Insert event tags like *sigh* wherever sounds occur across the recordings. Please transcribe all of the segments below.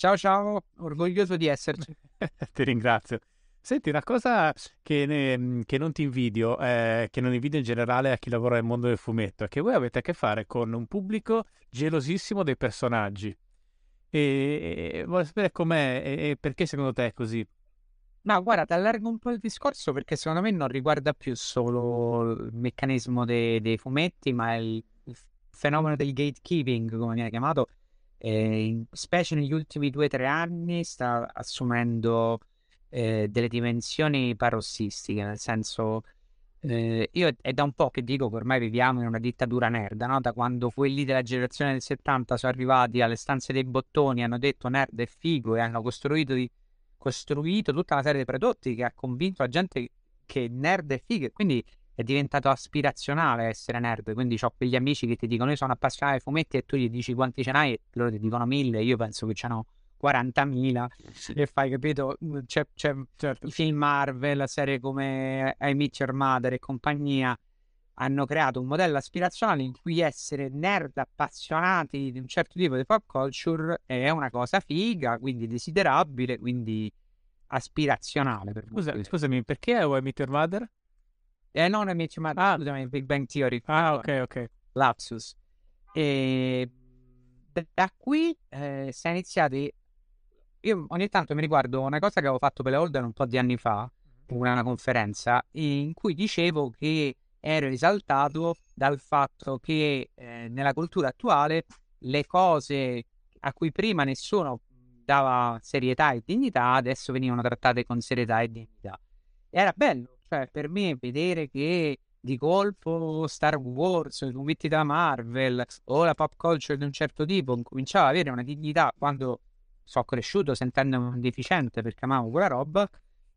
Ciao ciao, orgoglioso di esserci. *laughs* ti ringrazio. Senti, una cosa che, ne, che non ti invidio, eh, che non invidio in generale a chi lavora nel mondo del fumetto, è che voi avete a che fare con un pubblico gelosissimo dei personaggi. E, e voglio sapere com'è e, e perché secondo te è così. Ma guarda, allargo un po' il discorso perché secondo me non riguarda più solo il meccanismo dei, dei fumetti, ma il, il fenomeno del gatekeeping, come viene chiamato, eh, specie negli ultimi due o tre anni sta assumendo eh, delle dimensioni parossistiche, nel senso eh, io è da un po' che dico che ormai viviamo in una dittatura nerd, no? da quando quelli della generazione del 70 sono arrivati alle stanze dei bottoni, hanno detto nerd è figo e hanno costruito, di, costruito tutta una serie di prodotti che ha convinto la gente che nerd è figo, quindi è diventato aspirazionale essere nerd, quindi ho quegli amici che ti dicono io sono appassionato ai fumetti e tu gli dici quanti ce n'hai e loro ti dicono mille, io penso che ce n'ho 40.000 e fai capito, c'è, c'è certo. i film Marvel, serie come I Meet Your Mother e compagnia hanno creato un modello aspirazionale in cui essere nerd appassionati di un certo tipo di pop culture è una cosa figa, quindi desiderabile, quindi aspirazionale. Per Scusa, scusami, perché I Meet Your Mother? Eh, non Amici, ma ah. scusami, Big Bang Theory. Ah, ok, ok. Lapsus. E da qui eh, si è iniziati. Io ogni tanto mi riguardo una cosa che avevo fatto per le Holden un po' di anni fa, una conferenza, in cui dicevo che ero esaltato dal fatto che eh, nella cultura attuale le cose a cui prima nessuno dava serietà e dignità adesso venivano trattate con serietà e dignità. Era bello cioè, per me vedere che di colpo Star Wars, i fumetti da Marvel o la pop culture di un certo tipo cominciava ad avere una dignità quando sono cresciuto sentendomi un deficiente perché amavo quella roba,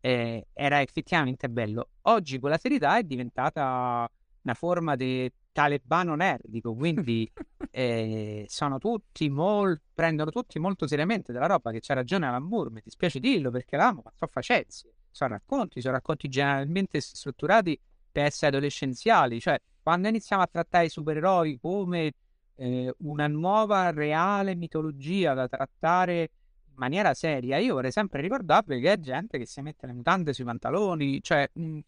eh, era effettivamente bello. Oggi quella serietà è diventata una forma di talebano nerdico, quindi *laughs* eh, sono tutti molto, prendono tutti molto seriamente della roba che c'ha ragione Alan Moore, mi dispiace dirlo perché l'amo, ma sto facendo sono racconti, sono racconti generalmente strutturati per essere adolescenziali, cioè quando iniziamo a trattare i supereroi come eh, una nuova reale mitologia da trattare in maniera seria, io vorrei sempre ricordarvi che è gente che si mette le mutande sui pantaloni, cioè mh, mm,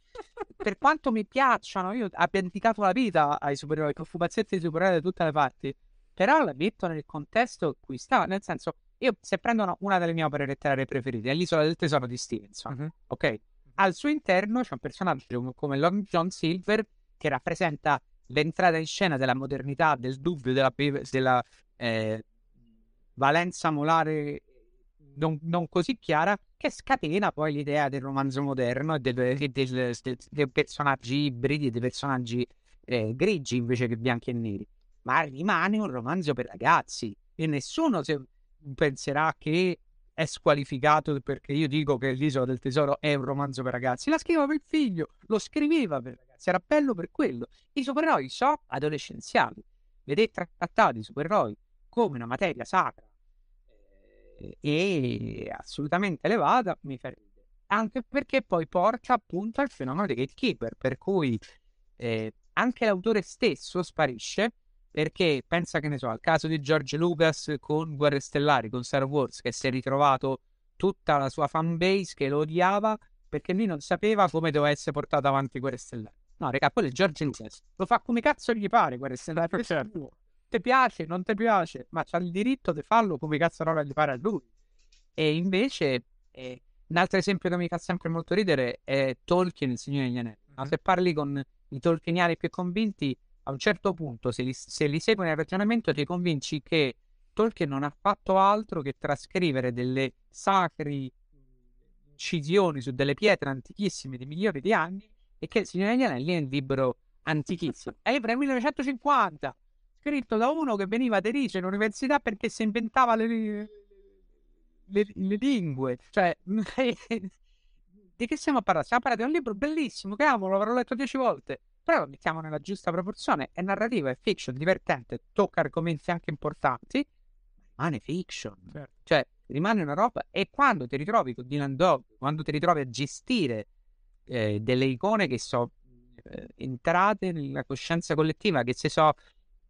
per quanto mi piacciono, io abbia dedicato la vita ai supereroi, con fumetti di supereroi da tutte le parti, però la metto nel contesto in cui sta, nel senso io, se prendo una delle mie opere letterarie preferite, è L'isola del tesoro di Stevenson, uh-huh. ok? Al suo interno c'è un personaggio come Long John Silver che rappresenta l'entrata in scena della modernità, del dubbio, della, della eh, valenza molare non, non, così chiara, che scatena poi l'idea del romanzo moderno e dei personaggi ibridi, dei personaggi eh, grigi invece che bianchi e neri. Ma rimane un romanzo per ragazzi e nessuno, se, penserà che è squalificato perché io dico che L'isola del tesoro è un romanzo per ragazzi. La scriveva per il figlio, lo scriveva per ragazzi, era bello per quello. I supereroi sono adolescenziali. Vedete trattati i supereroi come una materia sacra eh, e assolutamente elevata, mi fa ridere. Anche perché poi porta appunto al fenomeno dei gatekeeper, per cui eh, anche l'autore stesso sparisce perché pensa che ne so, al caso di George Lucas con Guerre Stellari, con Star Wars, che si è ritrovato tutta la sua fanbase che lo odiava perché lui non sapeva come doveva essere portato avanti Guerre Stellari. No, raga, quello è George Lucas. Lo fa come cazzo gli pare Guerre Stellari. Certo. Ti piace, non ti piace, ma c'ha il diritto di farlo come cazzo roba gli pare a lui. E invece E un altro esempio che mi fa sempre molto ridere è Tolkien, il Signore degli Anelli. No? Se parli con i tolkieniani più convinti, a un certo punto, se li, se li segui nel ragionamento, ti convinci che Tolkien non ha fatto altro che trascrivere delle sacri incisioni su delle pietre antichissime di milioni di anni e che il Signore degli Anelli è un libro antichissimo. È nel 1950, scritto da uno che veniva deriso in università perché si inventava le, le, le lingue. Cioè, *laughs* di che stiamo a parlare? Stiamo parlando di un libro bellissimo che amo, l'avrò letto dieci volte. Però lo mettiamo nella giusta proporzione. È narrativa, è fiction, divertente, tocca argomenti anche importanti, rimane fiction. Certo. Cioè, rimane una roba. E quando ti ritrovi con Dylan Dog, quando ti ritrovi a gestire eh, delle icone che sono eh, entrate nella coscienza collettiva, che si sono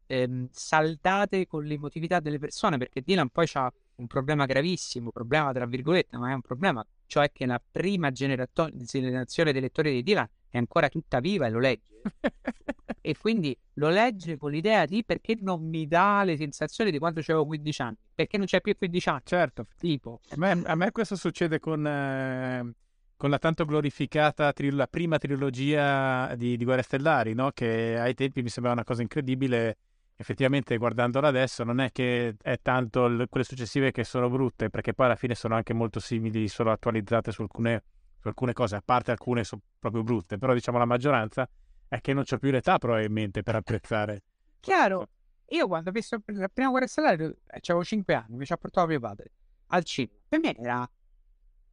ehm, saldate con l'emotività delle persone, perché Dylan poi ha un problema gravissimo, problema tra virgolette, ma è un problema, cioè che la prima generazione dei lettori di Dylan è ancora tutta viva e lo legge. *laughs* e quindi lo legge con l'idea di perché non mi dà le sensazioni di quando avevo 15 anni, perché non c'è più 15 anni. Certo. Tipo. A me, a me questo succede con... Eh con la tanto glorificata tri- la prima trilogia di, di Guerre Stellari, no? che ai tempi mi sembrava una cosa incredibile effettivamente guardandola adesso non è che è tanto l- quelle successive che sono brutte, perché poi alla fine sono anche molto simili, solo attualizzate su alcune, su alcune cose, a parte alcune sono proprio brutte, però diciamo la maggioranza è che non c'ho più l'età probabilmente per apprezzare. Chiaro, io quando ho visto la prima guerra stellare eh, avevo 5 anni, mi ci ha portato mio padre al cinema. Per me era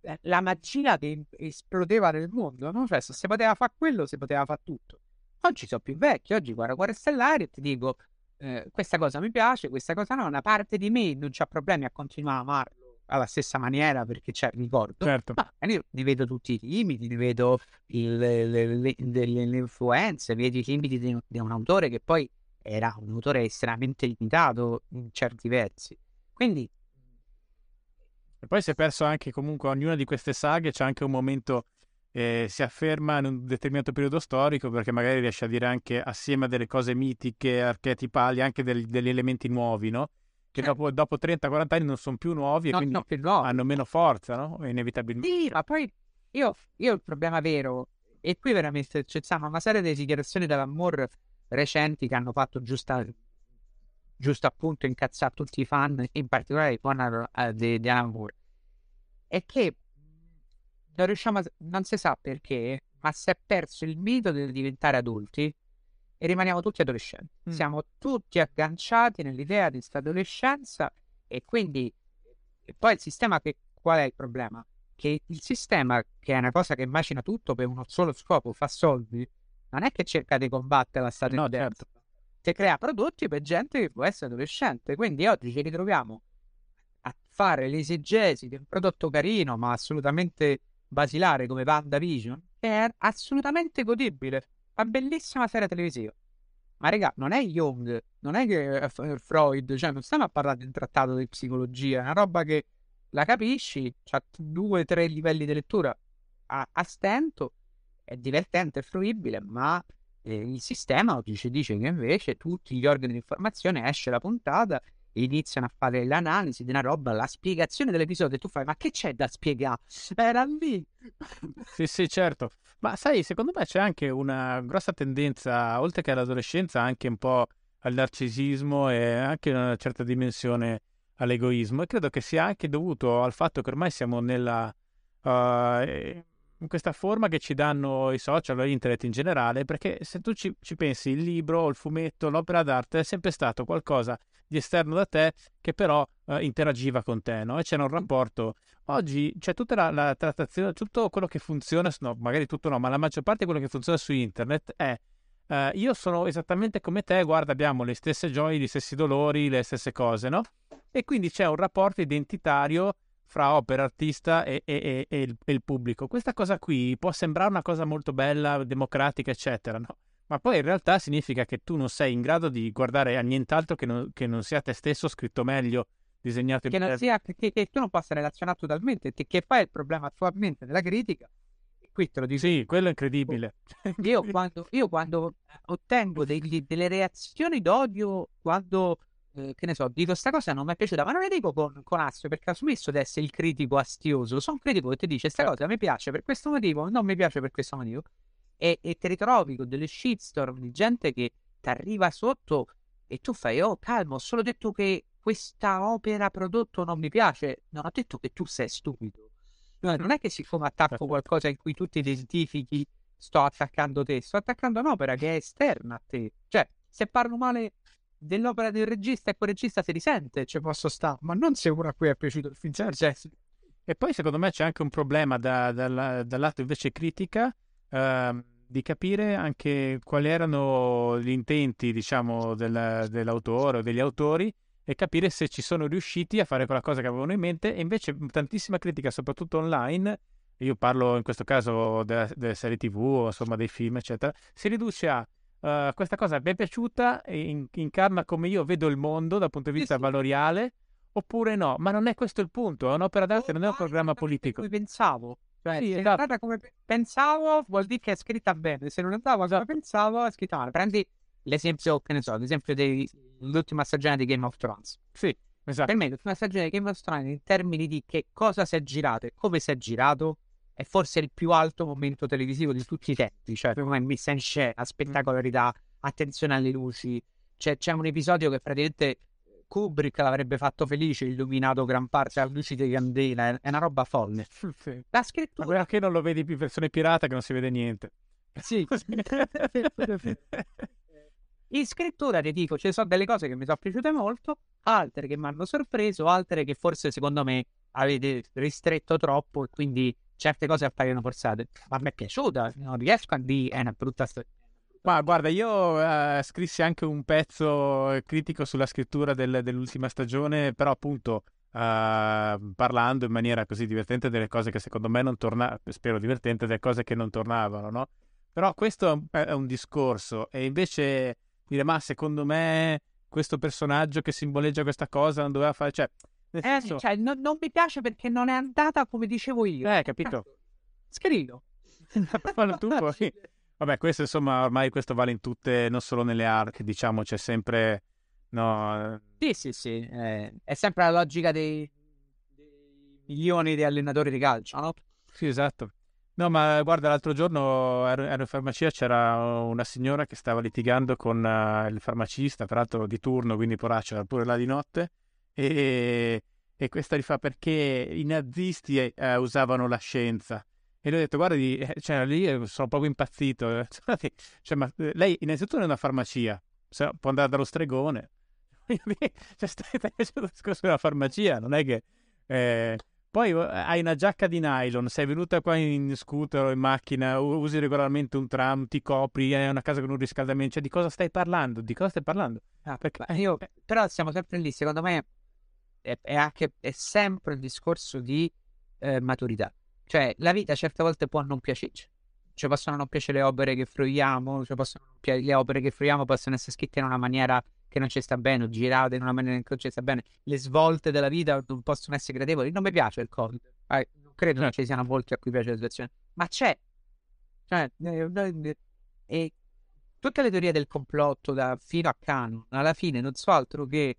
eh, la magia che esplodeva nel mondo, no? Cioè, se si poteva fare quello, si poteva fare tutto. Oggi sono più vecchio, oggi guardo Guerre Stellari e ti dico, eh, questa cosa mi piace, questa cosa no, una parte di me non c'ha problemi a continuare a amarlo alla stessa maniera perché c'è ricordo, certo. ma io ne vedo tutti i limiti, ne vedo il, le, le, le, le, influenze, vedo i limiti di, di, un autore che poi era un autore estremamente limitato in certi versi. Quindi... E poi si è perso anche comunque ognuna di queste saghe, c'è anche un momento eh, si afferma in un determinato periodo storico perché magari riesce a dire anche assieme a delle cose mitiche, archetipali, anche del, degli elementi nuovi, no? Che dopo, dopo 30-40 anni non sono più nuovi e no, quindi no, hanno meno forza, no? Inevitabilmente. Sì, ma poi io, io il problema vero, e qui veramente c'è stata una serie di dichiarazioni dall'amor recenti che hanno fatto giusta, giusto appunto incazzare tutti i fan, in particolare i fan uh, di, di Moore, è che non riusciamo a... non si sa perché, ma si è perso il mito del diventare adulti e rimaniamo tutti adolescenti. Mm. Siamo tutti agganciati nell'idea di questa adolescenza e quindi e poi il sistema che qual è il problema? Che il sistema, che è una cosa che macina tutto per uno solo scopo, fa soldi, non è che cerca di combattere la statunitense. No, certo. Che crea prodotti per gente che può essere adolescente. Quindi oggi ci ritroviamo a fare l'esegesi di un prodotto carino, ma assolutamente basilare come WandaVision è assolutamente godibile. Una bellissima serie televisiva. Ma raga, non è Young, non è che è Freud, cioè non stiamo a parlare di un trattato di psicologia, è una roba che la capisci, ha due o tre livelli di lettura a, a stento, è divertente, è fruibile, ma eh, il sistema ci dice che invece tutti gli organi di informazione esce la puntata iniziano a fare l'analisi di una roba, la spiegazione dell'episodio e tu fai ma che c'è da spiegare? Era lì. *laughs* sì, sì, certo. Ma sai, secondo me c'è anche una grossa tendenza, oltre che all'adolescenza, anche un po' al narcisismo e anche una certa dimensione all'egoismo e credo che sia anche dovuto al fatto che ormai siamo nella... Uh, in questa forma che ci danno i social o internet in generale, perché se tu ci, ci pensi, il libro, il fumetto, l'opera d'arte è sempre stato qualcosa di esterno da te che però eh, interagiva con te, no? E c'era un rapporto. Oggi c'è tutta la, la, trattazione, tutto quello che funziona, no, magari tutto no, ma la maggior parte di quello che funziona su internet è eh, io sono esattamente come te, guarda, abbiamo le stesse gioie, gli stessi dolori, le stesse cose, no? E quindi c'è un rapporto identitario fra opera, artista e, e, e, il, e, il, pubblico. Questa cosa qui può sembrare una cosa molto bella, democratica, eccetera, no? Ma poi in realtà significa che tu non sei in grado di guardare a nient'altro che non, che non sia te stesso scritto meglio, disegnato in che, sia, che, che, tu non possa relazionare totalmente, che poi è il problema attualmente della critica. Qui te lo dico. Sì, quello è incredibile. Io quando, io quando ottengo degli, delle reazioni d'odio, quando eh, che ne so, dico sta cosa non mi è piaciuta, ma non la dico con, con astio perché ho smesso di essere il critico astioso. Sono un critico che ti dice sta cosa mi piace per questo motivo, non mi piace per questo motivo. E, e ti ritrovi con delle shitstorm di gente che ti arriva sotto e tu fai, oh calmo, ho solo detto che questa opera prodotto non mi piace. Non ho detto che tu sei stupido. No, non è che siccome attacco *laughs* qualcosa in cui tu ti identifichi, sto attaccando te, sto attaccando un'opera che è esterna a te. Cioè, se parlo male dell'opera del regista e quel regista si risente, ci posso stare, ma non se uno a cui è piaciuto il film. Cioè, e poi secondo me c'è anche un problema da, da, dal lato invece critica eh, di capire anche quali erano gli intenti, diciamo, del, dell'autore o degli autori e capire se ci sono riusciti a fare quella cosa che avevano in mente e invece tantissima critica, soprattutto online, io parlo in questo caso delle, delle serie tv o insomma dei film eccetera, si riduce a uh, questa cosa mi è piaciuta in, incarna come io vedo il mondo dal punto di vista sì, sì. valoriale oppure no, ma non è questo il punto, è un'opera d'arte, non è un programma politico. Come pensavo. Cioè, sì, se esatto. è come pensavo, vuol dire che è scritta bene. Se non è andava come pensavo, è scritta male. Prendi l'esempio, che ne so, l'esempio dell'ultima stagione di Game of Thrones. Sì, esatto. Per me l'ultima stagione di Game of Thrones in termini di che cosa si è girato e come si è girato è forse il più alto momento televisivo di tutti i tempi. Cioè, come messa in scena, spettacolarità, attenzione alle luci. Cioè, c'è un episodio che praticamente Kubrick l'avrebbe fatto felice, illuminato gran parte a luci di candela. È una roba folle. Sì. La scrittura. Ma che non lo vedi più versione pirata che non si vede niente. Sì. *laughs* *laughs* In scrittura ti dico, ci sono delle cose che mi sono piaciute molto, altre che mi hanno sorpreso, altre che forse secondo me avete ristretto troppo e quindi certe cose appaiono forzate. Ma mi è piaciuta, non riesco a dire è una brutta storia. Ma guarda, io eh, scrissi anche un pezzo critico sulla scrittura del, dell'ultima stagione, però appunto eh, parlando in maniera così divertente delle cose che secondo me non tornavano, spero divertente, delle cose che non tornavano, no? Però questo è un discorso e invece dire ma secondo me questo personaggio che simboleggia questa cosa non doveva fare... Cioè, nel eh, senso... cioè no, non mi piace perché non è andata come dicevo io. Eh, capito? Scrivo. *laughs* Fallo tu poi. *laughs* Vabbè, questo insomma ormai questo vale in tutte, non solo nelle arche, diciamo, c'è sempre... No... Sì, sì, sì, eh, è sempre la logica dei, dei milioni di allenatori di calcio, no? Sì, esatto. No, ma guarda, l'altro giorno ero, ero in farmacia, c'era una signora che stava litigando con uh, il farmacista, peraltro di turno, quindi poraccio, era pure là di notte, e, e questa gli fa perché i nazisti eh, usavano la scienza. E lui ha detto, guarda, eh, cioè, lì sono proprio impazzito. *laughs* cioè, ma, eh, lei innanzitutto è una farmacia, può andare dallo stregone. *laughs* cioè, stai facendo il discorso della farmacia, non è che... Eh, poi eh, hai una giacca di nylon, sei venuta qua in scooter o in macchina, usi regolarmente un tram, ti copri, hai una casa con un riscaldamento. Cioè, di cosa stai parlando? Di cosa stai parlando? Ah, perché io, però siamo sempre lì, secondo me è, è, anche, è sempre un discorso di eh, maturità. Cioè, la vita certe volte può non piacerci. Ci possono non piacere le opere che fruiamo, le opere che fruiamo possono essere scritte in una maniera che non ci sta bene, o girate in una maniera che non ci sta bene, le svolte della vita non possono essere gradevoli. Non mi piace il Covid. Eh, non credo che ci siano molti a cui piace la situazione, ma c'è. Cioè, eh, e tutte le teorie del complotto, da fino a Canon, alla fine non so altro che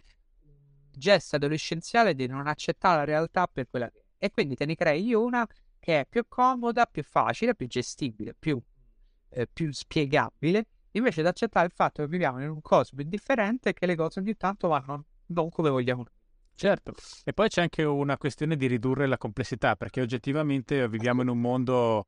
gesto adolescenziale di non accettare la realtà per quella che. E quindi te ne crei una che è più comoda, più facile, più gestibile, più, eh, più spiegabile invece di accettare il fatto che viviamo in un cosmo indifferente e che le cose ogni tanto vanno non come vogliamo. Certo, e poi c'è anche una questione di ridurre la complessità, perché oggettivamente viviamo in un mondo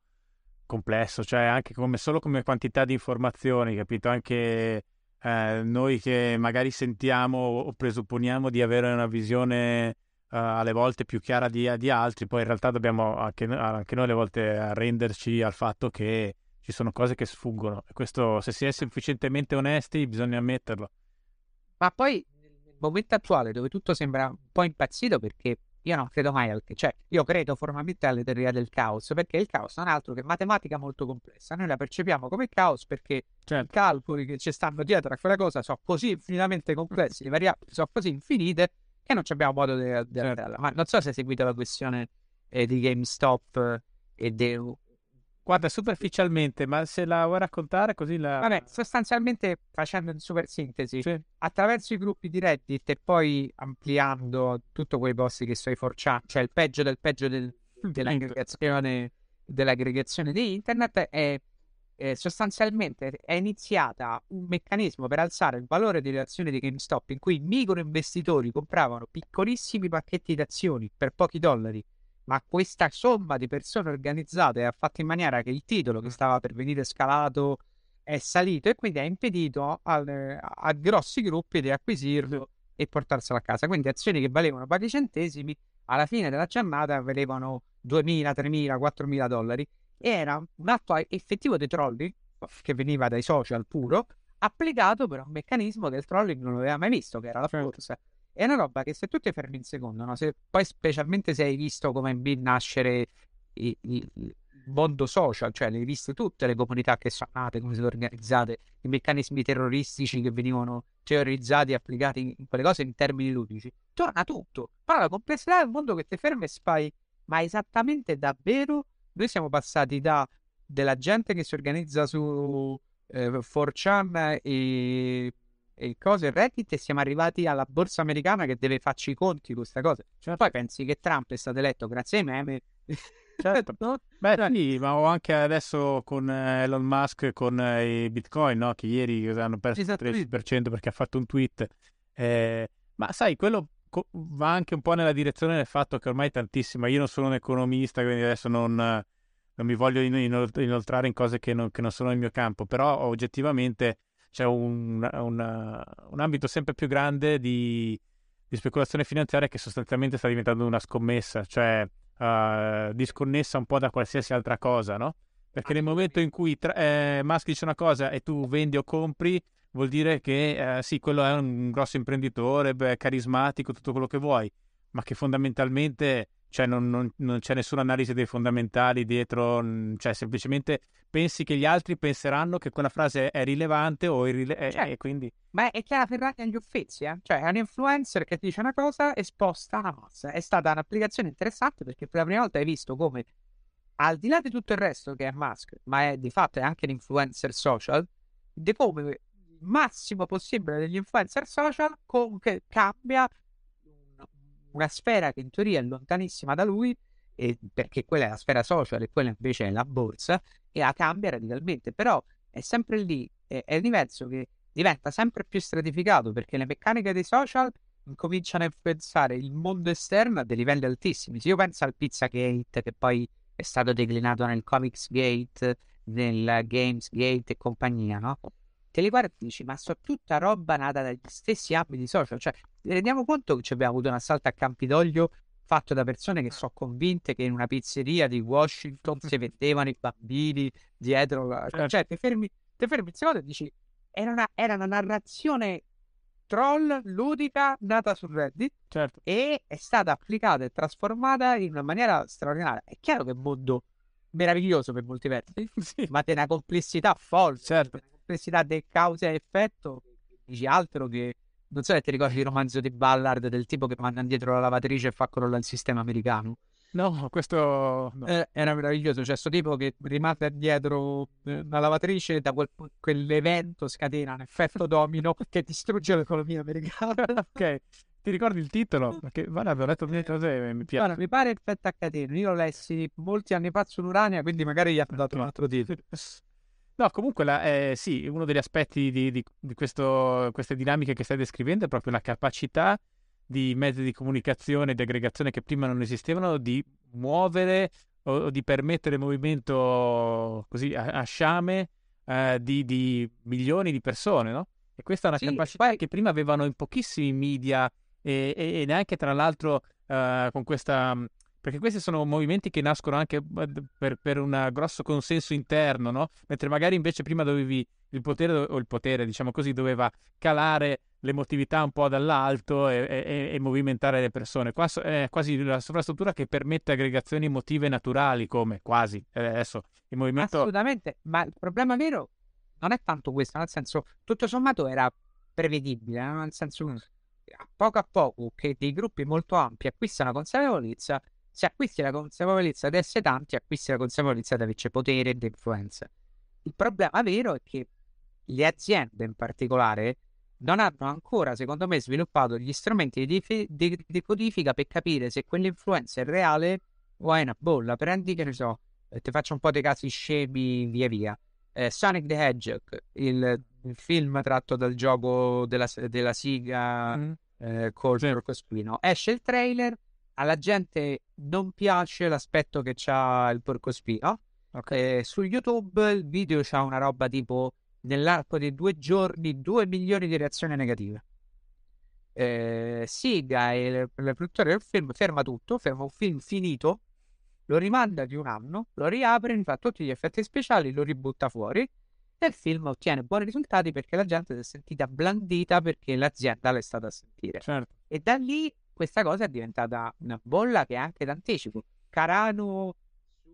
complesso, cioè anche come, solo come quantità di informazioni, capito? Anche eh, noi che magari sentiamo o presupponiamo di avere una visione alle volte più chiara di, di, altri, poi in realtà dobbiamo anche, anche noi alle volte arrenderci al fatto che ci sono cose che sfuggono e questo se si è sufficientemente onesti bisogna ammetterlo. Ma poi nel momento attuale dove tutto sembra un po' impazzito perché io non credo mai al cioè io credo formalmente alle teorie del caos perché il caos non è altro che matematica molto complessa noi la percepiamo come caos perché certo. i calcoli che ci stanno dietro a quella cosa sono così infinitamente complessi le variabili sono così infinite che non abbiamo modo di certo. ma non so se hai seguito la questione eh, di GameStop eh, e del Guarda, superficialmente, ma se la vuoi raccontare così la... Vabbè, sostanzialmente facendo in super sintesi, Sì. attraverso i gruppi di Reddit e poi ampliando tutto quei posti che sono i 4chan, cioè il peggio del peggio del- dell'aggregazione, dell'aggregazione di internet, è, è sostanzialmente è iniziata un meccanismo per alzare il valore delle azioni di GameStop in cui micro investitori compravano piccolissimi pacchetti di azioni per pochi dollari. Ma questa somma di persone organizzate ha fatto in maniera che il titolo che stava per venire scalato è salito e quindi ha impedito al- a grossi gruppi di acquisirlo e portarselo a casa. Quindi azioni che valevano pochi centesimi, alla fine della giornata valevano 2.000, 3.000, 4.000 dollari. Era un atto effettivo di trolling che veniva dai social puro, applicato per un meccanismo che il trolling non aveva mai visto, che era la Certo. borsa. È una roba che se tu ti fermi un secondo, no? Se- poi specialmente se hai visto come B nascere i- i- il mondo social, cioè hai viste tutte le comunità che sono nate, come sono organizzate, i meccanismi terroristici che venivano teorizzati e applicati in quelle cose in termini ludici. Torna tutto. Però la complessità è un mondo che ti ferma e fai, ma esattamente davvero noi siamo passati da della gente che si organizza su eh, 4chan e, e cose Reddit e siamo arrivati alla borsa americana che deve farci i conti con queste cose. Certo. Poi pensi che Trump è stato eletto grazie ai meme. *laughs* Certo. No? Beh, Cioè- sì, ma anche adesso con eh, Elon Musk con eh, i Bitcoin, no? Che ieri hanno perso il Esattamente. 13% perché ha fatto un tweet. Eh, ma sai, quello va anche un po' nella direzione del fatto che ormai tantissima, io non sono un economista, quindi adesso non, non mi voglio in- inol- inoltrare in cose che non, che non sono nel mio campo, però oggettivamente c'è un, un- un ambito sempre più grande di, di speculazione finanziaria che sostanzialmente sta diventando una scommessa, cioè eh, disconnessa un po' da qualsiasi altra cosa, no? Perché nel momento in cui tra- eh, Musk dice una cosa e tu vendi o compri, vuol dire che eh, sì, quello è un grosso imprenditore, beh, carismatico, tutto quello che vuoi, ma che fondamentalmente cioè, non, non- non c'è nessuna analisi dei fondamentali dietro, mm, cioè semplicemente pensi che gli altri penseranno che quella frase è rilevante o irrile- e- Certo. e quindi Ma è Chiara Ferragni agli Uffizi, eh? Cioè, è un influencer che dice una cosa e sposta la massa. È stata un'applicazione interessante perché per la prima volta hai visto come, al di là di tutto il resto che è Musk, ma è di fatto è anche un influencer social, di come massimo possibile degli influencer social comunque cambia un- una sfera che in teoria è lontanissima da lui, e- perché quella è la sfera social e quella invece è la borsa, e la cambia radicalmente. Però è sempre lì, è, è l'universo che diventa sempre più stratificato perché le meccaniche dei social incominciano a influenzare il mondo esterno a dei livelli altissimi. Se io penso al Pizzagate, che poi è stato declinato nel Comicsgate, nel Gamesgate e compagnia, no? Te li guardi e dici, ma so tutta roba nata dagli stessi ambiti social. Cioè, ti rendiamo conto che ci abbiamo avuto un assalto a Campidoglio fatto da persone che sono convinte che in una pizzeria di Washington si vendevano i bambini dietro. la- Certo. Cioè, ti fermi, ti fermi un secondo e dici, era una, era una narrazione troll ludica nata su Reddit certo, e è stata applicata e trasformata in una maniera straordinaria. È chiaro che è un mondo meraviglioso per molti versi, *laughs* sì, ma di una complessità folle, certo. Complessità di causa e effetto. Dici altro che non so se ti ricordi il romanzo di Ballard del tipo che manda indietro la lavatrice e fa crollare il sistema americano. No, questo no. Eh, era meraviglioso. C'è questo tipo che rimane dietro eh, una lavatrice da quel, quell'evento scatena un effetto *laughs* domino che distrugge l'economia americana. *laughs* ok, ti ricordi il titolo? *laughs* Perché guarda, ho letto delle cose mi piace. Guarda, mi pare effetto a catena. Io lo lessi molti anni fa su Urania, quindi magari gli hanno dato un altro titolo. No, comunque la- eh, sì, uno degli aspetti di, di- di questo- queste dinamiche che stai descrivendo è proprio la capacità di mezzi di comunicazione e di aggregazione che prima non esistevano di muovere o, o di permettere il movimento così a, a sciame eh, di, di milioni di persone, no? E questa è una Sì, capacità poi- che prima avevano in pochissimi media e, e- e neanche tra l'altro eh, con questa perché questi sono movimenti che nascono anche eh, per, per un grosso consenso interno, no? Mentre magari invece prima dovevi il potere, o il potere, diciamo così, doveva calare l'emotività un po' dall'alto e, e- e movimentare le persone. Qua è quasi la sovrastruttura che permette aggregazioni emotive naturali, come quasi. Eh, adesso il movimento... Assolutamente, ma il problema vero non è tanto questo, nel senso, tutto sommato era prevedibile, no? nel senso, a poco a poco che dei gruppi molto ampi acquistano consapevolezza, Se acquisti la consapevolezza di essere tanti, acquisti la consapevolezza di averci potere e influenza. Il problema vero è che le aziende in particolare non hanno ancora, secondo me, sviluppato gli strumenti di, dif- di, di codifica per capire se quell'influenza è reale o è una bolla. Prendi, che ne so, eh, ti faccio un po' dei casi scemi via via. Eh, Sonic the Hedgehog, il, il, film tratto dal gioco della, della siga mm. eh, col sì. Esce il trailer, alla gente non piace l'aspetto che c'ha il porcospino. Okay. Eh, su YouTube il video c'ha una roba tipo nell'arco di due giorni 2 milioni di reazioni negative. Eh, Siga e il produttore del film ferma tutto, ferma un film finito, lo rimanda di un anno, lo riapre, fa tutti gli effetti speciali, lo ributta fuori e il film ottiene buoni risultati perché la gente si è sentita blandita perché l'azienda l'è stata a sentire. Certo. E da lì questa cosa è diventata una bolla che è anche d'anticipo. Carano su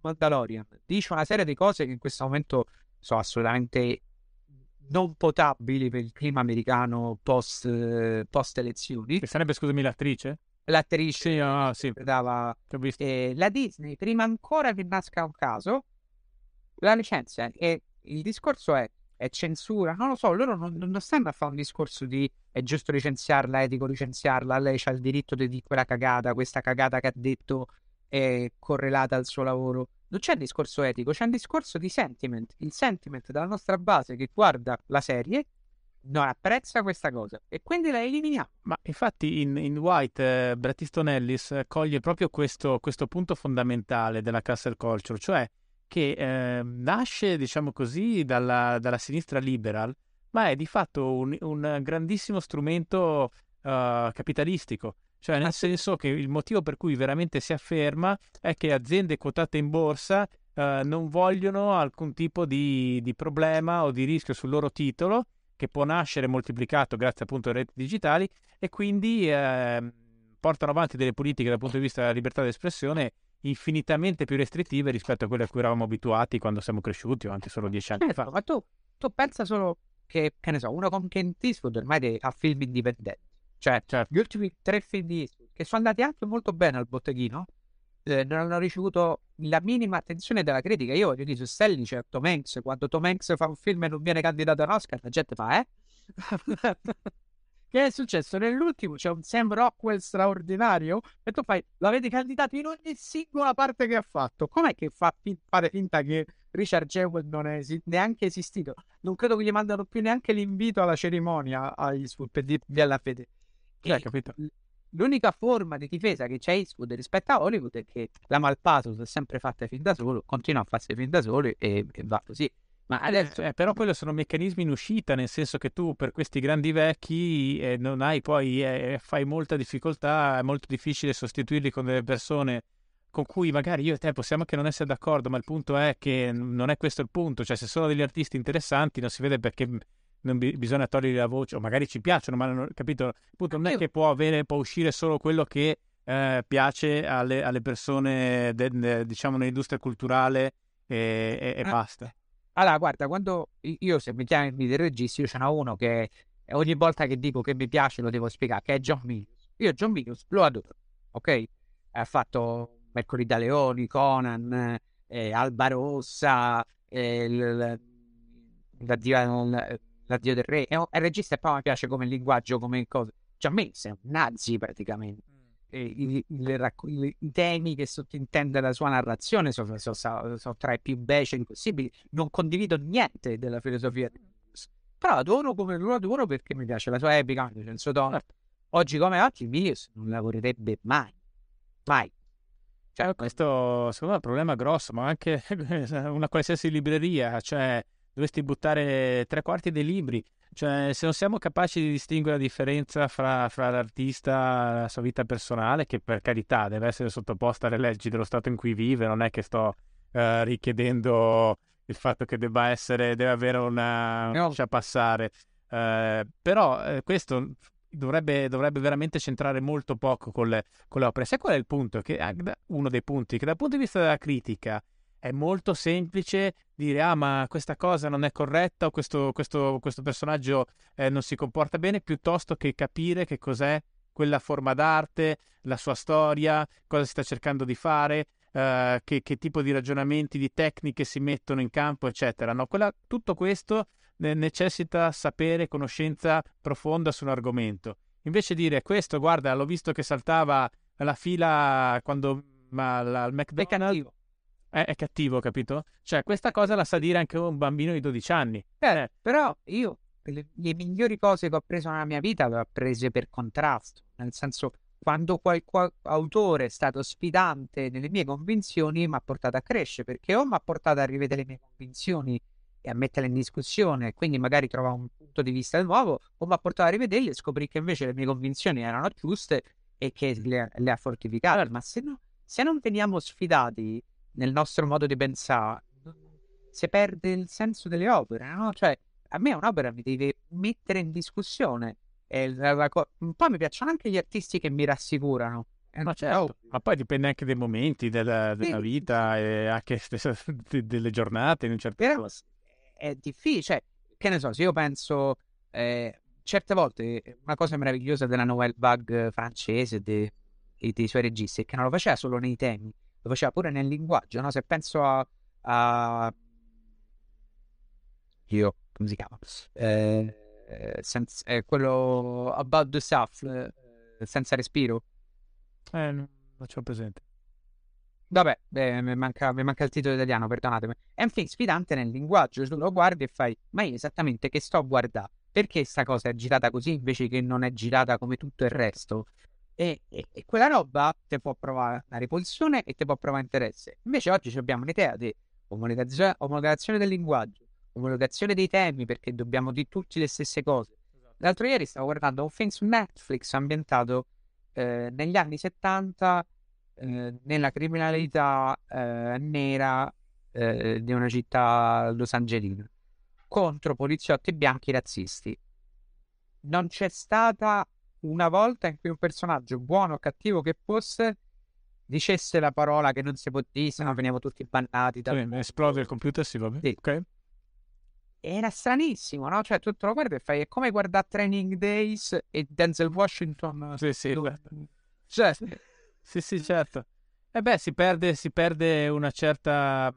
Mandalorian dice una serie di cose che in questo momento sono assolutamente non potabili per il clima americano post, post elezioni. Che sarebbe, scusami, l'attrice? L'attrice sì, oh, sì. dava eh, la Disney, prima ancora che nasca un caso, la licenzia e il discorso è, è censura. Non lo so, loro non, non, stanno a fare un discorso di è giusto licenziarla, etico licenziarla, lei ha il diritto di dire quella cagata, questa cagata che ha detto è correlata al suo lavoro non c'è un discorso etico, c'è un discorso di sentiment. Il sentiment della nostra base che guarda la serie non apprezza questa cosa e quindi la eliminiamo. Ma infatti in, in White eh, Bret Easton Ellis coglie proprio questo, questo, punto fondamentale della castle culture, cioè che eh, nasce, diciamo così, dalla, dalla, sinistra liberal, ma è di fatto un, un grandissimo strumento uh, capitalistico. Cioè, nel senso che il motivo per cui veramente si afferma è che aziende quotate in borsa eh, non vogliono alcun tipo di, di, problema o di rischio sul loro titolo, che può nascere moltiplicato grazie appunto alle reti digitali, e quindi eh, portano avanti delle politiche dal punto di vista della libertà d'espressione infinitamente più restrittive rispetto a quelle a cui eravamo abituati quando siamo cresciuti o anche solo dieci anni certo, fa. Ma tu, tu pensa solo che, che ne so, uno come Kent Eastwood ormai ha film indipendenti cioè, certo. gli ultimi tre film di Eastwood, che sono andati anche molto bene al botteghino, eh, non hanno ricevuto la minima attenzione della critica. Io voglio dire, su Stelli c'è Tom Hanks, quando Tom Hanks fa un film e non viene candidato all'Oscar, la gente fa, eh? *laughs* che è successo? Nell'ultimo c'è un Sam Rockwell straordinario e tu fai, l'avete candidato in ogni singola parte che ha fatto. Com'è che fa fin- fare finta che Richard Jewell non è esi- neanche esistito? Non credo che gli mandano più neanche l'invito alla cerimonia agli Eastwood per dirgli alla fede. Cioè, capito? L'unica forma di difesa che c'è Eastwood rispetto a Hollywood è che la Malpato si è sempre fatta fin da solo, continua a farsi fin da solo e, e va così. Ma adesso, eh, però quello sono meccanismi in uscita, nel senso che tu per questi grandi vecchi eh, non hai poi, eh, fai molta difficoltà, è molto difficile sostituirli con delle persone con cui magari io e te possiamo anche non essere d'accordo, ma il punto è che non è questo il punto, cioè se sono degli artisti interessanti non si vede perché non bi- bisogna togliere la voce, o magari ci piacciono, ma non, capito? Appunto, non è che può, avere, può uscire solo quello che eh, piace alle, alle persone, de, de, diciamo, nell'industria culturale e, e, e ah. basta. Allora, guarda, quando io se mi chiami dei registi, io ce n'ho uno che ogni volta che dico che mi piace lo devo spiegare, che è John Milius. Io John Milius lo adoro, ok? Ha fatto Mercoledì da Leoni, Conan, eh, Alba Rossa, eh, l, l, la, la, l'addio del re. È un, è regista e poi mi piace come linguaggio, come cosa. A me sei un nazi praticamente. I, i, racco- i, temi che sottintende la sua narrazione sono, sono, sono, tra i più beceri possibili. Non condivido niente della filosofia. Però adoro come lo adoro perché mi piace la sua epica, mi piace il suo tono. Oggi come oggi, Milius non lavorerebbe mai. Mai. Cioè, questo secondo me è un problema grosso, ma anche *laughs* una qualsiasi libreria, cioè dovresti buttare tre quarti dei libri. Cioè, se non siamo capaci di distinguere la differenza fra, fra l'artista e la sua vita personale, che per carità deve essere sottoposta alle leggi dello Stato in cui vive, non è che sto uh, richiedendo il fatto che debba essere, deve avere una no. lascia passare. Uh, però uh, questo dovrebbe, dovrebbe, veramente centrare molto poco con le, con le opere. Sai qual è il punto? Che, uno dei punti che dal punto di vista della critica è molto semplice dire ah ma questa cosa non è corretta o questo, questo, questo personaggio eh, non si comporta bene piuttosto che capire che cos'è quella forma d'arte, la sua storia, cosa si sta cercando di fare, uh, che, che, tipo di ragionamenti, di tecniche si mettono in campo, eccetera. No? Quella, tutto questo necessita sapere, conoscenza profonda su un argomento. Invece dire questo, guarda, l'ho visto che saltava la fila quando ma la, il McDonald's è cattivo. È, cattivo, capito? Cioè, questa cosa la sa dire anche un bambino di 12 anni. Eh, però io le, le, migliori cose che ho preso nella mia vita le ho prese per contrasto. Nel senso, quando qualche autore è stato sfidante nelle mie convinzioni, mi ha portato a crescere perché o mi ha portato a rivedere le mie convinzioni e a metterle in discussione, quindi magari trovare un punto di vista nuovo, o mi ha portato a rivederle e scoprire che invece le mie convinzioni erano giuste e che le, le ha fortificate. Ma se, no, se non veniamo sfidati nel nostro modo di pensare, si perde il senso delle opere, no? Cioè, a me un'opera mi deve mettere in discussione. La, poi mi piacciono anche gli artisti che mi rassicurano. Ma certo, ma poi dipende anche dai momenti della, della sì. vita e anche *laughs* delle giornate in un certo Però, è difficile. Cioè, che ne so, se io penso eh, certe volte una cosa meravigliosa della nouvelle vague francese de, e dei suoi registi è che non lo faceva solo nei temi, lo faceva pure nel linguaggio. No? Se penso a, a... io come si chiama? Eh, senza, eh, quello About the South, eh, senza respiro. Eh, non c'ho presente. Vabbè, beh, mi, manca, mi, manca, il titolo italiano, perdonatemi. È un film sfidante nel linguaggio, tu lo guardi e fai, ma io esattamente che sto a guardare? Perché questa cosa è girata così invece che non è girata come tutto il resto? E, e, e quella roba ti può provare una repulsione e ti può provare interesse. Invece oggi abbiamo un'idea di omologazione, omologazione del linguaggio, omologazione dei temi, perché dobbiamo dire tutti le stesse cose. Esatto. L'altro ieri stavo guardando un film su Netflix ambientato eh, negli anni 70 eh, nella criminalità eh, nera eh, di una città losangelina contro poliziotti bianchi razzisti. Non c'è stata una volta in cui un personaggio buono o cattivo che fosse dicesse la parola che non si può dire, se no veniamo tutti bannati. Sì, esplode il computer, sì, vabbè. Sì. Ok. Era stranissimo, no? Cioè, tu te lo guardi e fai, è come guardare Training Days e Denzel Washington. Sì, sì. Dove... Cioè, sì, sì, certo. E eh beh, si perde, si perde una certa...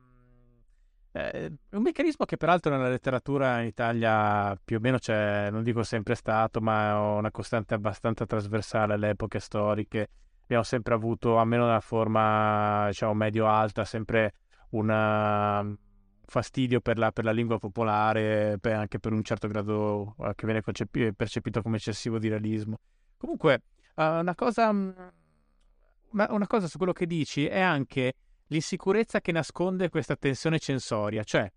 Eh, un meccanismo che peraltro nella letteratura in Italia più o meno c'è, non dico sempre stato, ma è una costante abbastanza trasversale alle epoche storiche. Abbiamo sempre avuto, almeno nella forma diciamo medio-alta, sempre un fastidio per la, per la, lingua popolare, per, anche per un certo grado eh, che viene percepito come eccessivo di realismo. Comunque, uh, una cosa ma una cosa su quello che dici è anche l'insicurezza che nasconde questa tensione censoria. Cioè,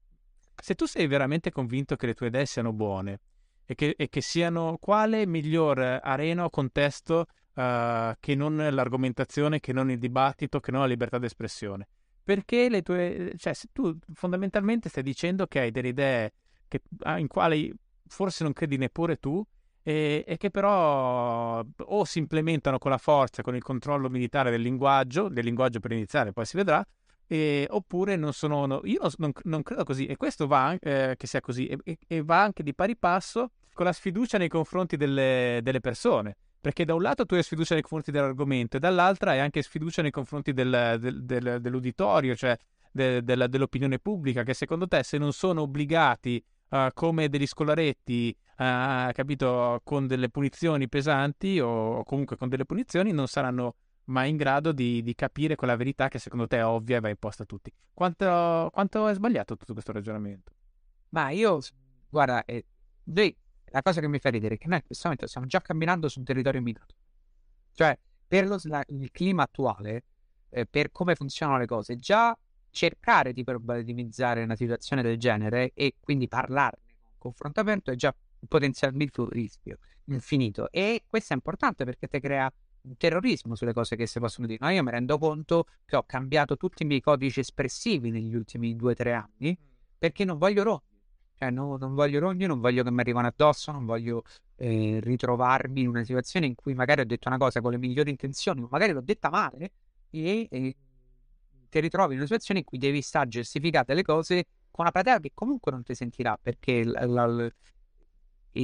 se tu sei veramente convinto che le tue idee siano buone e che, e che siano quale miglior arena o contesto uh, che non l'argomentazione, che non il dibattito, che non la libertà d'espressione. Perché le tue... cioè, se tu fondamentalmente stai dicendo che hai delle idee che, ah, in quali forse non credi neppure tu, e, e, che però o si implementano con la forza, con il controllo militare del linguaggio, del linguaggio per iniziare, poi si vedrà, e, oppure non sono... No, io non, non, non, credo così, e questo va eh, che sia così, e, e, va anche di pari passo con la sfiducia nei confronti delle, delle, persone. Perché da un lato tu hai sfiducia nei confronti dell'argomento, e dall'altra hai anche sfiducia nei confronti del, del, del, dell'uditorio, cioè dell'opinione pubblica, che secondo te se non sono obbligati uh, come degli scolaretti, uh, capito, con delle punizioni pesanti o comunque con delle punizioni, non saranno mai in grado di, di capire quella verità che secondo te è ovvia e va imposta a tutti. Quanto, quanto è sbagliato tutto questo ragionamento? Ma io, guarda, eh, la cosa che mi fa ridere è che noi in questo momento stiamo già camminando su un territorio minato. Cioè, per lo, la, il clima attuale, eh, per come funzionano le cose, già cercare di problematizzare una situazione del genere e quindi parlarne con confronto aperto è già potenzialmente un rischio infinito. E questo è importante perché ti crea un terrorismo sulle cose che si possono dire. No, io mi rendo conto che ho cambiato tutti i miei codici espressivi negli ultimi due o tre anni perché non voglio rogni. Cioè, no, non voglio rogni, non voglio che mi arrivano addosso, non voglio eh, ritrovarmi in una situazione in cui magari ho detto una cosa con le migliori intenzioni, o magari l'ho detta male e, e ti ritrovi in una situazione in cui devi stare giustificate le cose con una platea che comunque non ti sentirà perché la, la,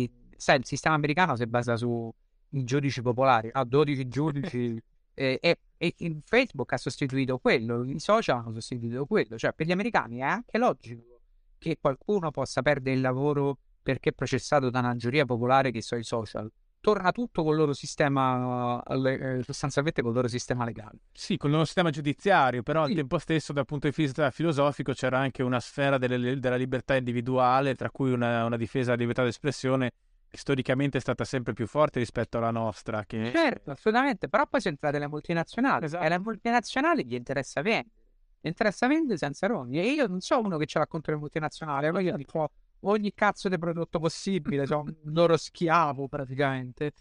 il, sai, il sistema americano si basa su i giudici popolari, a 12 giudici. *laughs* e, e, e Facebook ha sostituito quello, i social hanno sostituito quello. Cioè, per gli americani è anche logico che qualcuno possa perdere il lavoro perché è processato da una giuria popolare che sono i social torna tutto col loro sistema, eh, sostanzialmente col loro sistema legale. Sì, con il loro sistema giudiziario, però sì. al tempo stesso dal punto di vista filosofico c'era anche una sfera delle, della libertà individuale, tra cui una, una difesa della libertà d'espressione che storicamente è stata sempre più forte rispetto alla nostra. Che... Certo, assolutamente, però poi sono entrate le multinazionali esatto. e le multinazionali gli interessa vendere. Gli interessa vendere senza rogni. E io non so uno che ce l'ha contro le multinazionali, poi io dico ogni cazzo di prodotto possibile, sono un loro schiavo praticamente.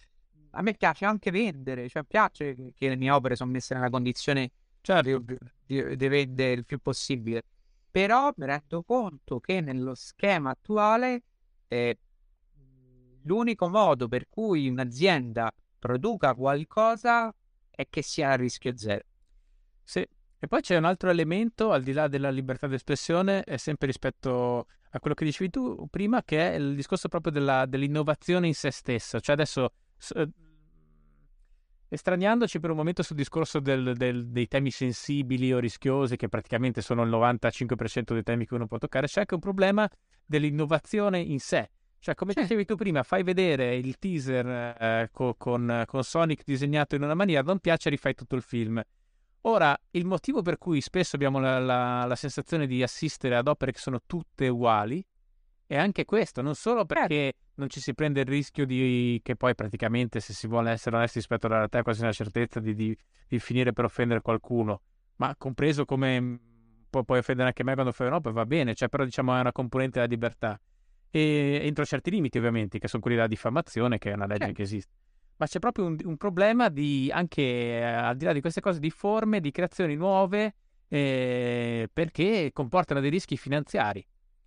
A me piace anche vendere, cioè piace che le mie opere sono messe nella condizione certo. di, di, di vendere il più possibile. Però mi rendo conto che nello schema attuale eh, l'unico modo per cui un'azienda produca qualcosa è che sia a rischio zero. Sì, e poi c'è un altro elemento, al di là della libertà d'espressione, è sempre rispetto a quello che dicevi tu prima, che è il discorso proprio della, dell'innovazione in se stessa. Cioè adesso, eh, estraniandoci per un momento sul discorso del, del, dei temi sensibili o rischiosi, che praticamente sono il 95% dei temi che uno può toccare, c'è anche un problema dell'innovazione in sé. Cioè, come sì. dicevi tu prima, fai vedere il teaser eh, co- con, con Sonic disegnato in una maniera, non piace, rifai tutto il film. Ora, il motivo per cui spesso abbiamo la, la, la, sensazione di assistere ad opere che sono tutte uguali è anche questo, non solo perché non ci si prende il rischio di che poi praticamente, se si vuole essere onesti rispetto alla realtà, è quasi una certezza di, di, di finire per offendere qualcuno, ma compreso come mm, può, puoi offendere anche me quando fai un'opera, va bene, cioè però diciamo è una componente della libertà. E entro certi limiti ovviamente, che sono quelli della diffamazione, che è una legge certo. che esiste ma c'è proprio un, un problema di anche eh, al di là di queste cose di forme, di creazioni nuove, eh, perché comportano dei rischi finanziari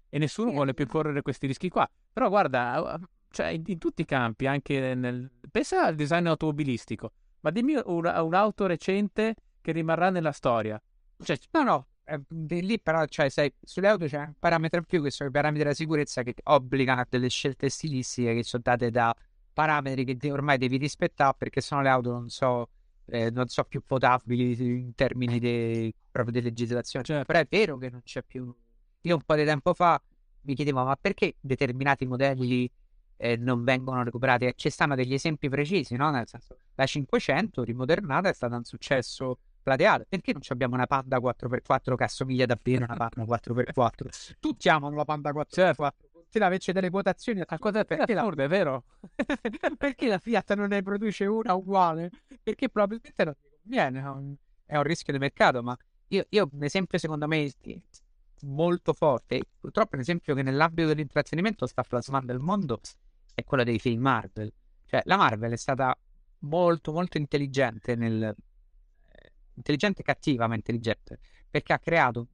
e nessuno vuole più correre questi rischi qua. Però guarda, cioè, in, in tutti i campi, anche nel... pensa al design automobilistico, ma dimmi un, un'auto recente che rimarrà nella storia. Cioè, no, no, eh, lì però cioè, sai, sulle auto c'è un parametro in più che sono i parametri della sicurezza che obbligano a delle scelte stilistiche che sono date da parametri che ormai devi rispettare perché sennò le auto non so, eh, non so più potabili in termini de, proprio di legislazione. Cioè, però è vero che non c'è più. Io un po' di tempo fa mi chiedevo ma perché determinati modelli eh, non vengono recuperati? Ci stanno degli esempi precisi, no? Nel senso, la 500 rimodernata è stata un successo plateale. Perché non abbiamo una Panda 4x4 che assomiglia davvero a una Panda 4x4? Tutti amano la Panda 4x4. Certo continua a invece delle quotazioni a cosa perché la... è vero? *laughs* perché la Fiat non ne produce una uguale? Perché probabilmente non ti conviene, è un rischio di mercato, ma io, io un esempio secondo me molto forte, purtroppo un esempio che nell'ambito dell'intrattenimento sta plasmando il mondo è quello dei film Marvel. Cioè la Marvel è stata molto molto intelligente nel eh, intelligente cattiva ma intelligente perché ha creato un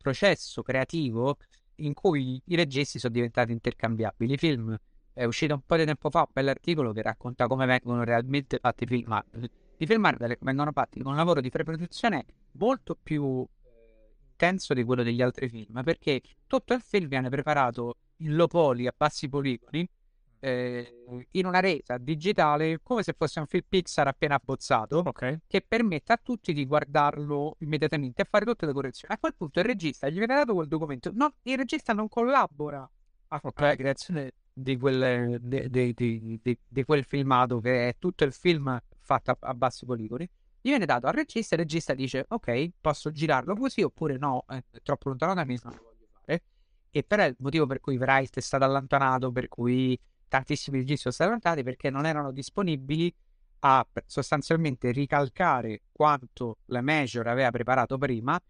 processo creativo in cui i registi sono diventati intercambiabili. I film è uscito un po' di tempo fa un bell'articolo che racconta come vengono realmente fatti i film Marvel. I film Marvel vengono fatti con un lavoro di preproduzione molto più eh, intenso di quello degli altri film, perché tutto il film viene preparato in low poly a bassi poligoni eh, in una resa digitale come se fosse un film Pixar appena abbozzato okay. che permette a tutti di guardarlo immediatamente e fare tutte le correzioni. A quel punto il regista gli viene dato quel documento. No, il regista non collabora alla okay. creazione di quel, di, di, di, di quel, filmato che è tutto il film fatto a, a bassi poligoni. Gli viene dato al regista e il regista dice ok, posso girarlo così oppure no, è troppo lontano da me, non lo voglio fare. E però è il motivo per cui Wright è stato allontanato, per cui tantissimi registri sono stati allontanati perché non erano disponibili a sostanzialmente ricalcare quanto la Major aveva preparato prima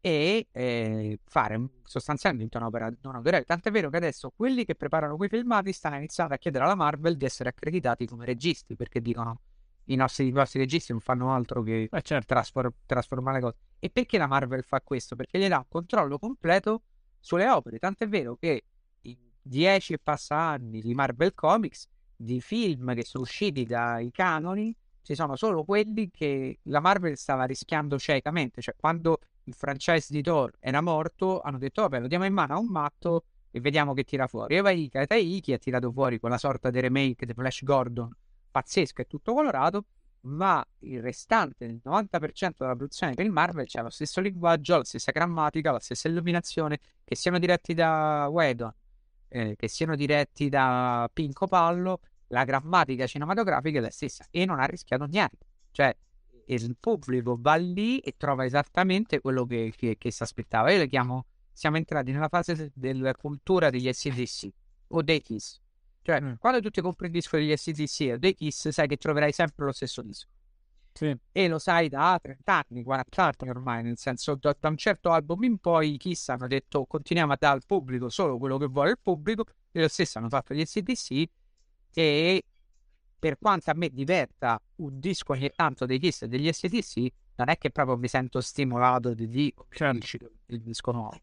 e eh, fare sostanzialmente un'opera non autorevole. Tant'è vero che adesso quelli che preparano quei filmati stanno iniziando a chiedere alla Marvel di essere accreditati come registi perché dicono i nostri, i nostri registi non fanno altro che eh certo. trasfor- trasformare cose. E perché la Marvel fa questo? Perché gli dà un controllo completo sulle opere. Tant'è vero che 10 e passa anni di Marvel Comics, di film che sono usciti dai canoni, ci sono solo quelli che la Marvel stava rischiando ciecamente, cioè quando il franchise di Thor era morto, hanno detto vabbè lo diamo in mano a un matto e vediamo che tira fuori. E Waika Taiki ha tirato fuori quella sorta di remake di Flash Gordon pazzesco e tutto colorato, ma il restante, il 90% della produzione per il Marvel c'è lo stesso linguaggio, la stessa grammatica, la stessa illuminazione, che siano diretti da Whedon, eh, che siano diretti da Pinco Pallo, la grammatica cinematografica è la stessa e non ha rischiato niente. Cioè, il pubblico va lì e trova esattamente quello che, che, che si aspettava. Io le chiamo, siamo entrati nella fase della cultura degli SDC o dei Kiss. Cioè, mm. quando tu ti compri il disco degli SDC o dei Kiss, sai che troverai sempre lo stesso disco. Sì. E lo sai da 30 anni, 40 anni ormai, nel senso da, da, un certo album in poi Kiss hanno detto continuiamo a dare al pubblico solo quello che vuole il pubblico e lo stesso hanno fatto gli SDC e per quanto a me diverta un disco ogni tanto dei Kiss e degli SDC, non è che proprio mi sento stimolato di dire certo. il disco nuovo.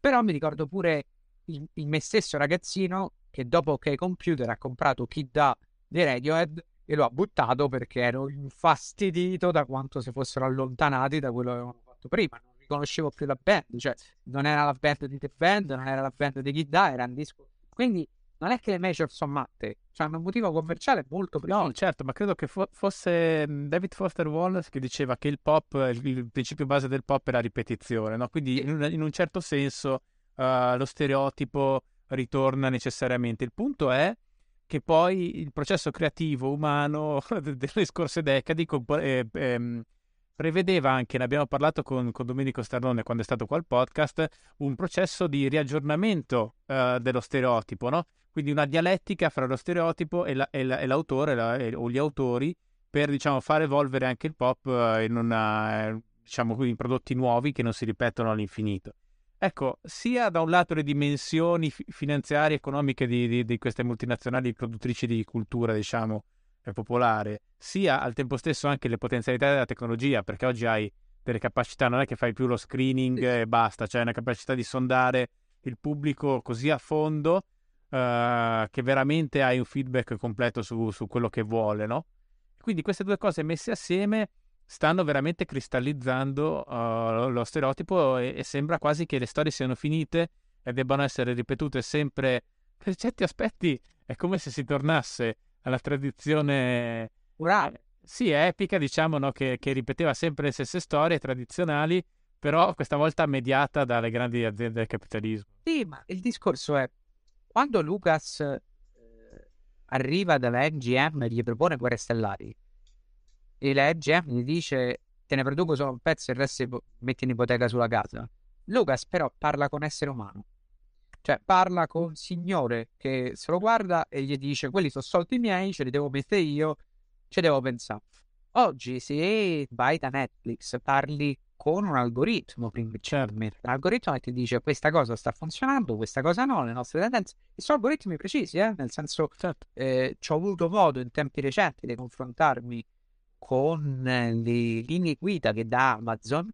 Però mi ricordo pure il, il me stesso ragazzino che dopo OK Computer ha comprato Kid Da dei Radiohead e lo ha buttato perché ero infastidito da quanto si fossero allontanati da quello che avevano fatto prima. Non riconoscevo più la band, cioè non era la band di The Band, non era la band di Kid Da, era un disco. Quindi non è che le major sono matte, cioè hanno un motivo commerciale molto preciso. No, certo, ma credo che fo- fosse mm, David Foster Wallace che diceva che il pop, il, il principio base del pop è la ripetizione, no? Quindi in, in, un certo senso uh, lo stereotipo ritorna necessariamente. Il punto è che poi il processo creativo umano *laughs* delle scorse decadi eh, ehm, prevedeva anche, ne abbiamo parlato con, con, Domenico Sternone quando è stato qua al podcast, un processo di riaggiornamento uh, dello stereotipo, no? Quindi una dialettica fra lo stereotipo e, la, e, la, e l'autore la, e, o gli autori per diciamo, far evolvere anche il pop uh, in, una, diciamo, in prodotti nuovi che non si ripetono all'infinito. Ecco, sia da un lato le dimensioni finanziarie e economiche di, di, di, queste multinazionali produttrici di cultura, diciamo, eh, popolare, sia al tempo stesso anche le potenzialità della tecnologia, perché oggi hai delle capacità, non è che fai più lo screening e basta, cioè una capacità di sondare il pubblico così a fondo uh, che veramente hai un feedback completo su, su quello che vuole, no? Quindi queste due cose messe assieme stanno veramente cristallizzando uh, lo stereotipo e, e, sembra quasi che le storie siano finite e debbano essere ripetute sempre. Per certi aspetti è come se si tornasse alla tradizione orale. Sì, epica, diciamo, no? che, che, ripeteva sempre le stesse storie tradizionali, però questa volta mediata dalle grandi aziende del capitalismo. Sì, ma il discorso è quando Lucas eh, arriva dalla MGM e gli propone Guerre Stellari, e MGM gli dice te ne produco solo un pezzo e il resto metti in ipoteca sulla casa. Lucas però parla con essere umano. Cioè, parla con un signore che se lo guarda e gli dice: Quelli sono soldi miei, ce li devo mettere io, ci devo pensare. Oggi, se vai da Netflix, parli con un algoritmo principalmente. L'algoritmo che ti dice questa cosa sta funzionando, questa cosa no, le nostre tendenze. E sono algoritmi precisi, eh? nel senso, certo. eh, ci ho avuto modo in tempi recenti di confrontarmi con le linee guida che dà Amazon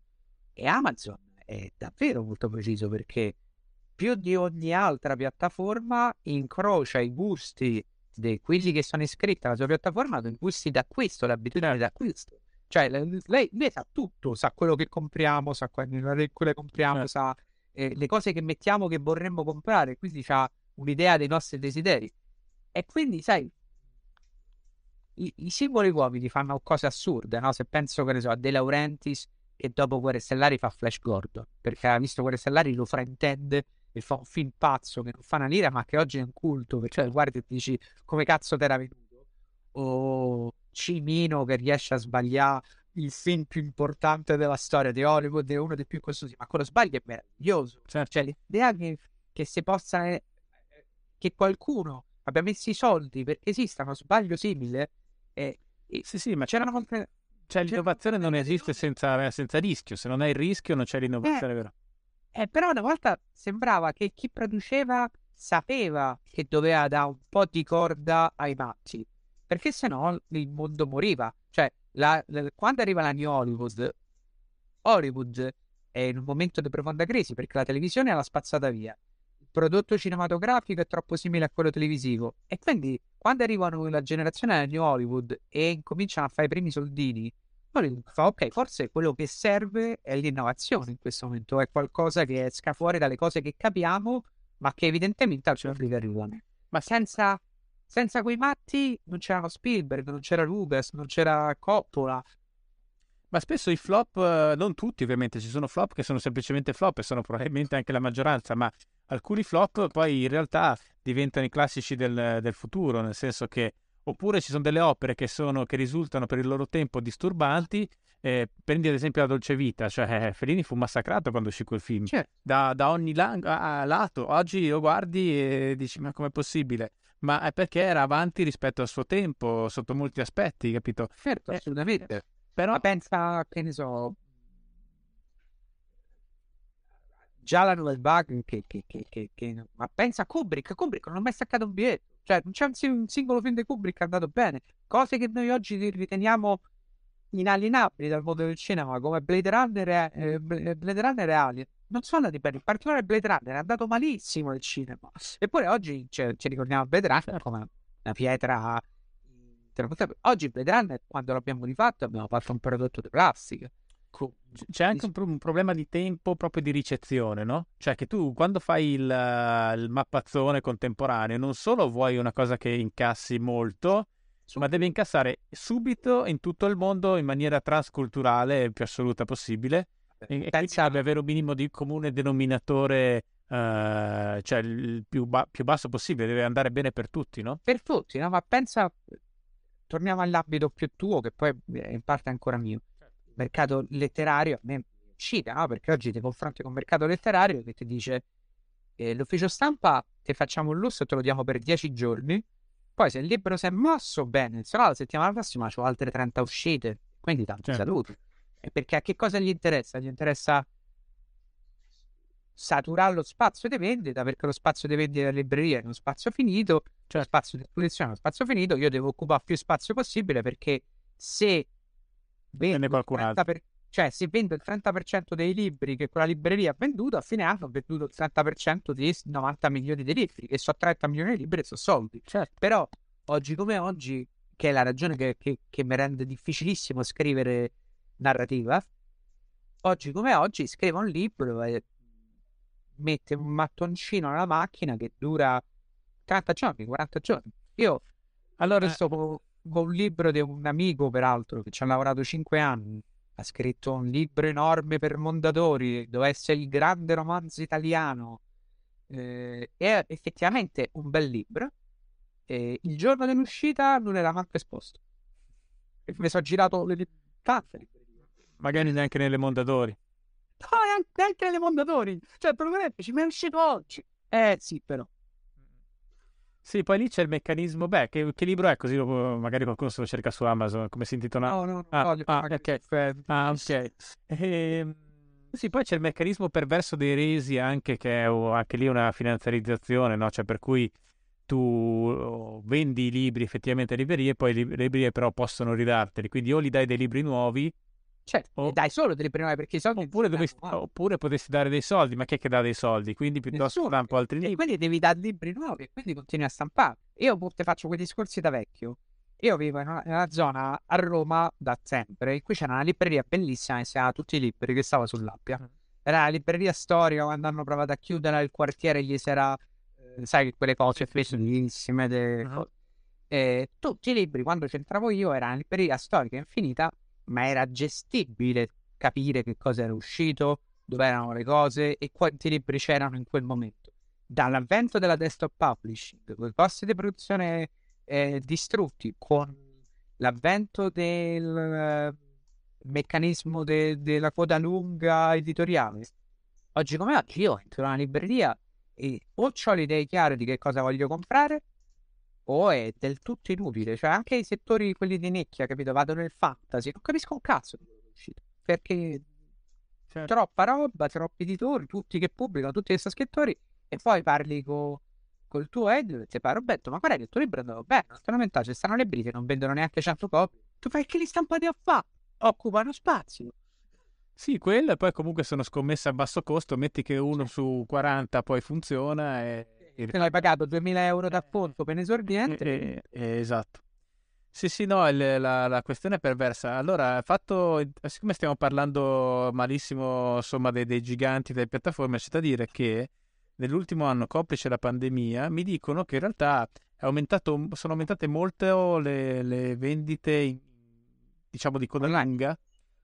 e Amazon è davvero molto preciso perché più di ogni altra piattaforma incrocia i gusti di quelli che sono iscritti alla sua piattaforma con i gusti d'acquisto, le abitudini d'acquisto. Cioè, lei, lei, sa tutto, sa quello che compriamo, sa quello che compriamo, eh. sa eh, le cose che mettiamo che vorremmo comprare, quindi ha un'idea dei nostri desideri. E quindi, sai, i, i singoli uomini fanno cose assurde, no? Se penso, che ne so, a De Laurentiis che dopo Guerre Stellari fa Flash Gordon, perché ha visto Guerre Stellari, lo fraintende e fa un film pazzo che non fa una lira, ma che oggi è un culto, perché cioè, guardi e dici come cazzo t'era venuto. O Cimino che riesce a sbagliare il film più importante della storia di Hollywood è uno dei più costosi, ma quello sbaglio è meraviglioso. Certo. Cioè, l'idea che, che si possa eh, che qualcuno abbia messo i soldi perché esista uno sbaglio simile e, e sì, sì, ma c'erano molte... Cioè, l'innovazione non esiste senza, senza, rischio. Se non hai il rischio, non c'è l'innovazione, eh, vero? Eh, però una volta sembrava che chi produceva sapeva che doveva dare un po' di corda ai matti, perché se no il mondo moriva. Cioè, la, la, quando arriva la New Hollywood, Hollywood è in un momento di profonda crisi perché la televisione l'ha spazzata via prodotto cinematografico è troppo simile a quello televisivo. E quindi quando arrivano la generazione della New Hollywood e cominciano a fare i primi soldini, fa ok, forse quello che serve è l'innovazione in questo momento, è qualcosa che esca fuori dalle cose che capiamo, ma che evidentemente al certo arrivano. Ma senza Senza quei matti non c'erano Spielberg, non c'era Lucas, non c'era Coppola. Ma spesso i flop, eh, non tutti ovviamente, ci sono flop che sono semplicemente flop e sono probabilmente anche la maggioranza, ma alcuni flop poi in realtà diventano i classici del, del futuro, nel senso che oppure ci sono delle opere che, sono, che risultano per il loro tempo disturbanti. Eh, prendi ad esempio la Dolce Vita, cioè Fellini fu massacrato quando uscì quel film Certo. da, da ogni la- lato. Oggi lo guardi e dici: Ma com'è possibile? Ma è perché era avanti rispetto al suo tempo, sotto molti aspetti, capito? Certo, Eh, assolutamente. Però Ma pensa, che ne so, Nouvelle Vague che, che, che, che, Ma pensa a Kubrick, Kubrick non ha mai staccato un biglietto. Cioè, non c'è un, un singolo film di Kubrick andato bene. Cose che noi oggi riteniamo inalienabili dal mondo del cinema, come Blade Runner e, eh, Bl- Blade Runner e Alien. Non sono andati bene, in particolare Blade Runner è andato malissimo nel cinema. Eppure oggi ci ricordiamo Blade Runner come una pietra. Oggi Blade Runner, quando l'abbiamo rifatto, abbiamo fatto un prodotto di plastica. Co- c- c'è anche un, un problema di tempo proprio di ricezione, no? Cioè che tu quando fai il, eh, il mappazzone contemporaneo non solo vuoi una cosa che incassi molto, ma devi incassare subito in tutto il mondo in maniera transculturale più assoluta possibile e, e Pensa- deve avere un minimo di comune denominatore, eh, cioè il più, ba- più basso possibile, deve andare bene per tutti, no? per tutti, no? Ma pensa, torniamo all'ambito più tuo, che poi è in parte ancora mio. Mercato letterario a me uscita, no? Perché oggi ti confronti con il mercato letterario che ti dice eh, l'ufficio stampa ti facciamo un lusso e te lo diamo per 10 giorni. Poi se il libro si è mosso bene, se no la settimana prossima ho altre 30 uscite. Quindi tanti Certo. saluti. E perché a che cosa gli interessa? Gli interessa saturare lo spazio di vendita, perché lo spazio di vendita della libreria è uno spazio finito, cioè lo spazio di esposizione è uno spazio finito, io devo occupare più spazio possibile perché se vendo il qualcun altro. 30%, cioè se vendo il 30% dei libri che quella libreria ha venduto, a fine anno ho venduto il 30% di 90 milioni di libri, che so 30 milioni di libri e sono soldi. Certo. Però oggi come oggi, che è la ragione che, che- che mi rende difficilissimo scrivere narrativa, oggi come oggi scrivo un libro e mette un mattoncino nella macchina che dura 30 giorni, 40 giorni. Io Allora, con, con un libro di un amico, peraltro, che ci ha lavorato 5 anni, ha scritto un libro enorme per Mondadori, doveva essere il grande romanzo italiano. Eh, è effettivamente un bel libro. E il giorno dell'uscita non era manco esposto. E mi sono girato le tante magari neanche nelle Mondadori. No, neanche, neanche nelle Mondadori. Cioè, il problema è che ci mi è uscito oggi. Eh sì, però. Sì, poi lì c'è il meccanismo. Beh, che, che libro è? Così lo- magari qualcuno se lo cerca su Amazon. Come si intitola? No, no, no, Ah, voglio ah, fare ok. Ah, ok. Ehm, sì, poi c'è il meccanismo perverso dei resi anche, che è oh, anche lì una finanziarizzazione, no? Cioè, per cui tu oh, vendi i libri effettivamente alle librerie, e poi le le librerie però possono ridarteli. Quindi o gli dai dei libri nuovi, Cioè, Oh. dai solo delle prime perché i soldi oppure, dovresti- danno, oppure potresti dare dei soldi. Ma chi è che dà dei soldi? Quindi piuttosto Nessuno. stampo altri E libri. quindi devi dare libri nuovi e quindi continui a stampare. Io te faccio quei discorsi da vecchio. Io vivo in una, in una zona a Roma da sempre, in cui c'era una libreria bellissima che si chiamava Tutti i Libri, che stava sull'Appia. Mm. Era una libreria storica, quando hanno provato a chiudere il quartiere gli si era, eh, sai, quelle cose bellissime. de- Mhm. E tutti i libri, quando c'entravo io, era una libreria storica infinita, ma era gestibile capire che cosa era uscito, dove erano le cose e quanti libri c'erano in quel momento. Dall'avvento della desktop publishing, con i costi di produzione eh, distrutti, con l'avvento del eh, meccanismo de- della coda lunga editoriale, oggi come oggi io entro in una libreria e o ho le idee chiare di che cosa voglio comprare, o è del tutto inutile. Cioè, anche i settori, quelli di nicchia, capito? Vado nel fantasy, non capisco un cazzo di uscito. Perché Certo. troppa roba, troppi editori, tutti che pubblicano, tutti che sono scrittori, e poi parli co- col tuo editor e ti pare, Roberto, ma guarda che il tuo libro è andato bene, lamentare, ci stanno libri che non vendono neanche 100 copie. Tu fai che li stampati a fa? Occupano spazio. Sì, quello e poi comunque sono scommesse a basso costo. Metti che uno su 40 poi funziona e... Se l'hai pagato 2000 euro da conto per esordiente, Eh, eh, esatto. Sì, sì, no, il- la, la questione è perversa. Allora, fatto, siccome stiamo parlando malissimo, insomma, dei, dei giganti delle piattaforme, c'è da dire che nell'ultimo anno complice la pandemia, mi dicono che in realtà aumentato, sono aumentate molto le, le vendite, in, diciamo, di coda lunga.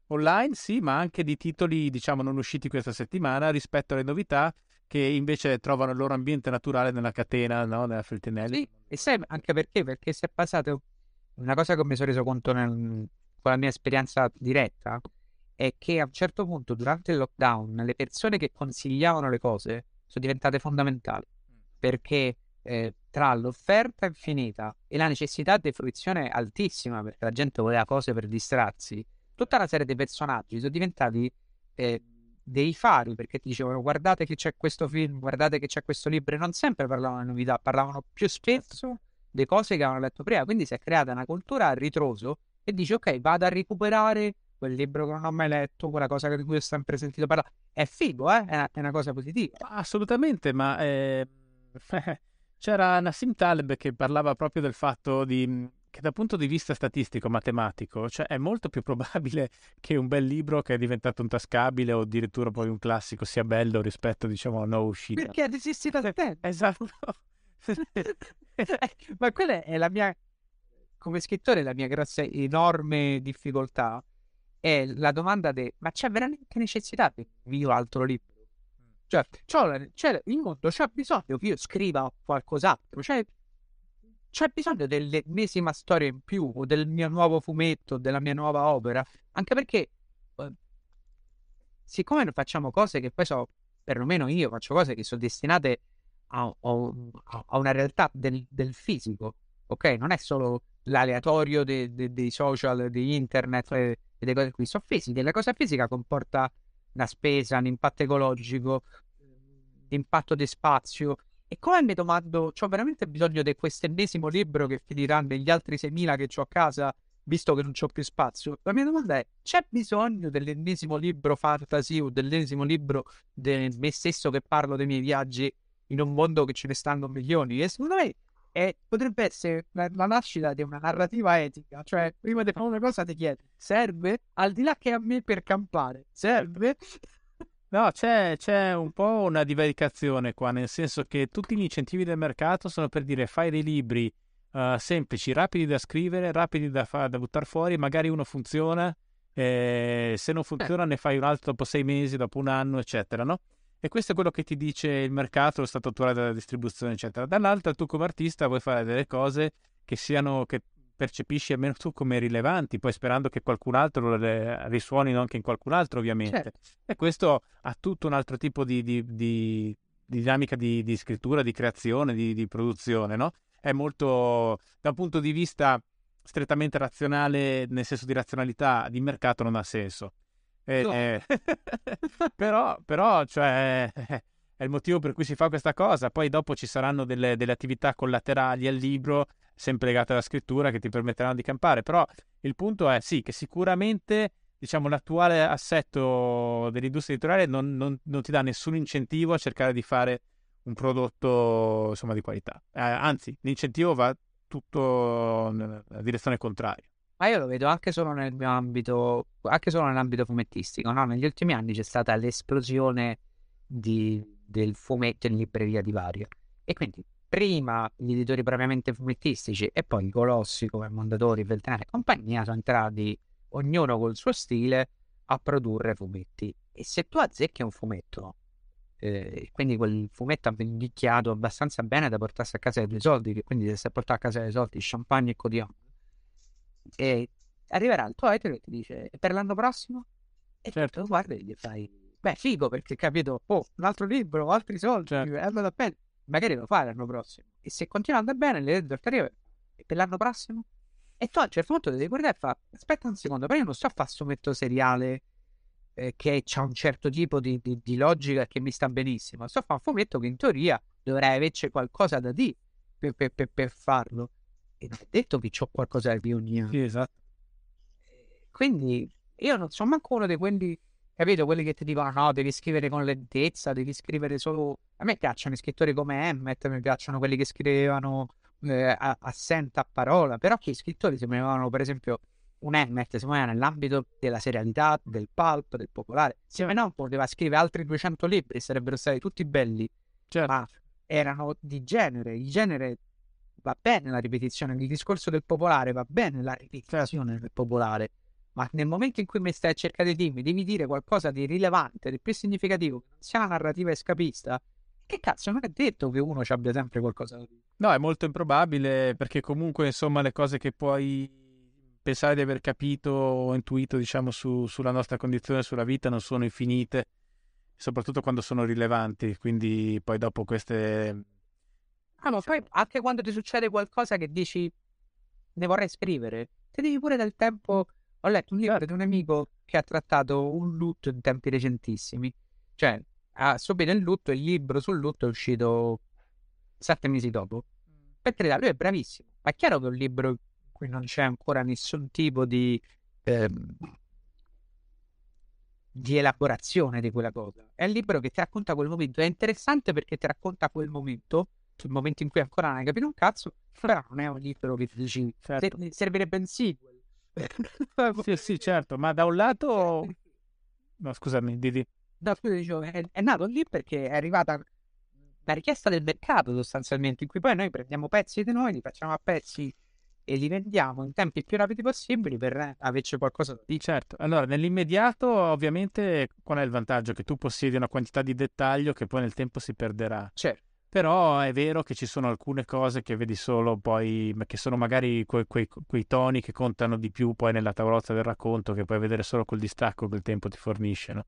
Online sì, ma anche di titoli, diciamo, non usciti questa settimana rispetto alle novità che invece trovano il loro ambiente naturale nella catena, no? nella Feltinelli. Sì, e sai anche perché? Perché si è passato una cosa che mi sono reso conto nel, con la mia esperienza diretta è che a un certo punto durante il lockdown le persone che consigliavano le cose sono diventate fondamentali perché eh, tra l'offerta infinita e la necessità di fruizione altissima perché la gente voleva cose per distrarsi tutta una serie di personaggi sono diventati eh, dei fari perché ti dicevano guardate che c'è questo film, guardate che c'è questo libro e non sempre parlavano di novità, parlavano più spesso di cose che avevano letto prima, quindi si è creata una cultura a ritroso e dici ok vado a recuperare quel libro che non ho mai letto, quella cosa di cui ho sempre sentito parlare, è figo, eh? è, una, è una cosa positiva. Assolutamente, ma eh, *laughs* c'era Nassim Taleb che parlava proprio del fatto di che dal punto di vista statistico, matematico, cioè è molto più probabile *laughs* che un bel libro che è diventato un tascabile o addirittura poi un classico sia bello rispetto, diciamo, a una uscita. Perché ad esiste da tempo. Esatto. *laughs* Ma quella è la mia, come scrittore, la mia grossa, enorme difficoltà. È la domanda di, ma c'è veramente necessità di un altro libro? Cioè, cioè, il mondo c'è bisogno che io scriva qualcos'altro. Cioè, c'è bisogno dell'ennesima storia in più, o del mio nuovo fumetto, della mia nuova opera, anche perché eh, siccome noi facciamo cose che poi so, perlomeno io faccio cose che sono destinate a, a, a una realtà del, del, fisico, ok? Non è solo l'aleatorio dei, dei, dei social, di internet e delle cose qui, sono fisiche. La cosa fisica comporta una spesa, un impatto ecologico, impatto di spazio, e come mi domando, ho veramente bisogno di questo ennesimo libro che finirà negli altri 6.000 che ho a casa, visto che non ho più spazio? La mia domanda è, c'è bisogno dell'ennesimo libro fantasy o dell'ennesimo libro di me stesso che parlo dei miei viaggi in un mondo che ce ne stanno milioni? E secondo me è, potrebbe essere la, la, nascita di una narrativa etica. Cioè, prima di fare una cosa ti chiedi, serve? Al di là che a me per campare, serve? No, c'è, c'è, un po' una divaricazione qua, nel senso che tutti gli incentivi del mercato sono per dire fai dei libri uh, semplici, rapidi da scrivere, rapidi da, fa- da buttare fuori, magari uno funziona, eh, se non funziona eh. ne fai un altro dopo sei mesi, dopo un anno, eccetera, no? E questo è quello che ti dice il mercato, lo stato attuale della distribuzione, eccetera. Dall'altro, tu come artista vuoi fare delle cose che siano, che percepisci almeno tu come rilevanti, poi sperando che qualcun altro le risuonino anche in qualcun altro, ovviamente. Certo. E questo ha tutto un altro tipo di, di, di, di dinamica di, scrittura, di creazione, di, produzione, no? È molto, da un punto di vista strettamente razionale, nel senso di razionalità di mercato, non ha senso. Eh, no. eh, *laughs* però, però, cioè, è il motivo per cui si fa questa cosa. Poi dopo ci saranno delle, delle attività collaterali al libro sempre legate alla scrittura che ti permetteranno di campare. Però il punto è sì, che sicuramente diciamo, l'attuale assetto dell'industria editoriale non, non, non, ti dà nessun incentivo a cercare di fare un prodotto insomma, di qualità. Eh, anzi, l'incentivo va tutto nella direzione contraria. Ma io lo vedo anche solo nel mio ambito, anche solo nell'ambito fumettistico. No? Negli ultimi anni c'è stata l'esplosione di, del fumetto in libreria di vario. E quindi prima gli editori propriamente fumettistici e poi i colossi come Mondadori, Veltenari e compagnia sono entrati ognuno col suo stile a produrre fumetti. E se tu azzecchi un fumetto, eh, quindi quel fumetto avvendicchiato abbastanza bene da portarsi a casa dei soldi, che quindi se portare a casa dei soldi, champagne e codion, e arriverà il tuo editor e ti dice, per l'anno prossimo? E certo. tu guardi e gli fai, beh figo perché capito, oh, un altro libro, altri soldi, certo. è andato bene magari lo fai l'anno prossimo. E se continua ad andare bene, le del arriva e per l'anno prossimo? E tu a un certo punto devi guardare e fa, aspetta un secondo, però io non sto a fare fumetto seriale eh, che ha un certo tipo di, di, di, logica che mi sta benissimo. Sto a fare un fumetto che in teoria dovrei averci qualcosa da dire per, per, per, per farlo. E non è detto che ho qualcosa da dire Sì, esatto. Quindi io non sono manco uno di quelli capito? Quelli che ti dicono no, devi scrivere con lentezza, devi scrivere solo... A me piacciono i scrittori come Emmet, mi piacciono quelli che scrivevano eh, a, assenta a parola, però che i scrittori si muovevano, per esempio, un Emmet si muoveva nell'ambito della serialità, del pulp, del popolare, se no poteva scrivere altri 200 libri, sarebbero stati tutti belli, certo. ma erano di genere. Il genere va bene la ripetizione, il discorso del popolare va bene la ripetizione certo. del popolare, ma nel momento in cui mi stai a cercare di dirmi, devi dire qualcosa di rilevante, di più significativo, che non sia una narrativa escapista, che cazzo, non è detto che uno ci abbia sempre qualcosa da dire. No, è molto improbabile perché comunque, insomma, le cose che puoi pensare di aver capito o intuito, diciamo, su, sulla nostra condizione, sulla vita, non sono infinite, soprattutto quando sono rilevanti. Quindi poi dopo queste... Ah, ma poi anche quando ti succede qualcosa che dici ne vorrei scrivere, ti devi pure del tempo... Ho letto un libro di un amico che ha trattato un lutto in tempi recentissimi. Cioè, ha subito il lutto, il libro sul lutto è uscito sette mesi dopo. Per carità, lui è bravissimo. Ma è chiaro che è un libro cui non c'è ancora nessun tipo di, eh, di elaborazione di quella cosa. È il libro che ti racconta quel momento. È interessante perché ti racconta quel momento, il momento in cui ancora non hai capito un cazzo, però non è un libro che ti dici certo. servirebbe un sequel. *laughs* sì, sì, certo, ma da un lato... *laughs* No, scusami, Didi. No, scusa, dicevo, è, è nato lì perché è arrivata la richiesta del mercato sostanzialmente, in cui poi noi prendiamo pezzi di noi, li facciamo a pezzi e li vendiamo in tempi più rapidi possibili per averci qualcosa da dire. Certo, allora nell'immediato ovviamente qual è il vantaggio? Che tu possiedi una quantità di dettaglio che poi nel tempo si perderà. Certo. Però è vero che ci sono alcune cose che vedi solo poi, che sono magari que- quei, quei, toni che contano di più poi nella tavolozza del racconto, che puoi vedere solo col distacco che il tempo ti fornisce, no?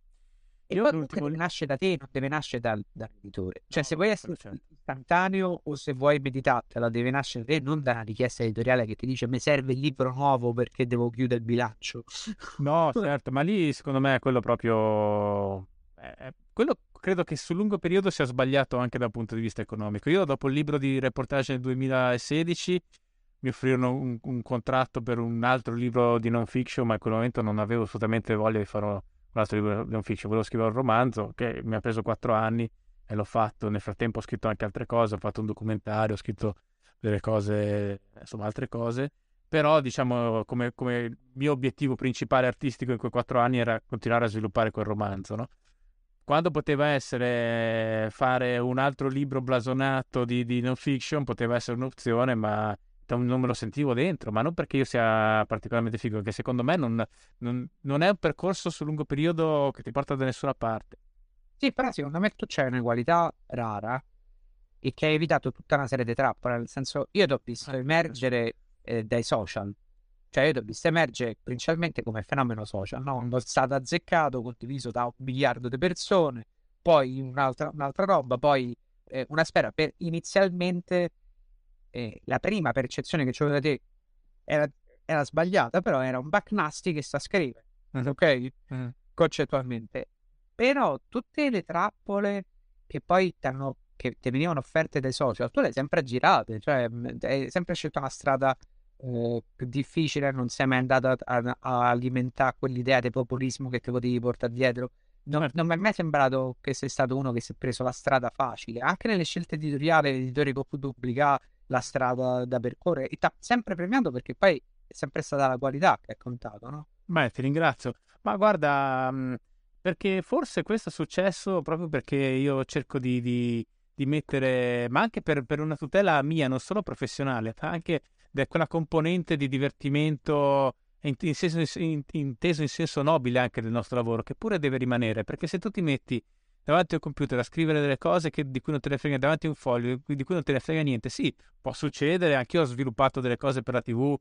E Io l'ultimo... deve nascere da te, non deve nascere dal, dall'editore. Cioè, no, se vuoi essere certo. istantaneo o se vuoi meditartela, deve nascere da te, non da una richiesta editoriale che ti dice mi serve il libro nuovo perché devo chiudere il bilancio. No, *laughs* certo, ma lì secondo me è quello proprio... Eh, quello credo che sul lungo periodo sia sbagliato anche dal punto di vista economico. Io dopo il libro di reportage nel 2016 mi offrirono un, un contratto per un altro libro di non fiction, ma in quel momento non avevo assolutamente voglia di farlo un altro libro di un fiction, volevo scrivere un romanzo che mi ha preso quattro anni e l'ho fatto. Nel frattempo ho scritto anche altre cose, ho fatto un documentario, ho scritto delle cose, insomma altre cose. Però diciamo come, come mio obiettivo principale artistico in quei quattro anni era continuare a sviluppare quel romanzo, no? Quando poteva essere fare un altro libro blasonato di, di non fiction, poteva essere un'opzione, ma non me lo sentivo dentro, ma non perché io sia particolarmente figo, perché secondo me non, non, non, è un percorso sul lungo periodo che ti porta da nessuna parte. Sì, però secondo me tu c'hai una qualità rara e che hai evitato tutta una serie di trappole, nel senso io ti ho visto ah, emergere eh, dai social, cioè io ti ho visto emergere principalmente come fenomeno social, no? È stato azzeccato, condiviso da un miliardo di persone, poi un'altra, un'altra roba, poi eh, una sfera per inizialmente eh, la prima percezione che c'avevo da te era, era, sbagliata, però era un back nasty che sta scrivere, mm. ok? Mm. Concettualmente. Però tutte le trappole che poi che ti venivano offerte dai social, tu le hai sempre girate, cioè hai sempre scelto una strada eh, più difficile, non sei mai andato a, a, a, alimentare quell'idea di populismo che ti potevi portare dietro. Non, non mi è mai sembrato che sei stato uno che si è preso la strada facile, anche nelle scelte editoriali, l'editore che ho la strada da percorrere e ti ha sempre premiato perché poi è sempre stata la qualità che è contato, no? Beh, ti ringrazio. Ma guarda, perché forse questo è successo proprio perché io cerco di, di, di mettere, ma anche per, per, una tutela mia, non solo professionale, ma anche di quella componente di divertimento in, in senso, in, inteso in senso nobile anche del nostro lavoro, che pure deve rimanere, perché se tu ti metti davanti al computer a scrivere delle cose che, di cui non te ne frega davanti a un foglio di cui non te ne frega niente. Sì, può succedere, anch'io ho sviluppato delle cose per la TV,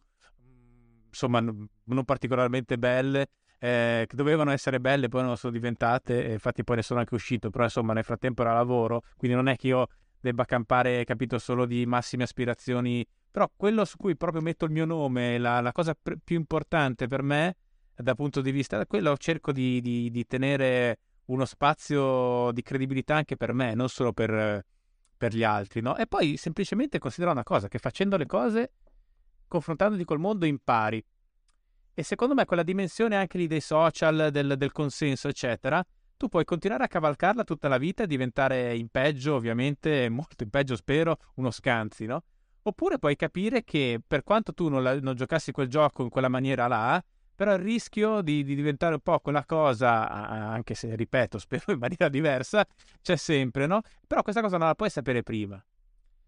insomma, non particolarmente belle, eh, che dovevano essere belle, poi non sono diventate, infatti poi ne sono anche uscito, però insomma nel frattempo era lavoro, quindi non è che io debba campare, capito, solo di massime aspirazioni, però quello su cui proprio metto il mio nome, la, la cosa pr- più importante per me, dal punto di vista, quello cerco di, di, di tenere uno spazio di credibilità anche per me, non solo per, per gli altri, no? E poi semplicemente considera una cosa, che facendo le cose, confrontandoti col mondo, impari. E secondo me quella dimensione anche lì dei social, del, del consenso, eccetera, tu puoi continuare a cavalcarla tutta la vita e diventare in peggio, ovviamente, molto in peggio spero, uno scanzi, no? Oppure puoi capire che per quanto tu non, la, non giocassi quel gioco in quella maniera là, però il rischio di, di diventare un po' quella cosa, anche se ripeto, *laughs* spero in maniera diversa, c'è sempre, no? Però questa cosa non la puoi sapere prima.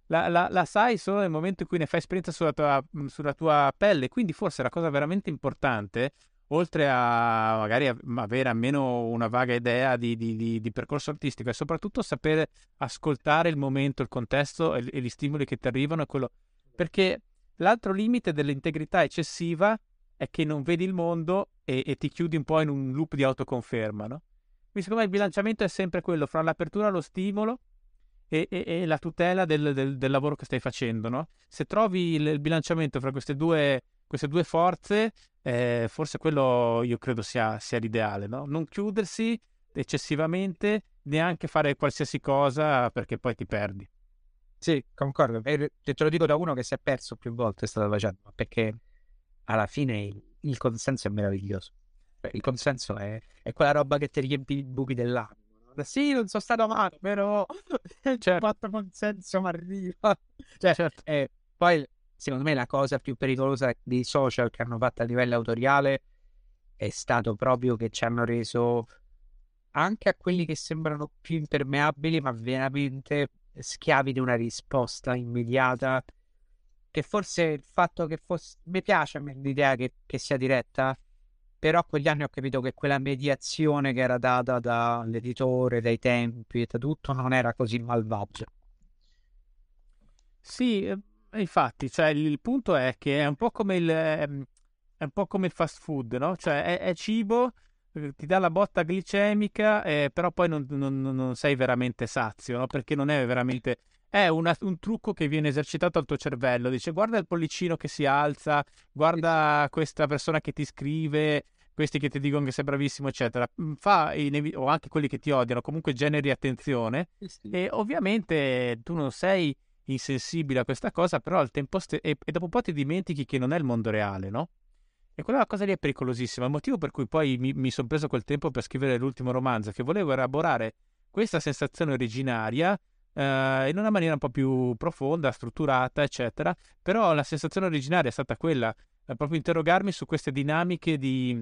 La, la, la, sai solo nel momento in cui ne fai esperienza sulla tua, sulla tua, pelle. Quindi forse la cosa veramente importante, oltre a magari avere almeno una vaga idea di, di, di, di percorso artistico, è soprattutto sapere ascoltare il momento, il contesto e, e gli stimoli che ti arrivano. Quello... Perché l'altro limite dell'integrità eccessiva è che non vedi il mondo e, e ti chiudi un po' in un loop di autoconferma, no? Quindi secondo me il bilanciamento è sempre quello fra l'apertura allo stimolo e, e, e la tutela del, del, del, lavoro che stai facendo, no? Se trovi il, il bilanciamento fra queste due, queste due forze, eh, forse quello io credo sia, sia l'ideale, no? Non chiudersi eccessivamente, neanche fare qualsiasi cosa perché poi ti perdi. Sì, concordo. E te lo dico da uno che si è perso più volte strada facendo, perché alla fine il, consenso è meraviglioso. Il consenso è, è, quella roba che ti riempie i buchi dell'anima. Sì, non sono stato male, però certo. *laughs* fatto consenso mi arriva. Cioè, certo. eh, poi, secondo me, la cosa più pericolosa dei social che hanno fatto a livello autoriale è stato proprio che ci hanno reso anche a quelli che sembrano più impermeabili, ma veramente schiavi di una risposta immediata. Che forse il fatto che fosse. Mi piace l'idea che, che sia diretta, però a quegli anni ho capito che quella mediazione che era data dall'editore, dai tempi e da tutto non era così malvagia. Sì, eh, infatti, cioè, il punto è che è un po' come il, ehm, è un po' come il fast food, no? Cioè è, è cibo, eh, ti dà la botta glicemica, eh, però poi non, non, non, sei veramente sazio, no? Perché non è veramente... È una, un trucco che viene esercitato al tuo cervello. Dice guarda il pollicino che si alza, guarda questa persona che ti scrive, questi che ti dicono che sei bravissimo, eccetera, mm, fa inevi- o anche quelli che ti odiano, comunque generi attenzione sì. e ovviamente tu non sei insensibile a questa cosa, però al tempo stesso e, e, dopo un po' ti dimentichi che non è il mondo reale, no? E quella cosa lì è pericolosissima. Il motivo per cui poi mi, mi sono preso quel tempo per scrivere l'ultimo romanzo che volevo elaborare questa sensazione originaria Uh, in una maniera un po' più profonda, strutturata, eccetera. Però la sensazione originaria è stata quella, uh, proprio interrogarmi su queste dinamiche di,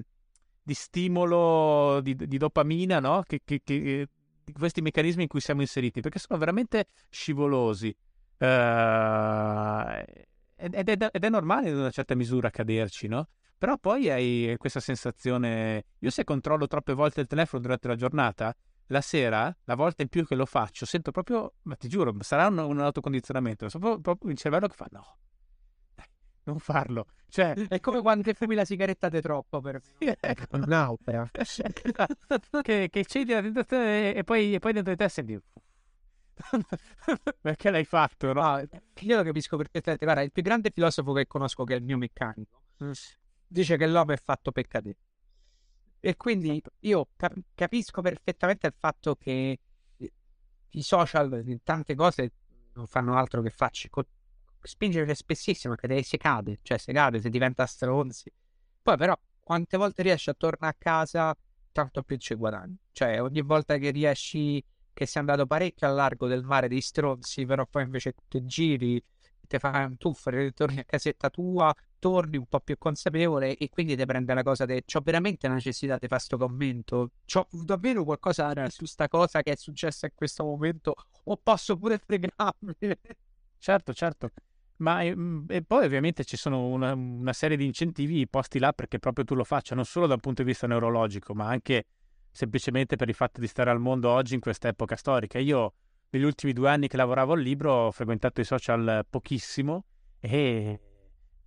di stimolo di, di dopamina, no? Che, che, che, questi meccanismi in cui siamo inseriti, perché sono veramente scivolosi. Uh, ed, è, ed, è, normale in una certa misura caderci, no? Però poi hai questa sensazione. Io se controllo troppe volte il telefono durante la giornata, la sera, la volta in più che lo faccio, sento proprio, ma ti giuro, sarà un, un autocondizionamento, proprio, proprio il cervello che fa no, non farlo. Cioè, è come quando ti fumi la sigaretta di troppo per *laughs* ecco. un'altra. *laughs* che, che cedi la tentazione e poi, e poi dentro di te senti *laughs* perché l'hai fatto, no? Io lo capisco perfettamente. Guarda, il più grande filosofo che conosco, che è il mio meccanico, mm. dice che l'uomo è fatto per cadere. E quindi io cap- capisco perfettamente il fatto che i social in tante cose non fanno altro che farci co- spingere spessissimo perché si cade, cioè si cade, si diventa stronzi. Poi però quante volte riesci a tornare a casa, tanto più ci guadagni. Cioè ogni volta che riesci, che sei andato parecchio al largo del mare dei stronzi, però poi invece ti giri, ti fai un tuffo, ritorni a casetta tua, torni un po' più consapevole e quindi ti prende la cosa che ho veramente la necessità di fare questo commento. C'ho davvero qualcosa su sta cosa che è successa in questo momento o posso pure fregarmi? Certo, certo. Ma ehm, e poi ovviamente ci sono una, una, serie di incentivi posti là perché proprio tu lo faccia, non solo dal punto di vista neurologico, ma anche semplicemente per il fatto di stare al mondo oggi in questa epoca storica. Io negli ultimi due anni che lavoravo al libro ho frequentato i social pochissimo e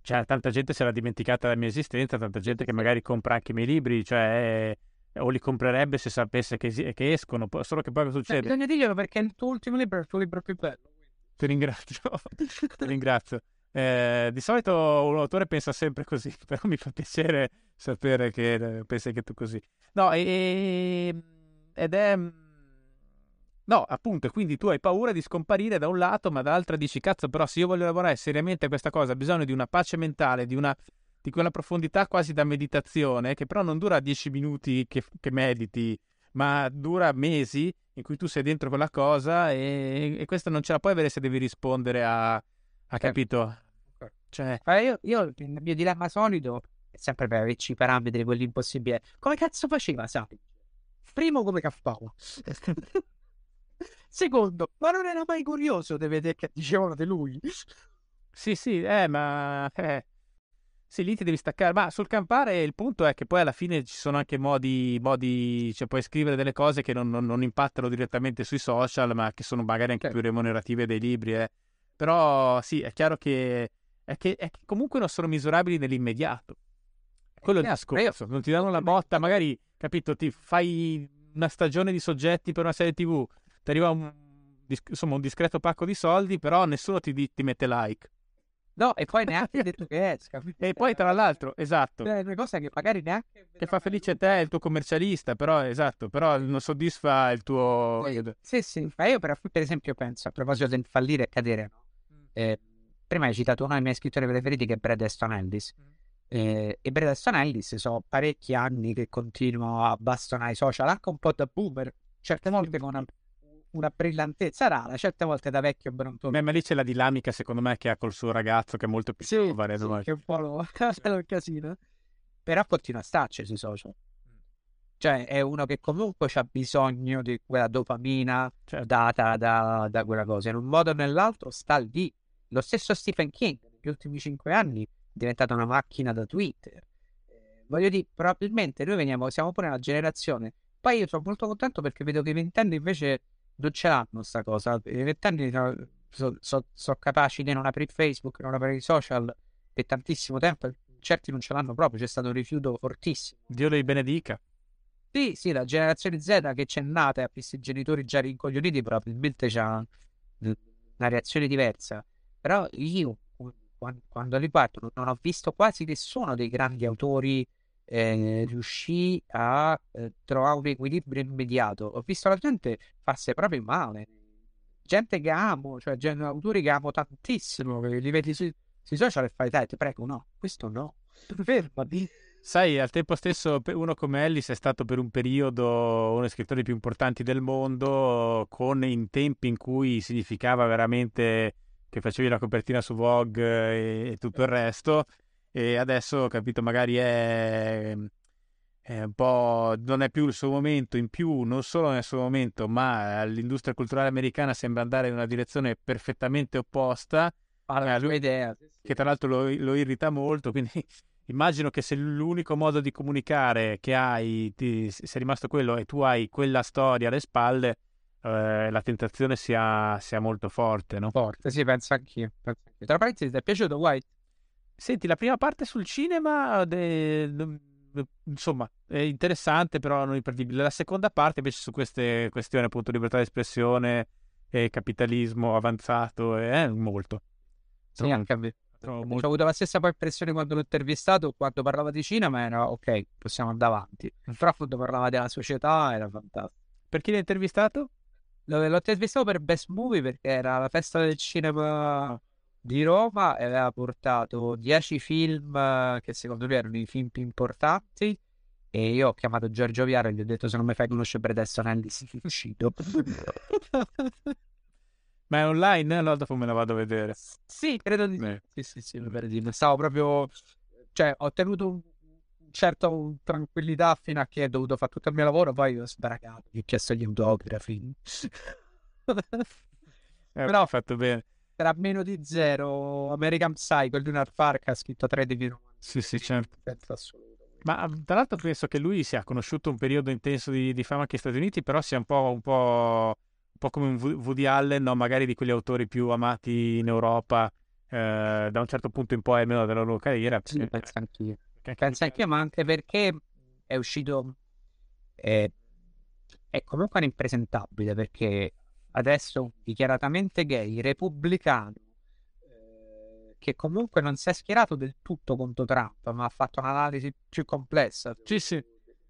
cioè, tanta gente si era dimenticata della mia esistenza, tanta gente che magari compra anche i miei libri, cioè o li comprerebbe se sapesse che, che escono, solo che poi cosa succede? Bisogna dirglielo perché il tuo ultimo libro è il tuo libro più bello. Ti ringrazio, *laughs* ti ringrazio. Eh, di solito un autore pensa sempre così, *laughs* però mi fa piacere sapere che eh, pensi anche tu così. No, e, ed è... No, appunto, quindi tu hai paura di scomparire da un lato, ma dall'altro dici, cazzo, però se io voglio lavorare seriamente a questa cosa, ho bisogno di una pace mentale, di, una, di quella profondità quasi da meditazione, che però non dura dieci minuti che, che mediti, ma dura mesi in cui tu sei dentro quella cosa e, e questa non ce la puoi avere se devi rispondere a, a certo. capito? Cioè... Io, io, il mio dilemma solito sempre per averci i parametri, quelli impossibili. Come cazzo faceva, sai? Primo, come cappava. *laughs* Secondo, ma non era mai curioso di vedere che dicevano di lui? Sì, sì, eh, ma... Eh. Sì, lì ti devi staccare. Ma sul campare il punto è che poi alla fine ci sono anche modi, modi cioè puoi scrivere delle cose che non, non, non, impattano direttamente sui social, ma che sono magari anche più remunerative dei libri. Eh. Però sì, è chiaro che è, che è che comunque non sono misurabili nell'immediato. Quello è il discorso. Non ti danno la botta, magari, capito, ti fai una stagione di soggetti per una serie TV, ti arriva un, insomma, un discreto pacco di soldi, però nessuno ti, ti mette like. No, e poi *laughs* neanche detto che esca. E poi, tra l'altro, esatto. È una cosa che magari neanche. Che fa felice te, il tuo commercialista, però, esatto, però non soddisfa il tuo. Sì, sì. Ma io, per, per esempio, penso a proposito del fallire e cadere, no? Mm. Eh, prima hai citato uno dei miei scrittori preferiti che è Brad Easton Ellis. Mm. Eh, e Brad Easton Ellis sono parecchi anni che continuo a bastonare i social, anche un po' da boomer, certe volte con una una brillantezza rara, certe volte da vecchio brontone. Beh, ma lì c'è la dinamica, secondo me, che ha col suo ragazzo, che è molto più sì, giovane. Sì, che è un po' lo... *laughs* è un casino. Però continua a starci sui social. Cioè, è uno che comunque ha bisogno di quella dopamina certo. data da, da, quella cosa. In un modo o nell'altro sta lì. Lo stesso Stephen King, negli ultimi cinque anni, è diventato una macchina da Twitter. Eh, voglio dire, probabilmente noi veniamo, siamo pure una generazione. Poi io sono molto contento perché vedo che i ventenni invece non ce l'hanno sta cosa. I vent'anni sono so, so, so capaci di non aprire Facebook, non aprire i social per tantissimo tempo. Certi non ce l'hanno proprio, c'è stato un rifiuto fortissimo. Dio li benedica. Sì, sì, la generazione Z che c'è nata e ha visto i genitori già rincoglioniti probabilmente c'ha una reazione diversa. Però io, quando, li parto, non ho visto quasi nessuno dei grandi autori eh, riuscì a eh, trovare un equilibrio immediato. Ho visto la gente farsi proprio male. Gente che amo, cioè gente, autori che amo tantissimo, che li vedi sui, sui social e fai, dai, ti prego, no, questo no. *laughs* Fermati. Sai, al tempo stesso uno come Ellis è stato per un periodo uno dei scrittori più importanti del mondo, con in tempi in cui significava veramente che facevi la copertina su Vogue e, e tutto il resto e adesso, ho capito, magari è, è, un po'... non è più il suo momento, in più non solo nel suo momento, ma l'industria culturale americana sembra andare in una direzione perfettamente opposta. Ah, la sua idea. Che tra l'altro lo, lo irrita molto, quindi *laughs* immagino che se l'unico modo di comunicare che hai ti, sia rimasto quello e tu hai quella storia alle spalle, eh, la tentazione sia, sia, molto forte, no? Forte, sì, penso anch'io. Penso anch'io. Tra parentesi, ti è piaciuto White? Senti, la prima parte sul cinema, de... insomma, è interessante, però non imperdibile. La seconda parte invece su queste questioni, appunto, libertà di espressione e capitalismo avanzato, è molto. Sì, anche a me. Molto... Ho avuto la stessa impressione quando l'ho intervistato, quando parlava di cinema era ok, possiamo andare avanti. Però quando parlava della società era fantastico. Per chi l'ha intervistato? L'ho, intervistato per Best Movie perché era la festa del cinema di Roma e aveva portato 10 film che secondo lui erano i film più importanti. E io ho chiamato Giorgio Viaro e gli ho detto se non mi fai conoscere Predeston Ellis uscito *laughs* ma è online? Allora dopo me la vado a vedere. Sì credo di eh. sì sì sì, sì stavo proprio cioè ho tenuto un certo tranquillità fino a che ho dovuto fare tutto il mio lavoro poi ho sbaragato gli ho chiesto gli autografi eh, però ho fatto bene era meno di zero. American Psycho, Lunar Park ha scritto 3 di più. Sì, sì, certo. Ma tra l'altro penso che lui sia conosciuto un periodo intenso di, di fama anche negli Stati Uniti, però sia un po', un po', un po come un Woody Allen, no? magari di quegli autori più amati in Europa, eh, da un certo punto in poi almeno della loro carriera. Sì, perché, penso anch'io. Anch'io, ma anche perché è uscito... È, è comunque un impresentabile, perché adesso dichiaratamente gay, repubblicano, eh, che comunque non si è schierato del tutto contro Trump, ma ha fatto un'analisi più complessa. Sì, sì.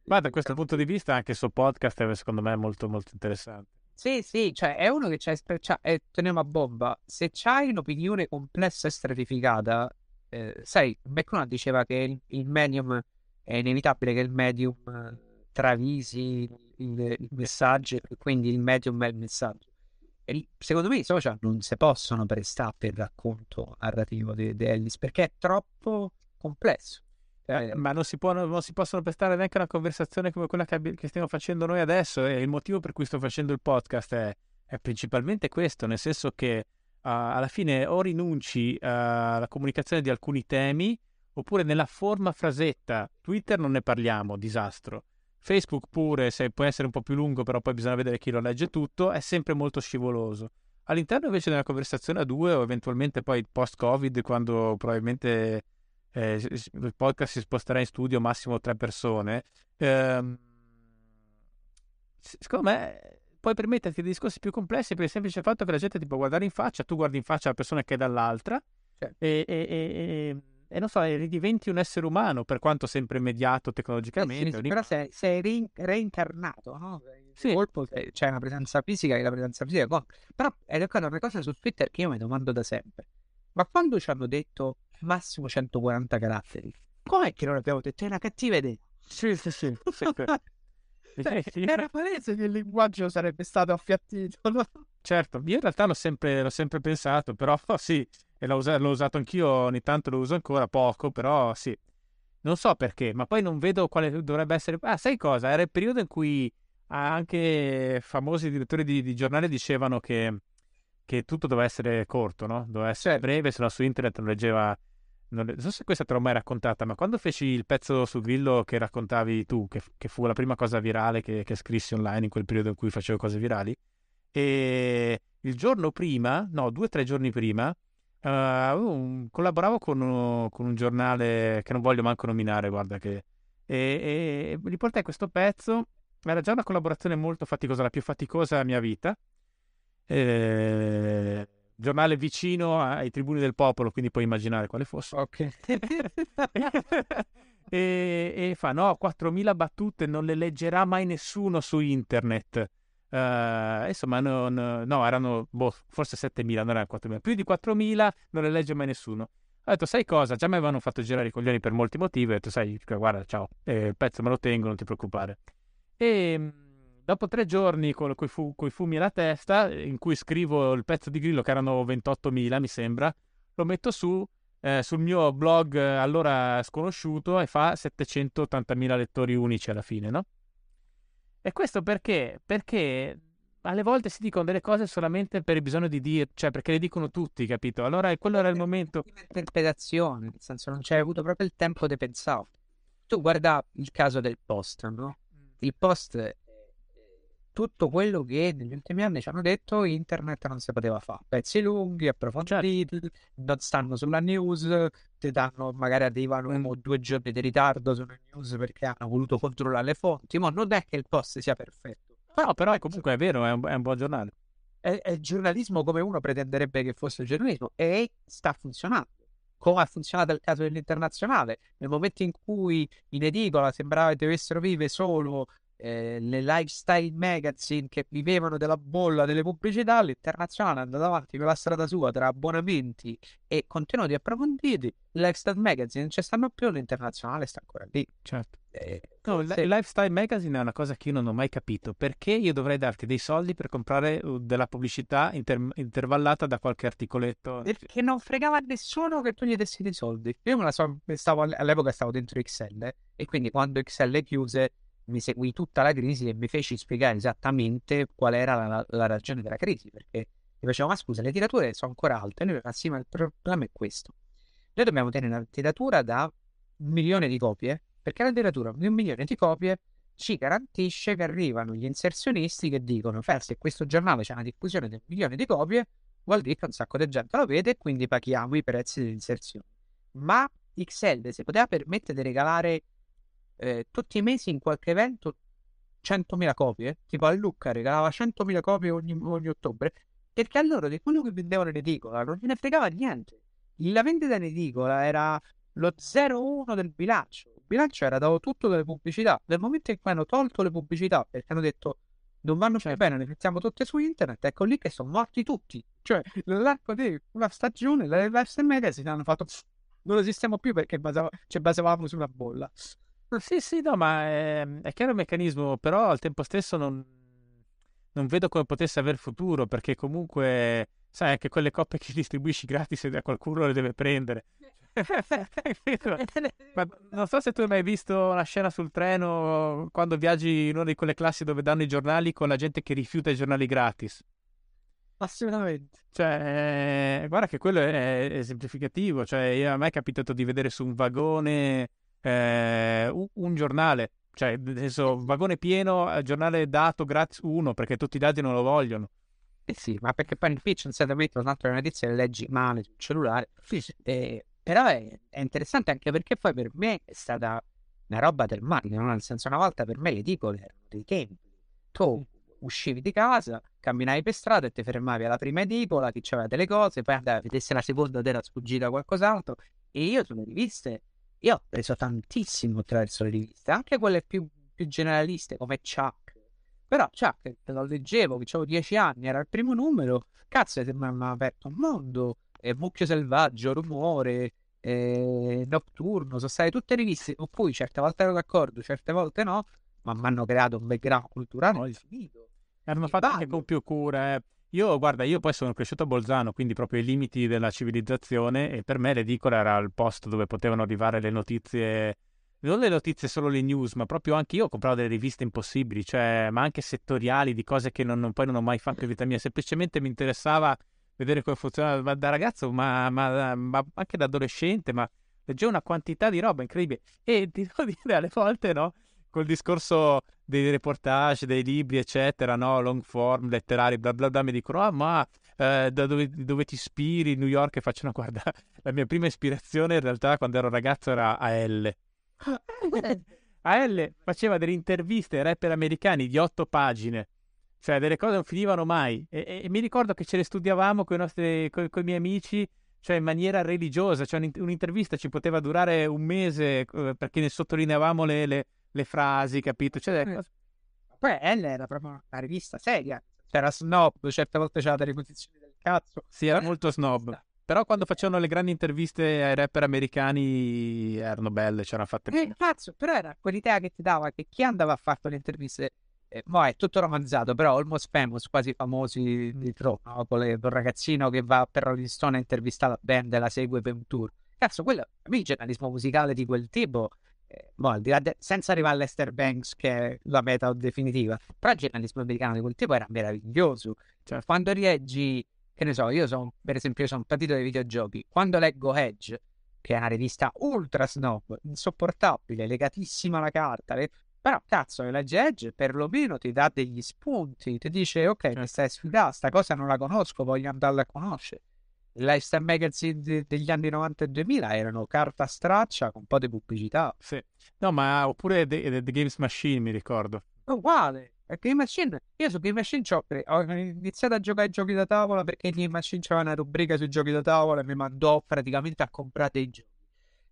Ma da questo punto di vista anche il suo podcast è secondo me molto molto interessante. Sì, sì, cioè è uno che c'ha, c'ha e teniamo a bomba. Se c'hai un'opinione complessa e stratificata, eh, sai, McConnell diceva che il, il, medium è inevitabile che il medium eh, travisi il, il messaggio, quindi il medium è il messaggio. E secondo me i social non si possono prestare per il racconto narrativo di, di Ellis perché è troppo complesso. Eh, ma non si, può, non si, possono prestare neanche una conversazione come quella che, che, stiamo facendo noi adesso e il motivo per cui sto facendo il podcast è, è principalmente questo, nel senso che alla fine o rinunci alla comunicazione di alcuni temi oppure nella forma frasetta. Twitter non ne parliamo, disastro. Facebook pure, se può essere un po' più lungo, però poi bisogna vedere chi lo legge tutto, è sempre molto scivoloso. All'interno invece della conversazione a due o eventualmente poi post-Covid, quando probabilmente eh, il podcast si sposterà in studio massimo tre persone, ehm, secondo me puoi permetterti dei discorsi più complessi per il semplice fatto che la gente ti può guardare in faccia, tu guardi in faccia la persona che è dall'altra certo. e, e, e, e, non so, ridiventi un essere umano per quanto sempre mediato tecnologicamente. Eh sì, però sei, sei re- reincarnato, no? Sì. colpo c'è una presenza fisica e la presenza fisica conta. Però è una cosa su Twitter che io mi domando da sempre. Ma quando ci hanno detto massimo 140 caratteri, com'è che non abbiamo detto? È una cattiva idea. Sì, sì, sì. *laughs* Cioè, era palese che il linguaggio sarebbe stato affiattito. Certo, io in realtà l'ho sempre, l'ho sempre pensato, però *laughs* sì, e l'ho, usato, l'ho usato anch'io, ogni tanto lo uso ancora poco, però sì. Non so perché, ma poi non vedo quale dovrebbe essere... Ah, sai cosa? Era il periodo in cui anche famosi direttori di, di giornali dicevano che, che, tutto doveva essere corto, no? Doveva essere certo. breve, se no su internet non leggeva non, so se questa te l'ho mai raccontata, ma quando feci il pezzo su Grillo che raccontavi tu, che, che fu la prima cosa virale che, che, scrissi online in quel periodo in cui facevo cose virali, e il giorno prima, no, due o tre giorni prima, uh, un, collaboravo con, uno, con, un giornale che non voglio manco nominare, guarda che... E, e, e portai questo pezzo, era già una collaborazione molto faticosa, la più faticosa della mia vita. E giornale vicino ai tribuni del popolo, quindi puoi immaginare quale fosse. Ok. *laughs* e, e, fa, no, 4.000 battute non le leggerà mai nessuno su internet. Uh, insomma, non, no, erano boh, forse 7.000, non erano 4.000. Più di 4.000 non le legge mai nessuno. Ho detto, sai cosa? Già mi avevano fatto girare i coglioni per molti motivi. Ho detto, sai, guarda, ciao, eh, il pezzo me lo tengo, non ti preoccupare. E Dopo tre giorni con i fu- fumi alla testa, in cui scrivo il pezzo di Grillo, che erano 28.000 mi sembra, lo metto su eh, sul mio blog eh, allora sconosciuto e fa 780.000 lettori unici alla fine, no? E questo perché? Perché alle volte si dicono delle cose solamente per il bisogno di dire, cioè perché le dicono tutti, capito? Allora quello era il momento. Interpretazione, nel senso non c'è avuto proprio il tempo di pensare. Tu guarda il caso del post, no? Il post tutto quello che negli ultimi anni ci hanno detto internet non si poteva fare. Pezzi lunghi, approfonditi, certo. non stanno sulla news, ti danno, magari arrivano due giorni di ritardo sulla news perché hanno voluto controllare le fonti, ma non è che il post sia perfetto. No, però è comunque è vero, è un, è un buon giornale. È, è giornalismo come uno pretenderebbe che fosse giornalismo e sta funzionando come ha funzionato il caso dell'internazionale. Nel momento in cui in edicola sembrava che dovessero vivere solo eh, le lifestyle magazine che vivevano della bolla delle pubblicità, l'internazionale è andato avanti per la strada sua tra abbonamenti e contenuti approfonditi. Le lifestyle magazine non ci stanno più, l'internazionale sta ancora lì. Certo. Eh, no, se... il lifestyle magazine è una cosa che io non ho mai capito. Perché io dovrei darti dei soldi per comprare uh, della pubblicità inter- intervallata da qualche articoletto? Perché non fregava a nessuno che tu gli dessi dei soldi. Io me la so, stavo, all'epoca stavo dentro XL e quindi quando XL chiuse mi seguì tutta la crisi e mi feci spiegare esattamente qual era la, la ragione della crisi, perché mi facevo, ma scusa, le tirature sono ancora alte, sì, ma il problema è questo. Noi dobbiamo tenere una tiratura da un milione di copie, perché la tiratura di un milione di copie ci garantisce che arrivano gli inserzionisti che dicono, se questo giornale c'è una diffusione di un milione di copie, vuol dire che un sacco di gente lo vede e quindi paghiamo i prezzi dell'inserzione. Ma XL si poteva permettere di regalare eh, tutti i mesi in qualche evento 100.000 copie, tipo a Lucca regalava 100.000 copie ogni, ogni ottobre, perché a loro di quello che vendevano in edicola non gliene fregava niente. La vendita in edicola era lo 0,1 del bilancio. Il bilancio era dato tutto dalle pubblicità. Nel momento in cui hanno tolto le pubblicità perché hanno detto non vanno certo. bene, le mettiamo tutte su internet, ecco lì che sono morti tutti. Cioè, nell'arco di una stagione, le lifestyle magazine hanno fatto non esistiamo più perché basava, ci basavamo su una bolla. Sì, sì, no, ma è, è chiaro il meccanismo, però al tempo stesso non, non vedo come potesse aver futuro, perché comunque, sai, anche quelle coppe *laughs* che distribuisci gratis a qualcuno le deve prendere. *laughs* *laughs* Ma non so se tu hai mai visto una scena sul treno quando viaggi in una di quelle classi dove danno i giornali con la gente che rifiuta i giornali gratis. Assolutamente. Cioè, eh, guarda che quello è esemplificativo. Cioè, io, a me è capitato di vedere su un vagone eh, un, un, giornale. Cioè, senso, vagone pieno, eh, giornale dato gratis uno, perché tutti i dati non lo vogliono. Eh sì, ma perché poi nel pitch non serve mettere un'altra notizia, le leggi male sul cellulare. Sì, sì. Eh, però è, è, interessante anche perché poi per me è stata una roba del marketing, nel senso una volta per me le edicole erano dei templi. Tu uscivi di casa, camminavi per strada e ti fermavi alla prima edicola, chi c'aveva delle cose, poi andavi a vedere se la seconda era sfuggita qualcos'altro. E io sulle riviste, io ho preso tantissimo attraverso le riviste, anche quelle più, più generaliste come Chuck. Però Chuck, te lo leggevo, che avevo dieci anni, era il primo numero, cazzo, mi ha aperto un mondo. E Mucchio Selvaggio, Rumore, eh, Notturno, sono state tutte riviste con cui certe volte ero d'accordo, certe volte no, ma mi hanno creato un background culturale infinito. Erano fatte anche con più cure. Io, guarda, io poi sono cresciuto a Bolzano, quindi proprio ai limiti della civilizzazione e per me l'edicola era il posto dove potevano arrivare le notizie, non le notizie solo le news, ma proprio anche io compravo delle riviste impossibili, cioè, ma anche settoriali di cose che non, non, poi non ho mai fatto in vita mia, semplicemente mi interessava vedere come funzionava ma da ragazzo, ma, ma, ma anche da adolescente, ma leggevo una quantità di roba incredibile. E ti devo *laughs* dire alle volte no, col discorso dei reportage, dei libri, eccetera, no? long form, letterari, bla bla bla, mi dicono, ah, ma eh, da dove, dove, ti ispiri? New York e faccio, no, guarda, *laughs* la mia prima ispirazione in realtà quando ero ragazzo era AL. AL *laughs* faceva delle interviste ai rapper americani di otto pagine, cioè delle cose non finivano mai. E, e, e mi ricordo che ce le studiavamo con i miei amici cioè in maniera religiosa, cioè un'intervista ci poteva durare un mese eh, perché ne sottolineavamo le, le, le frasi, capito? Cioè, eh. Poi L era proprio una rivista seria. C'era snob, certe volte c'era delle posizioni del cazzo. Sì, era molto snob. Però quando facevano le grandi interviste ai rapper americani erano belle, c'erano fatte bene. Eh, cazzo, però era quell'idea che ti dava che chi andava a fare le interviste eh, mo è tutto romanzato, però Almost Famous, quasi famosi di troppo, no? con il ragazzino che va per Rolling Stone a intervistare la band e la segue per un tour. Cazzo, quello, a me il giornalismo musicale di quel tipo boh, de- senza arrivare all'Ester Banks che è la meta definitiva, però il giornalismo americano di quel tipo era meraviglioso. Cioè, quando rileggi, che ne so, io sono, per esempio, io sono un patito dei videogiochi, quando leggo Edge, che è una rivista ultra snob, insopportabile, legatissima alla carta, le... però cazzo, legge Edge perlomeno ti dà degli spunti, ti dice ok, mi stai sfidando, sta cosa non la conosco, voglio andarla a conoscere lifestyle magazine de- degli anni 90 e 2000 erano carta straccia con un po' di pubblicità. Sì. No, ma oppure The, The, The Games Machine, mi ricordo. Uguale. Game Machine, io su Game Machine ho iniziato a giocare ai giochi da tavola perché Game Machine c'era una rubrica sui giochi da tavola e mi mandò praticamente a comprare dei giochi.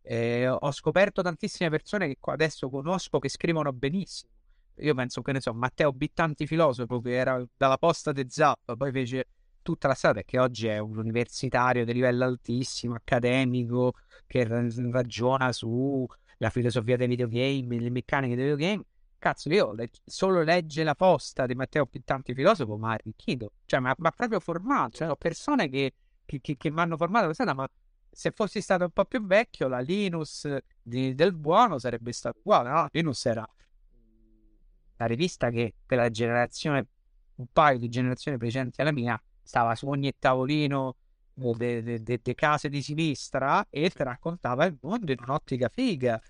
E ho scoperto tantissime persone che adesso conosco che scrivono benissimo. Io penso che ne so, Matteo Bittanti filosofo che era dalla posta di Zap, poi fece tutta la strada perché oggi è un universitario di livello altissimo, accademico, che ragiona sulla filosofia dei videogame, le meccaniche dei videogame. Cazzo, io solo legge la posta di Matteo Pittanti filosofo, ma arricchito. Cioè, ma ha proprio formato. Cioè, persone che, che, che, che mi hanno formato questa ma se fossi stato un po' più vecchio, la Linus di, del buono sarebbe stata uguale. No? Linus era la rivista che per la generazione, un paio di generazioni precedenti alla mia, stava su ogni tavolino delle de, de case di sinistra e ti raccontava il mondo in un'ottica figa.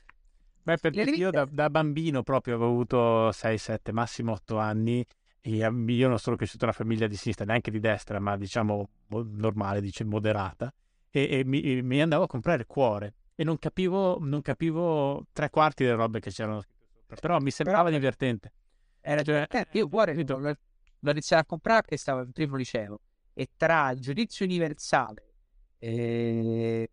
Beh, perché io da, da, bambino proprio avevo avuto 6, 7, massimo 8 anni e io non sono cresciuto in una famiglia di sinistra, neanche di destra, ma diciamo normale, dice moderata, e, e mi, e mi, andavo a comprare il cuore e non capivo, non capivo tre quarti delle robe che c'erano però mi sembrava però, divertente. Era cioè, eh, io cuore l'ho iniziato a comprare perché stavo in primo liceo e tra il giudizio universale e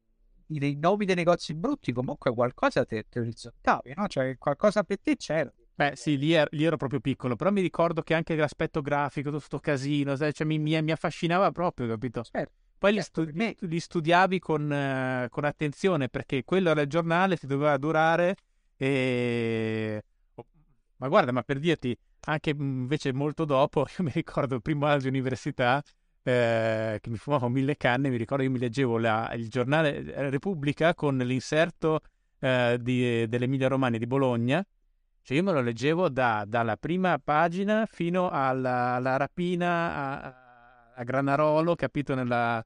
i nomi dei negozi brutti comunque qualcosa te, te orizzontali, no? Cioè qualcosa per te c'era. Beh sì, lì, er- lì, ero proprio piccolo, però mi ricordo che anche l'aspetto grafico, tutto questo casino, cioè, mi, mi, mi, affascinava proprio, capito? Certo. Poi certo, li, stu- li, studiavi con, uh, con, attenzione perché quello era il giornale, ti doveva durare e... Ma guarda, ma per dirti, anche invece molto dopo, *laughs* io mi ricordo il primo anno di università, eh, che mi fumavo mille canne, mi ricordo io mi leggevo la, il giornale eh, Repubblica con l'inserto eh, di, dell'Emilia Romagna di Bologna, cioè io me lo leggevo da, dalla prima pagina fino alla, alla rapina a, a, Granarolo, capito, nella,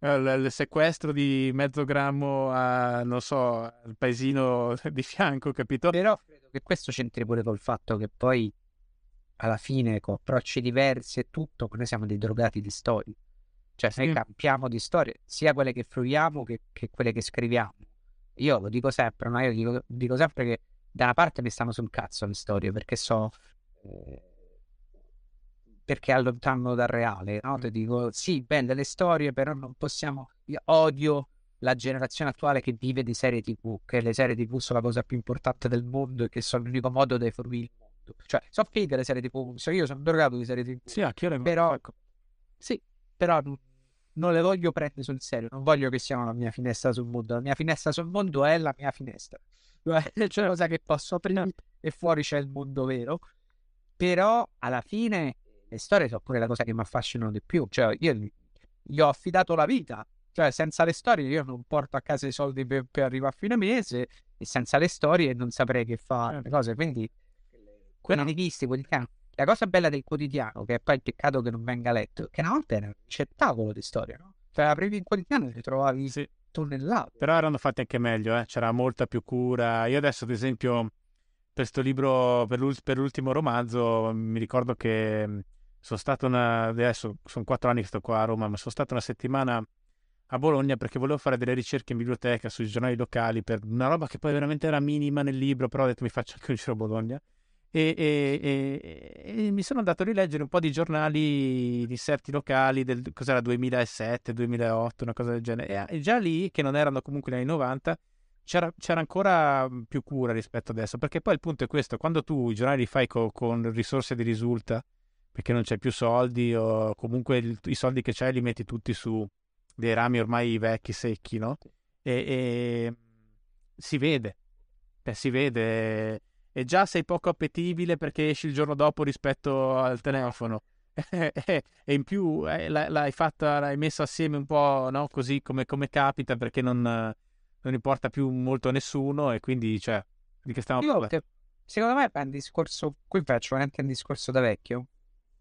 il sequestro di mezzo grammo a, non so, al paesino di fianco, capito? Però credo che questo c'entri pure col fatto che poi alla fine con approcci diversi e tutto, noi siamo dei drogati di storie. Cioè, noi campiamo di storie, sia quelle che fruiamo che, che, quelle che scriviamo. Io lo dico sempre, no? Io dico, dico, sempre che da una parte mi stanno sul cazzo le storie, perché so... Eh, perché allontanano dal reale, no? Ti dico, sì, belle le storie, però non possiamo... Io odio la generazione attuale che vive di serie tv, che le serie tv sono la cosa più importante del mondo e che sono l'unico modo di mondo tutto. Cioè, so fighe le serie TV. So, io sono drogato di serie TV. Sì, le Però, ecco. Sì, però non le voglio prendere sul serio. Non voglio che siano la mia finestra sul mondo. La mia finestra sul mondo è la mia finestra. *laughs* C'è una cosa che posso aprire e fuori c'è il mondo vero. Però, alla fine, le storie sono pure la cosa che mi affascinano di più. Cioè, io gli ho affidato la vita. Cioè, senza le storie io non porto a casa i soldi per, per arrivare a fine mese e senza le storie non saprei che fare certo. le cose. Quindi quello no. visti quotidiano. La cosa bella del quotidiano, che è poi il peccato che non venga letto, è che una volta era un ricettacolo di storia, no? Cioè, aprivi il quotidiano e ti trovavi sì. tonnellate. Però erano fatti anche meglio, eh? c'era molta più cura. Io adesso, ad esempio, per questo libro, per, l'ult- per l'ultimo romanzo, mi ricordo che sono stato una... adesso sono quattro anni che sto qua a Roma, ma sono stato una settimana a Bologna perché volevo fare delle ricerche in biblioteca sui giornali locali per una roba che poi veramente era minima nel libro, però ho detto mi faccio anche un giro a Bologna e, e, e, e, mi sono andato a rileggere un po' di giornali di inserti locali del cos'era 2007, 2008, una cosa del genere. E, già lì, che non erano comunque negli anni 90, c'era, c'era, ancora più cura rispetto adesso. Perché poi il punto è questo: quando tu i giornali li fai co, con risorse di risulta, perché non c'è più soldi, o comunque il, i soldi che c'hai li metti tutti su dei rami ormai vecchi, secchi, no? E, si vede, Beh, si vede e già sei poco appetibile perché esci il giorno dopo rispetto al telefono. *laughs* e in più eh, l'hai fatta, l'hai messa assieme un po' no? così come, come, capita perché non, non, importa più molto a nessuno e quindi cioè di che stiamo parlando? Secondo me è un discorso, qui faccio veramente un discorso da vecchio,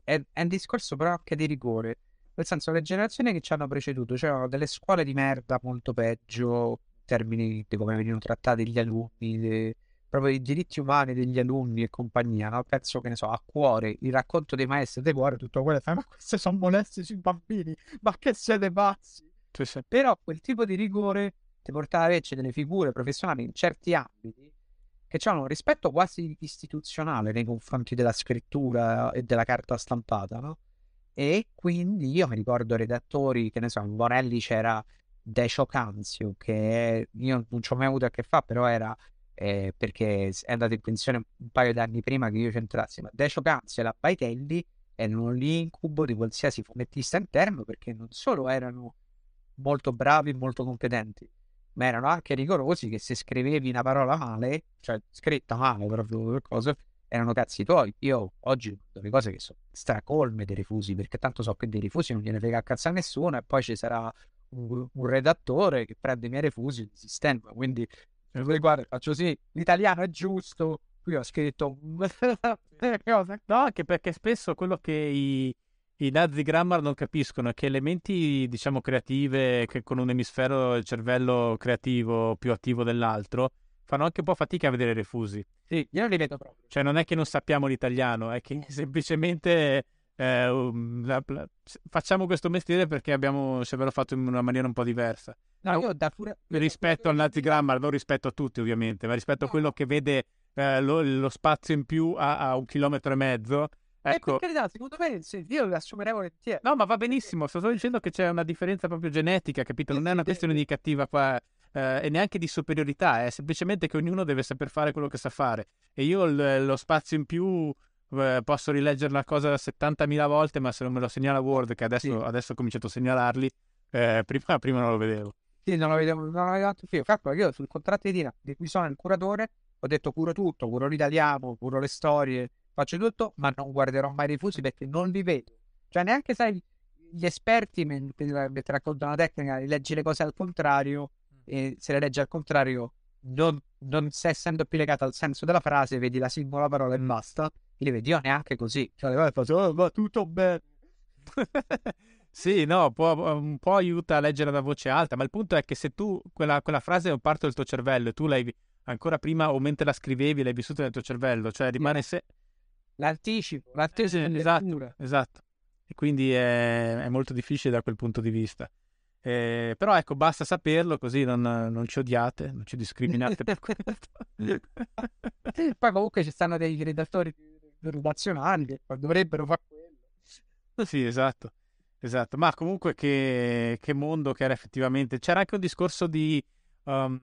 è, è un discorso però anche di rigore, nel senso le generazioni che ci hanno preceduto c'erano delle scuole di merda molto peggio in termini di come venivano trattati gli alunni, di, proprio i diritti umani degli alunni e compagnia, no? penso che ne so, a cuore il racconto dei maestri di cuore, tutto quello, ma queste sono molestie sui bambini, ma che siete pazzi? Sì, sì. Però quel tipo di rigore ti portava a avere delle figure professionali in certi ambiti che hanno un rispetto quasi istituzionale nei confronti della scrittura e della carta stampata, no? E quindi io mi ricordo redattori, che ne so, in Bonelli c'era Decio Canzio, che io non ci ho mai avuto a che fare, però era eh, perché è andato in pensione un paio d'anni prima che io c'entrassi, ma Decio Canzio e la Baitelli erano l'incubo di qualsiasi fumettista interno perché non solo erano molto bravi e molto competenti, ma erano anche rigorosi che se scrivevi una parola male, cioè scritta male proprio cose, erano cazzi tuoi. Io oggi le cose che sono stracolme dei rifusi, perché tanto so che dei rifusi non gliene frega a cazzo a nessuno e poi ci sarà un, un redattore che prende i miei rifusi e sistema, quindi guarda, faccio sì, l'italiano è giusto. Qui ho scritto *laughs* no, anche perché spesso quello che i, i nazi grammar non capiscono è che elementi, diciamo, creative che con un emisfero del cervello creativo più attivo dell'altro fanno anche un po' fatica a vedere refusi. Sì, io non li vedo proprio. Cioè, non è che non sappiamo l'italiano, è che *laughs* semplicemente eh, um, la, la, facciamo questo mestiere perché abbiamo il cervello fatto in una maniera un po' diversa. No, io da pure... Rispetto al Nazi Grammar, non rispetto a tutti ovviamente, ma rispetto a quello che vede eh, lo, lo, spazio in più a, a, un chilometro e mezzo. Eh, ecco. Eh, per carità, secondo me sì, io lo assumerei volentieri. No, ma va benissimo, sto solo dicendo che c'è una differenza proprio genetica, capito? Non è una questione di cattiva qua... Eh, e neanche di superiorità, è semplicemente che ognuno deve saper fare quello che sa fare. E io l- lo spazio in più eh, posso rileggere una cosa 70.000 volte, ma se non me lo segnala Word, che adesso, sì. adesso ho cominciato a segnalarli, eh, *laughs* prima, prima non lo vedevo. Sì, non avevo, non avevo tanto filo. Calcola io sul contratto di, di cui sono il curatore ho detto curo tutto, curo l'italiano, curo le storie, faccio tutto, ma non guarderò mai i rifusi perché non li vedo. Cioè neanche sai gli esperti mentre, mentre raccontano la tecnica, leggi le cose al contrario e se le leggi al contrario non, non essendo più legata al senso della frase, vedi la singola parola e basta. Li vedi io neanche così. Cioè, le faccio, oh, va tutto bene. *laughs* sì, no, può, un po' aiuta a leggere da voce alta, ma il punto è che se tu quella, quella frase è un parto del tuo cervello e tu l'hai ancora prima o mentre la scrivevi l'hai vissuta nel tuo cervello, cioè rimane se... L'anticipo, l'anticipo. Esatto, esatto. E quindi è, è molto difficile da quel punto di vista. Eh, però ecco, basta saperlo così non, non, ci odiate, non ci *laughs* discriminate. Poi comunque ci stanno dei redattori redazionali che dovrebbero fare quello. Sì, esatto. Esatto, ma comunque che, che mondo che era effettivamente... C'era anche un discorso di... Um,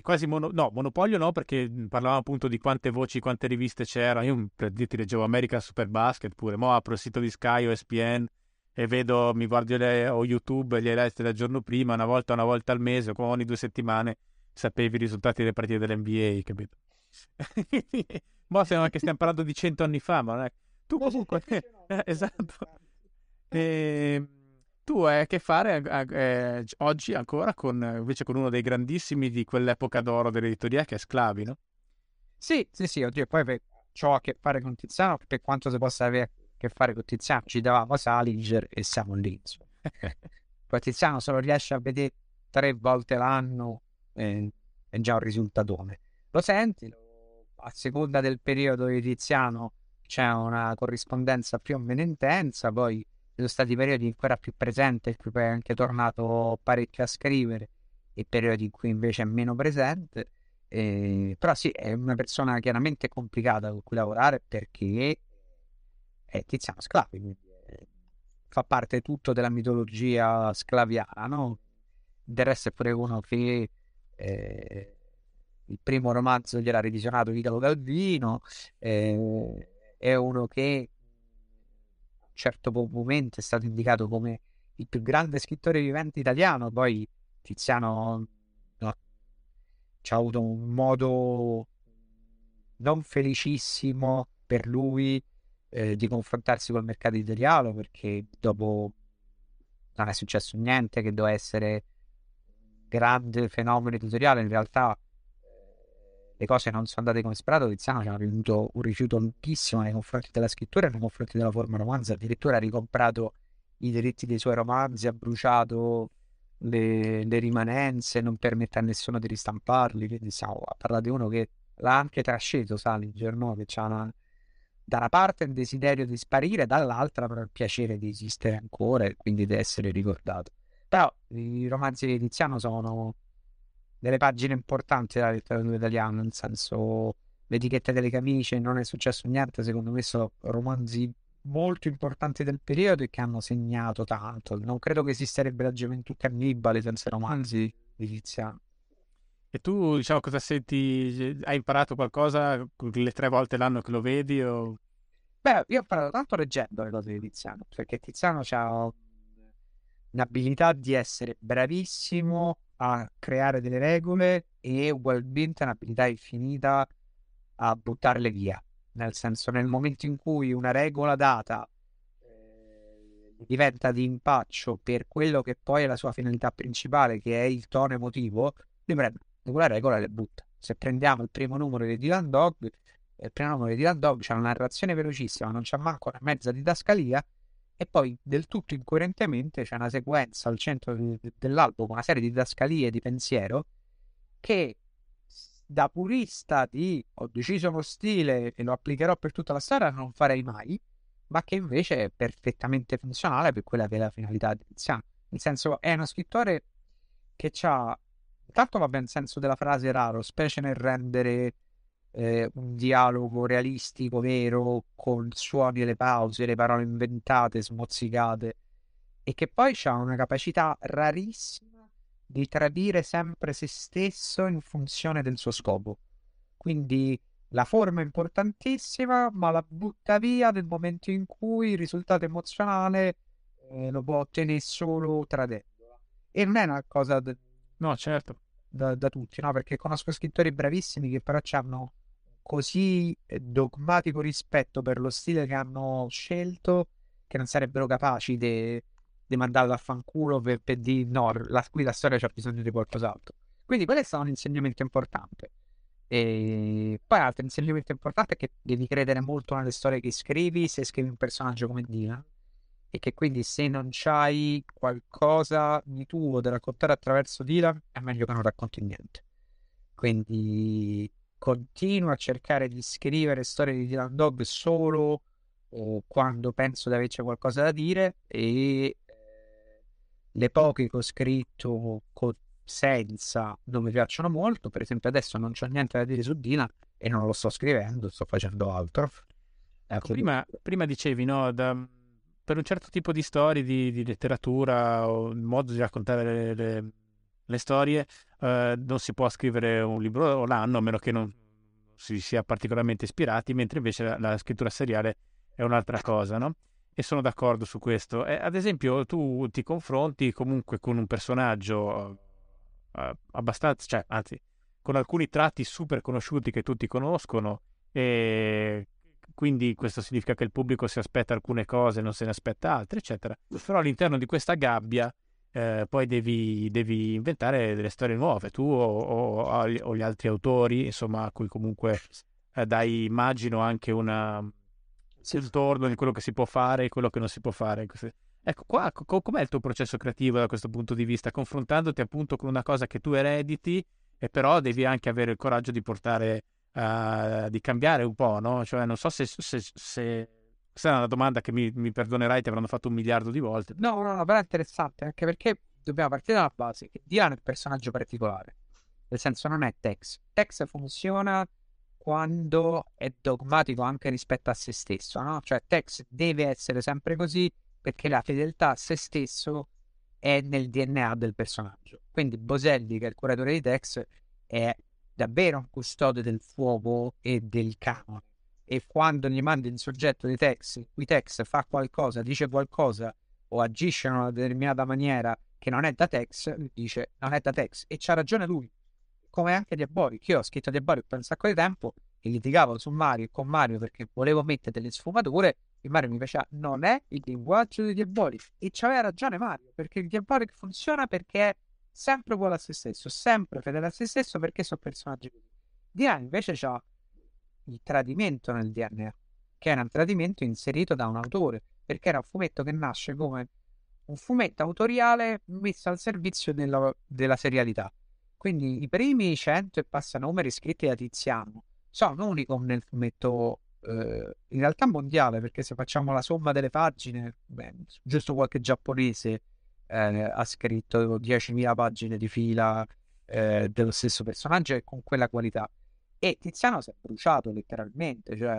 quasi mono... no, monopolio no, perché parlavamo appunto di quante voci, quante riviste c'erano. Io per dirti leggevo American Super Basket pure, mo apro il sito di Sky o ESPN e vedo, mi guardo le, o YouTube gli highlights del giorno prima, una volta, una volta al mese o ogni due settimane sapevi i risultati delle partite dell'NBA, capito? *laughs* Mo stiamo, anche stiamo parlando di cento anni fa, ma non è... Tu comunque... *laughs* eh, esatto. E... Ehm, tu hai a che fare eh, oggi ancora con, invece con uno dei grandissimi di quell'epoca d'oro dell'editoria che è Sclavi, no? Sì, sì, sì, oddio, poi per, ho a che fare con Tiziano per quanto si possa avere che fare con Tiziano, ci davamo Salinger e siamo lì. *laughs* Poi Tiziano se lo riesce a vedere tre volte l'anno eh, è già un risultatone. Lo senti, a seconda del periodo di Tiziano c'è una corrispondenza più o meno intensa, poi ci sono stati periodi ancora più presenti in cui poi è anche tornato parecchio a scrivere e periodi in cui invece è meno presente. Eh, però sì, è una persona chiaramente complicata con cui lavorare perché è Tiziano Sclavi, fa parte tutto della mitologia sclaviana, no? Del resto è pure uno che eh, il primo romanzo gliel'ha revisionato Italo Calvino, eh, è uno che a un certo momento è stato indicato come il più grande scrittore vivente italiano, poi Tiziano no, ci ha avuto un modo non felicissimo per lui eh, di confrontarsi col mercato italiano perché dopo non è successo niente che doveva essere grande fenomeno editoriale. In realtà le cose non sono andate come sperato Tiziano ci ha venuto un rifiuto lunghissimo nei confronti della scrittura e nei confronti della forma romanza addirittura ha ricomprato i diritti dei suoi romanzi ha bruciato le, le rimanenze non permette a nessuno di ristamparli quindi stiamo a parlare di uno che l'ha anche trasceso Salinger no? che ha una da una parte il desiderio di sparire, dall'altra però il piacere di esistere ancora e quindi di essere ricordato. Però i romanzi di Tiziano sono delle pagine importanti della letteratura italiana, nel senso l'etichetta delle camicie, non è successo niente, secondo me sono romanzi molto importanti del periodo e che hanno segnato tanto. Non credo che esisterebbe la gioventù cannibale senza romanzi di Tiziano. E tu, diciamo, cosa senti? Hai imparato qualcosa le tre volte l'anno che lo vedi? O... Beh, io ho imparato tanto leggendo le cose di Tiziano, perché Tiziano ha un'abilità di essere bravissimo a creare delle regole e ugualmente un'abilità infinita a buttarle via. Nel senso, nel momento in cui una regola data eh, diventa di impaccio per quello che poi è la sua finalità principale, che è il tono emotivo, li prende quella regola le butta. Se prendiamo il primo numero di Dylan Dog, il primo numero di Dylan Dog c'è una narrazione velocissima, non c'è manco una mezza didascalia, e poi del tutto incoerentemente c'è una sequenza al centro dell'album, una serie di didascalie di pensiero che da purista di ho deciso uno stile e lo applicherò per tutta la storia non farei mai, ma che invece è perfettamente funzionale per quella che è la finalità di Tiziano. Nel senso, è uno scrittore che ha Intanto va ben senso della frase raro, specie nel rendere eh, un dialogo realistico, vero, con suoni e le pause, le parole inventate, smozzicate, e che poi ha una capacità rarissima di tradire sempre se stesso in funzione del suo scopo. Quindi la forma è importantissima, ma la butta via nel momento in cui il risultato emozionale eh, lo può ottenere solo tradendola. E non è una cosa... De- No, certo. Da, da tutti, no? Perché conosco scrittori bravissimi che però hanno così eh, dogmatico rispetto per lo stile che hanno scelto che non sarebbero capaci di mandarlo a fanculo per, per dire no, la, qui la storia c'ha bisogno di qualcos'altro. Quindi quello è stato un insegnamento importante. E poi altro insegnamento importante è che devi credere molto nelle storie che scrivi se scrivi un personaggio come Dylan e che quindi se non c'hai qualcosa di tuo da raccontare attraverso Dylan è meglio che non racconti niente. Quindi continuo a cercare di scrivere storie di Dylan Dog solo quando penso di averci qualcosa da dire e eh, le poche che ho scritto con senza non mi piacciono molto. Per esempio, adesso non c'ho niente da dire su Dina e non lo sto scrivendo, sto facendo altro. Ecco, prima, prima dicevi, no, da, per un certo tipo di storie, di, di letteratura o il modo di raccontare le, le, le storie, eh, non si può scrivere un libro l'anno a meno che non si sia particolarmente ispirati, mentre invece la, la scrittura seriale è un'altra cosa, no? E sono d'accordo su questo. Eh, ad esempio, tu ti confronti comunque con un personaggio uh, abbastanza, cioè, anzi, con alcuni tratti super conosciuti che tutti conoscono e quindi questo significa che il pubblico si aspetta alcune cose, non se ne aspetta altre, eccetera. Però all'interno di questa gabbia eh, poi devi, devi, inventare delle storie nuove, tu o, o, o, gli altri autori, insomma, a cui comunque eh, dai, immagino, anche una, un torno di quello che si può fare e quello che non si può fare. Ecco, qua co- com'è il tuo processo creativo da questo punto di vista? Confrontandoti appunto con una cosa che tu erediti e però devi anche avere il coraggio di portare, uh, di cambiare un po', no? Cioè, non so se, se, se... Questa è una domanda che mi, mi, perdonerai, ti avranno fatto un miliardo di volte. No, no, no, però è interessante, anche perché dobbiamo partire dalla base che Diana è un personaggio particolare. Nel senso, non è Tex. Tex funziona quando è dogmatico anche rispetto a se stesso, no? Cioè, Tex deve essere sempre così perché la fedeltà a se stesso è nel DNA del personaggio. Quindi Boselli, che è il curatore di Tex, è davvero un custode del fuoco e del canone. E quando gli mandi il soggetto di Tex, cui Tex fa qualcosa, dice qualcosa o agisce in una determinata maniera che non è da Tex, lui dice non è da Tex. E c'ha ragione lui. Come anche Diabolic. Io ho scritto Diabolic per un sacco di tempo e litigavo su Mario e con Mario perché volevo mettere delle sfumature il Mario mi piaceva, non è il linguaggio di Diabolic. E c'aveva ragione Mario, perché il Diabolic funziona perché è sempre uguale a se stesso, sempre fedele a se stesso perché sono personaggi. DNA invece ha il tradimento nel DNA, che era un tradimento inserito da un autore, perché era un fumetto che nasce come un fumetto autoriale messo al servizio della, della serialità. Quindi i primi 100 e passa numeri scritti da Tiziano sono unicum nel fumetto eh, in realtà mondiale, perché se facciamo la somma delle pagine, beh, giusto qualche giapponese eh, ha scritto 10.000 pagine di fila eh, dello stesso personaggio e con quella qualità. E Tiziano si è bruciato letteralmente, cioè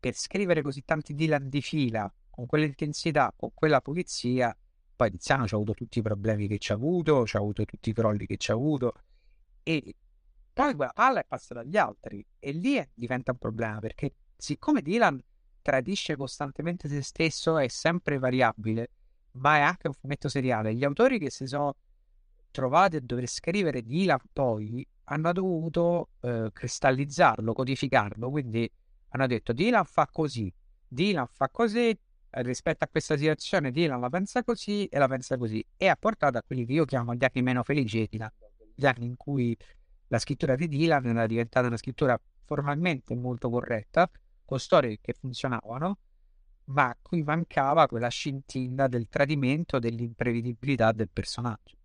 per scrivere così tanti Dylan di fila, con quell'intensità, con quella pulizia, poi Tiziano ci ha avuto tutti i problemi che ci ha avuto, ci ha avuto tutti i crolli che ci ha avuto, e poi quella palla è passata agli altri, e lì diventa un problema, perché siccome Dylan tradisce costantemente se stesso, è sempre variabile, ma è anche un fumetto seriale. Gli autori che si sono trovati a dover scrivere Dylan poi hanno dovuto eh, cristallizzarlo, codificarlo, quindi hanno detto Dylan fa così, Dylan fa così, rispetto a questa situazione Dylan la pensa così e la pensa così e ha portato a quelli che io chiamo gli anni meno felici di Dylan, gli anni in cui la scrittura di Dylan era diventata una scrittura formalmente molto corretta, con storie che funzionavano, ma a cui mancava quella scintilla del tradimento, dell'imprevedibilità del personaggio.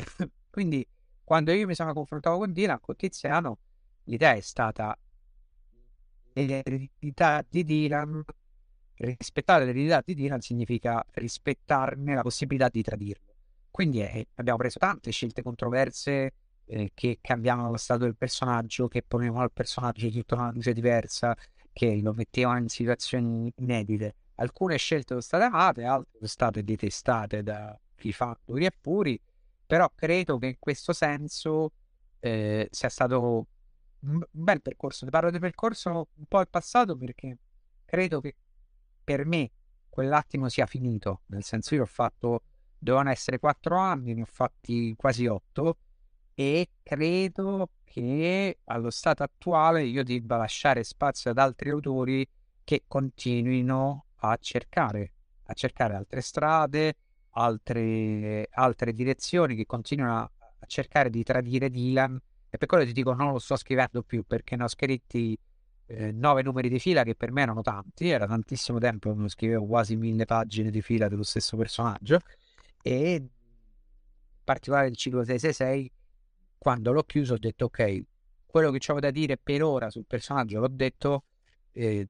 *laughs* Quindi, quando io mi sono confrontato con Dylan, con Tiziano, l'idea è stata l'eredità di Dylan. Rispettare l'eredità di Dylan significa rispettarne la possibilità di tradirlo. Quindi eh, abbiamo preso tante scelte controverse eh, che cambiavano lo stato del personaggio, che ponevano al personaggio tutta una luce diversa, che lo mettevano in situazioni inedite. Alcune scelte sono state amate, altre sono state detestate da chi fa duri e puri, però credo che in questo senso eh, sia stato un bel percorso. Ne parlo di percorso un po' al passato perché credo che per me quell'attimo sia finito, nel senso io ho fatto, dovevano essere quattro anni, ne ho fatti quasi otto e credo che allo stato attuale io debba lasciare spazio ad altri autori che continuino a cercare a cercare altre strade, altre, altre direzioni, che continuano a, a cercare di tradire Dylan. E per quello ti dico, non lo sto scrivendo più perché ne ho scritti eh, nove numeri di fila che per me erano tanti, era tantissimo tempo, non scrivevo quasi mille pagine di fila dello stesso personaggio. E in particolare il ciclo 666, quando l'ho chiuso, ho detto ok, quello che ho da dire per ora sul personaggio l'ho detto. Eh,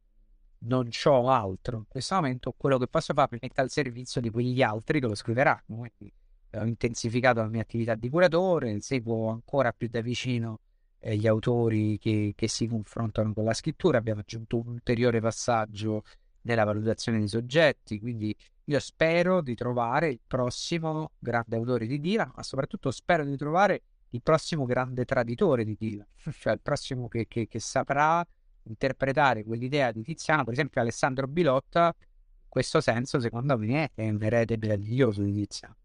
non ho altro in questo momento, quello che posso fare mi metto al servizio di quegli altri che lo scriveranno. Quindi ho intensificato la mia attività di curatore, seguo ancora più da vicino eh, gli autori che, che, si confrontano con la scrittura, abbiamo aggiunto un ulteriore passaggio nella valutazione dei soggetti, quindi io spero di trovare il prossimo grande autore di Dylan, ma soprattutto spero di trovare il prossimo grande traditore di Dylan, *laughs* cioè il prossimo che, che, che saprà interpretare quell'idea di Tiziano, per esempio Alessandro Bilotta, in questo senso secondo me è un erede meraviglioso di Tiziano.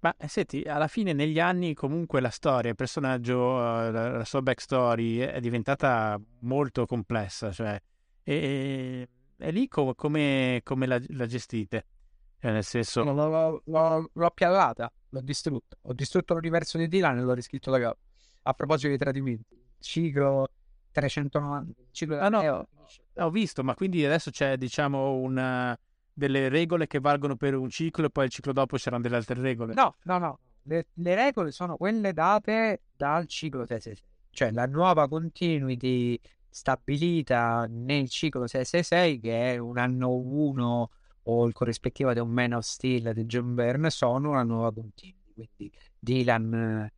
Ma eh, senti, alla fine negli anni comunque la storia, il personaggio, uh, la, sua backstory è diventata molto complessa, cioè, e, e lì com- come, come la, la, gestite? Cioè, nel senso... No, l'ho, l'ho, l'ho piallata, l'ho distrutto. Ho distrutto l'universo di Dylan e l'ho riscritto da capo. A proposito dei tradimenti, ciclo 390. Ciclo ah no, eh, ho visto, ma quindi adesso c'è diciamo una delle regole che valgono per un ciclo e poi il ciclo dopo c'erano delle altre regole. No, no, no. Le, le regole sono quelle date dal ciclo 666, cioè la nuova continuity stabilita nel ciclo 666 che è un anno 1 o il corrispettivo di un Man of Steel di John Byrne sono una nuova continuity. Quindi Dylan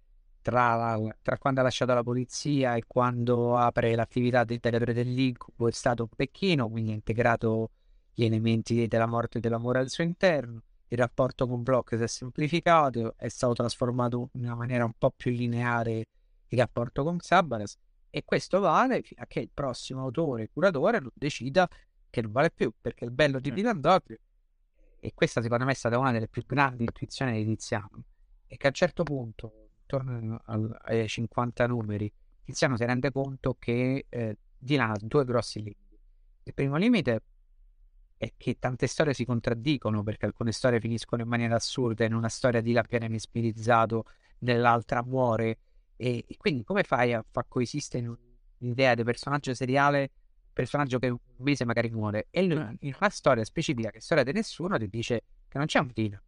tra, tra, quando ha lasciato la polizia e quando apre l'attività del teatro dell'incubo è stato un pecchino, quindi ha integrato gli elementi della morte e dell'amore al suo interno. Il rapporto con Block si è semplificato, è stato trasformato in una maniera un po' più lineare il rapporto con Sabanas e questo vale fino a che il prossimo autore, curatore, non decida che non vale più, perché il bello di Dylan Dog, e questa secondo me è stata una delle più grandi intuizioni di Tiziano, è che a un certo punto, intorno ai 50 numeri, Tiziano si rende conto che eh, Dylan ha due grossi limiti. Il primo limite è che tante storie si contraddicono perché alcune storie finiscono in maniera assurda, in una storia di Lappiane viene spiritato, nell'altra muore. E, e, quindi come fai a far coesistere un'idea di personaggio seriale, personaggio che un mese magari muore? E in una storia specifica che è storia di nessuno ti dice che non c'è un Dylan,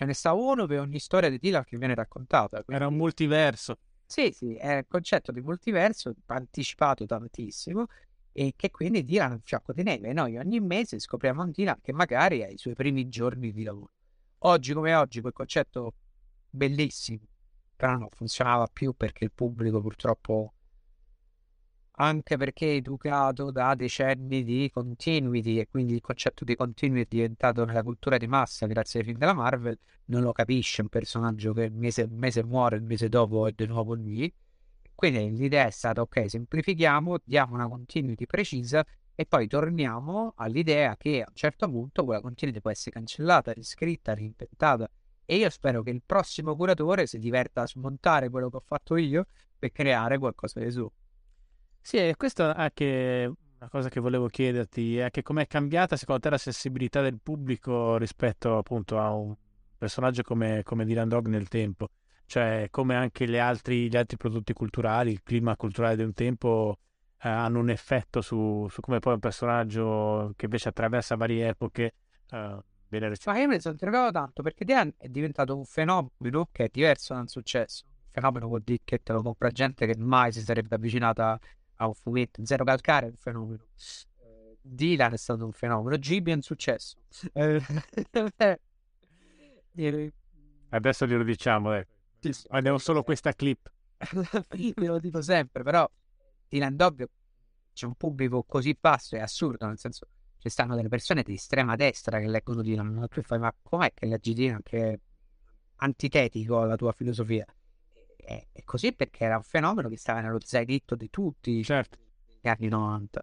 ce ne sta uno per ogni storia di Dylan che viene raccontata. Quindi... Era un multiverso. Sì, sì, è il concetto di multiverso anticipato tantissimo e che quindi Dylan è un fiocco di neve. Noi ogni mese scopriamo un Dylan che magari ha i suoi primi giorni di lavoro. Oggi come oggi quel concetto bellissimo, però non funzionava più perché il pubblico purtroppo, anche perché educato da decenni di continuity e quindi il concetto di continuity è diventato nella cultura di massa grazie ai film della Marvel, non lo capisce un personaggio che il mese, mese muore, il mese dopo è di nuovo lì quindi l'idea è stata, ok, semplifichiamo, diamo una continuity precisa e poi torniamo all'idea che a un certo punto quella continuity può essere cancellata, riscritta, reinventata. E io spero che il prossimo curatore si diverta a smontare quello che ho fatto io per creare qualcosa di suo. Sì, e questa è anche una cosa che volevo chiederti, è che com'è cambiata secondo te la sensibilità del pubblico rispetto appunto a un personaggio come, come Dylan Dog nel tempo? cioè come anche altri, gli altri prodotti culturali, il clima culturale di un tempo eh, hanno un effetto su, su, come poi un personaggio che invece attraversa varie epoche eh, viene recitato. Ma io ne sono trovato tanto perché Diane è diventato un fenomeno che è diverso da un successo. Fenomeno vuol dire che te lo compra gente che mai si sarebbe avvicinata a un fumetto. Zero calcare è un fenomeno. Dylan è stato un fenomeno, Gibi è un successo. *laughs* Adesso glielo diciamo, ecco. Abbiamo solo questa clip. *laughs* Ve lo dico sempre, però Dylan Dog c'è un pubblico così basso, è assurdo, nel senso ci stanno delle persone di estrema destra che leggono Dylan, tu fai ma com'è che leggi Dylan che è antitetico alla tua filosofia? È, è così perché era un fenomeno che stava nello zainetto di tutti certo. negli anni 90.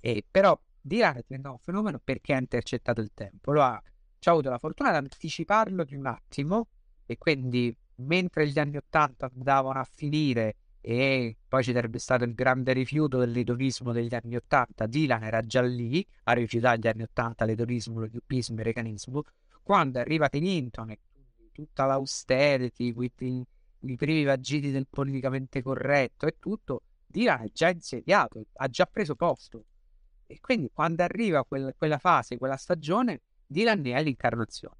E, però Dylan è diventato un fenomeno perché ha intercettato il tempo, lo ha, ci ha avuto la fortuna di anticiparlo di un attimo e quindi mentre gli anni 80 andavano a finire e poi ci sarebbe stato il grande rifiuto dell'edonismo degli anni Ottanta. Dylan era già lì a rifiutare gli anni Ottanta l'edonismo, l'upismo, il recanismo. Quando arriva Clinton e tutta l'austerity, quindi i primi vagiti del politicamente corretto e tutto, Dylan è già insediato, ha già preso posto. E quindi quando arriva quel, quella fase, quella stagione, Dylan è l'incarnazione.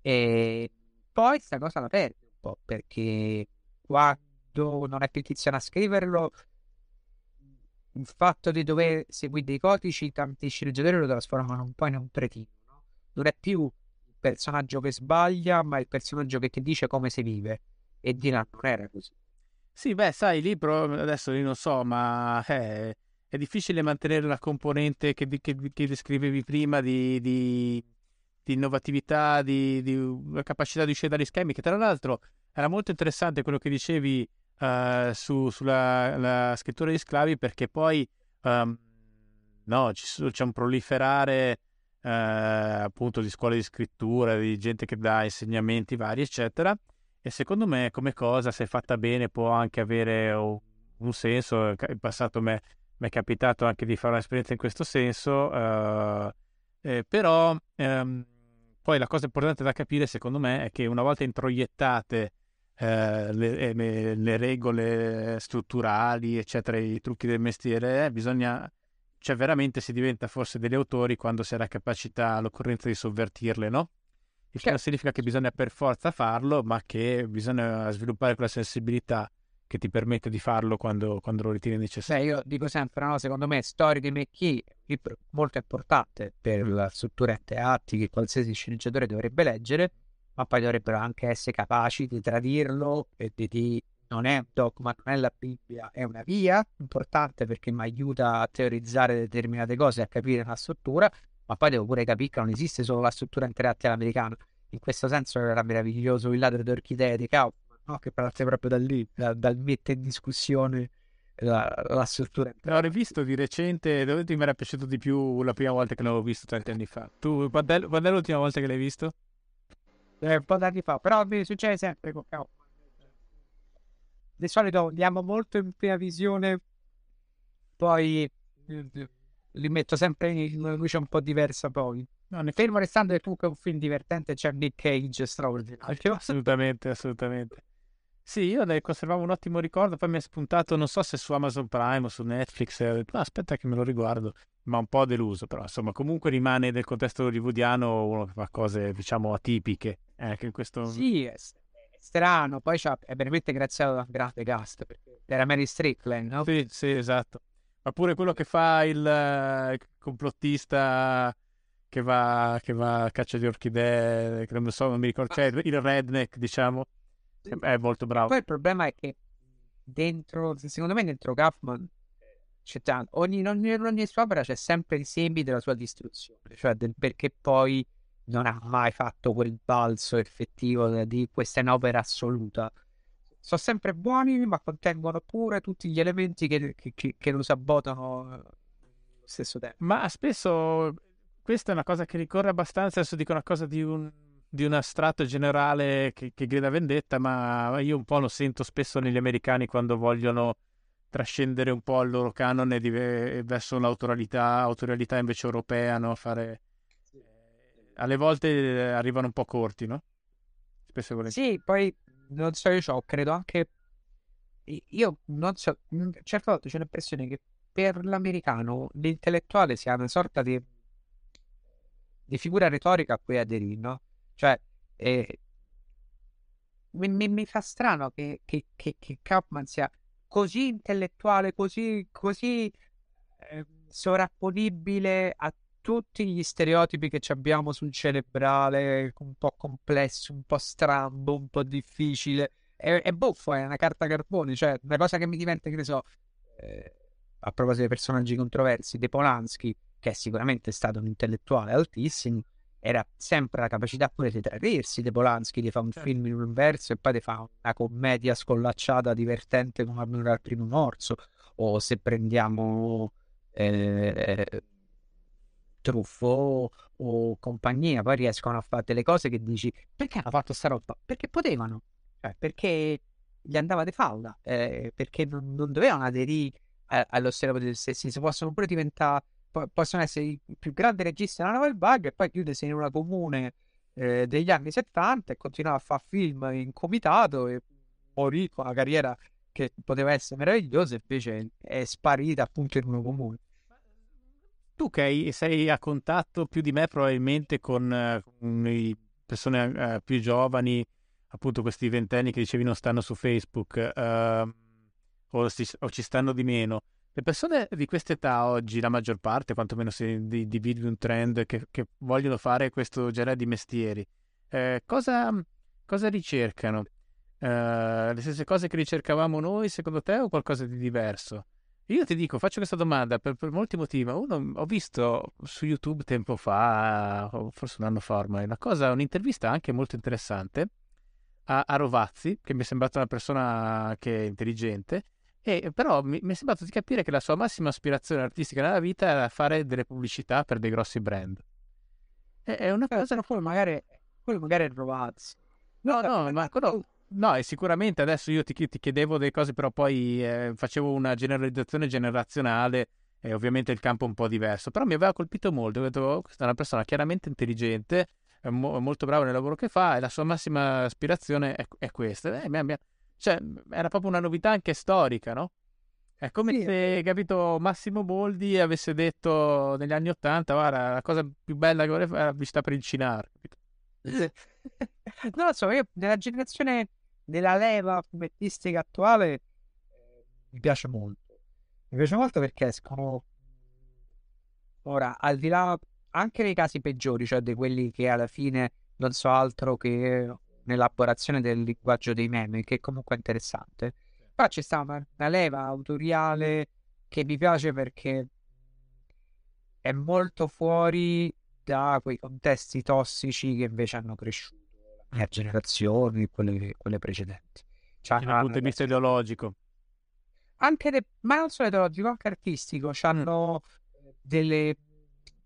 E poi questa cosa la perde un po' perché quando non è più Tiziano a scriverlo, il fatto di dover seguire dei codici, tanti sceneggiatori lo trasformano un po' in un cretino. No? Non è più il personaggio che sbaglia, ma il personaggio che ti dice come si vive. E Dylan non era così. Sì, beh, sai, lì però adesso io non so, ma eh, è difficile mantenere la componente che, che, che descrivevi prima di, di, di innovatività, di, di, capacità di uscire dagli schemi, che tra l'altro era molto interessante quello che dicevi uh, su, sulla scrittura di sclavi, perché poi um, no, c'è un proliferare uh, appunto di scuole di scrittura, di gente che dà insegnamenti vari, eccetera. E secondo me, come cosa, se fatta bene, può anche avere un senso. In passato mi è capitato anche di fare un'esperienza in questo senso, uh, eh, però um, poi la cosa importante da capire, secondo me, è che una volta introiettate eh, le, eh, le, le, regole strutturali, eccetera, i trucchi del mestiere, eh, bisogna, cioè veramente si diventa forse degli autori quando si ha la capacità, l'occorrenza di sovvertirle, no? Il che non significa che bisogna per forza farlo, ma che bisogna sviluppare quella sensibilità che ti permette di farlo quando, quando lo ritieni necessario. Beh, io dico sempre, no, secondo me, Storia di McKee è un libro molto importante per la struttura a teatri che qualsiasi sceneggiatore dovrebbe leggere, ma poi dovrebbero anche essere capaci di tradirlo e di, di non è un dogma, non è la Bibbia, è una via importante perché mi aiuta a teorizzare determinate cose, a capire una struttura, ma poi devo pure capire che non esiste solo la struttura interattiva americana. In questo senso era meraviglioso il ladro d'orchidee di Kaufman, no? che parte proprio da lì, da, dal mettere in discussione la, la struttura. L'ho rivisto di recente, dove ti mi era piaciuto di più la prima volta che l'avevo visto tanti anni fa. Tu, quando è, quando è l'ultima volta che l'hai visto? Eh, un po' d'anni fa, però mi succede sempre con Kaufman. Di solito andiamo molto in prima visione, poi li metto sempre in una luce un po' diversa poi. No, ne fermo restando che comunque è un film divertente, c'è Nick Cage straordinario. *laughs* Assolutamente, assolutamente. Sì, io ne conservavo un ottimo ricordo, poi mi è spuntato, non so se su Amazon Prime o su Netflix, eh, no, aspetta che me lo riguardo, ma un po' deluso, però insomma comunque rimane nel contesto hollywoodiano uno che fa cose, diciamo, atipiche. Eh, che questo... Sì, è, strano, poi è veramente graziato da un grande cast, perché era Mary Strickland, no? Sì, sì, esatto. Ma pure quello che fa il, uh, complottista che va, che va a caccia di orchidee, che non so, non mi ricordo, cioè il redneck, diciamo, è molto bravo. Poi il problema è che dentro, secondo me dentro Kaufman c'è tanto, ogni, ogni, ogni sua opera c'è sempre i semi della sua distruzione, cioè del perché poi non ha mai fatto quel balzo effettivo di questa è un'opera assoluta sono sempre buoni, ma contengono pure tutti gli elementi che, che, che lo sabotano allo stesso tempo. Ma spesso questa è una cosa che ricorre abbastanza. Adesso dico una cosa di un, di un astratto generale che, che, grida vendetta, ma io un po' lo sento spesso negli americani quando vogliono trascendere un po' il loro canone di, verso l'autorialità autorialità invece europea, no? Fare... Alle volte arrivano un po' corti, no? Spesso e volentieri. Sì, poi non so, io ho, credo anche. Io non so, certe volte c'è l'impressione che per l'americano l'intellettuale sia una sorta di, di figura retorica a cui aderire, no? Cioè, eh, mi, mi, mi, fa strano che, che, che, che Kaufman sia così intellettuale, così, così eh, sovrapponibile a tutti gli stereotipi che abbiamo sul cerebrale, un po' complesso, un po' strambo, un po' difficile. È, è buffo, è una carta carbone, cioè una cosa che mi diventa, che ne so, eh, a proposito dei personaggi controversi, De Polanski, che è sicuramente stato un intellettuale altissimo, era sempre la capacità pure di tradirsi De Polanski, di fare un certo. film in un verso e poi di fare una commedia scollacciata, divertente come Armura al primo morso, o se prendiamo... Eh, Truffo o compagnia poi riescono a fare delle cose che dici perché hanno fatto sta roba? Perché potevano, cioè, perché gli andava di falla eh, perché non, non dovevano aderire eh, allo stereotipo del sessismo, possono pure diventare, po- possono essere i più grandi registi della novel bug e poi chiudersi in una comune eh, degli anni 70 e continuare a fare film in comitato e morì con una carriera che poteva essere meravigliosa, invece è sparita appunto in una comune. Tu che sei a contatto più di me probabilmente con, uh, con persone uh, più giovani, appunto questi ventenni che dicevi non stanno su Facebook uh, o, si, o, ci stanno di meno. Le persone di questa età oggi, la maggior parte, quantomeno se dividi un trend, che, che, vogliono fare questo genere di mestieri, eh, cosa, cosa, ricercano? Eh, le stesse cose che ricercavamo noi, secondo te, o qualcosa di diverso? Io ti dico, faccio questa domanda per, per molti motivi. Uno, ho visto su YouTube tempo fa, forse un anno fa ormai, una cosa, un'intervista anche molto interessante a, a Rovazzi, che mi è sembrata una persona che è intelligente, e però mi, mi, è sembrato di capire che la sua massima aspirazione artistica nella vita era fare delle pubblicità per dei grossi brand. È, è una cosa... Quello magari, quello magari è Rovazzi. No, no, no ma quello... No, e sicuramente adesso io ti, ti chiedevo delle cose, però poi eh, facevo una generalizzazione generazionale e ovviamente il campo è un po' diverso. Però mi aveva colpito molto, ho detto, oh, questa è una persona chiaramente intelligente, è mo- molto brava nel lavoro che fa e la sua massima aspirazione è, è questa. Eh, mia, mia... Cioè, era proprio una novità anche storica, no? È come sì. se, capito, Massimo Boldi avesse detto negli anni Ottanta, guarda, la cosa più bella che vorrei fare è la visita per il Cinar, capito? *laughs* non lo so, io nella generazione della leva fumettistica attuale eh, mi piace molto. Mi piace molto perché escono ora, al di là anche nei casi peggiori, cioè di quelli che alla fine non so altro che un'elaborazione del linguaggio dei meme, che è comunque interessante. Poi c'è stata una, leva autoriale che mi piace perché è molto fuori da quei contesti tossici che invece hanno cresciuto mia generazione e quelle, quelle precedenti. Cioè, dal punto di vista ideologico. Anche de... ma non solo ideologico, anche artistico. Hanno delle...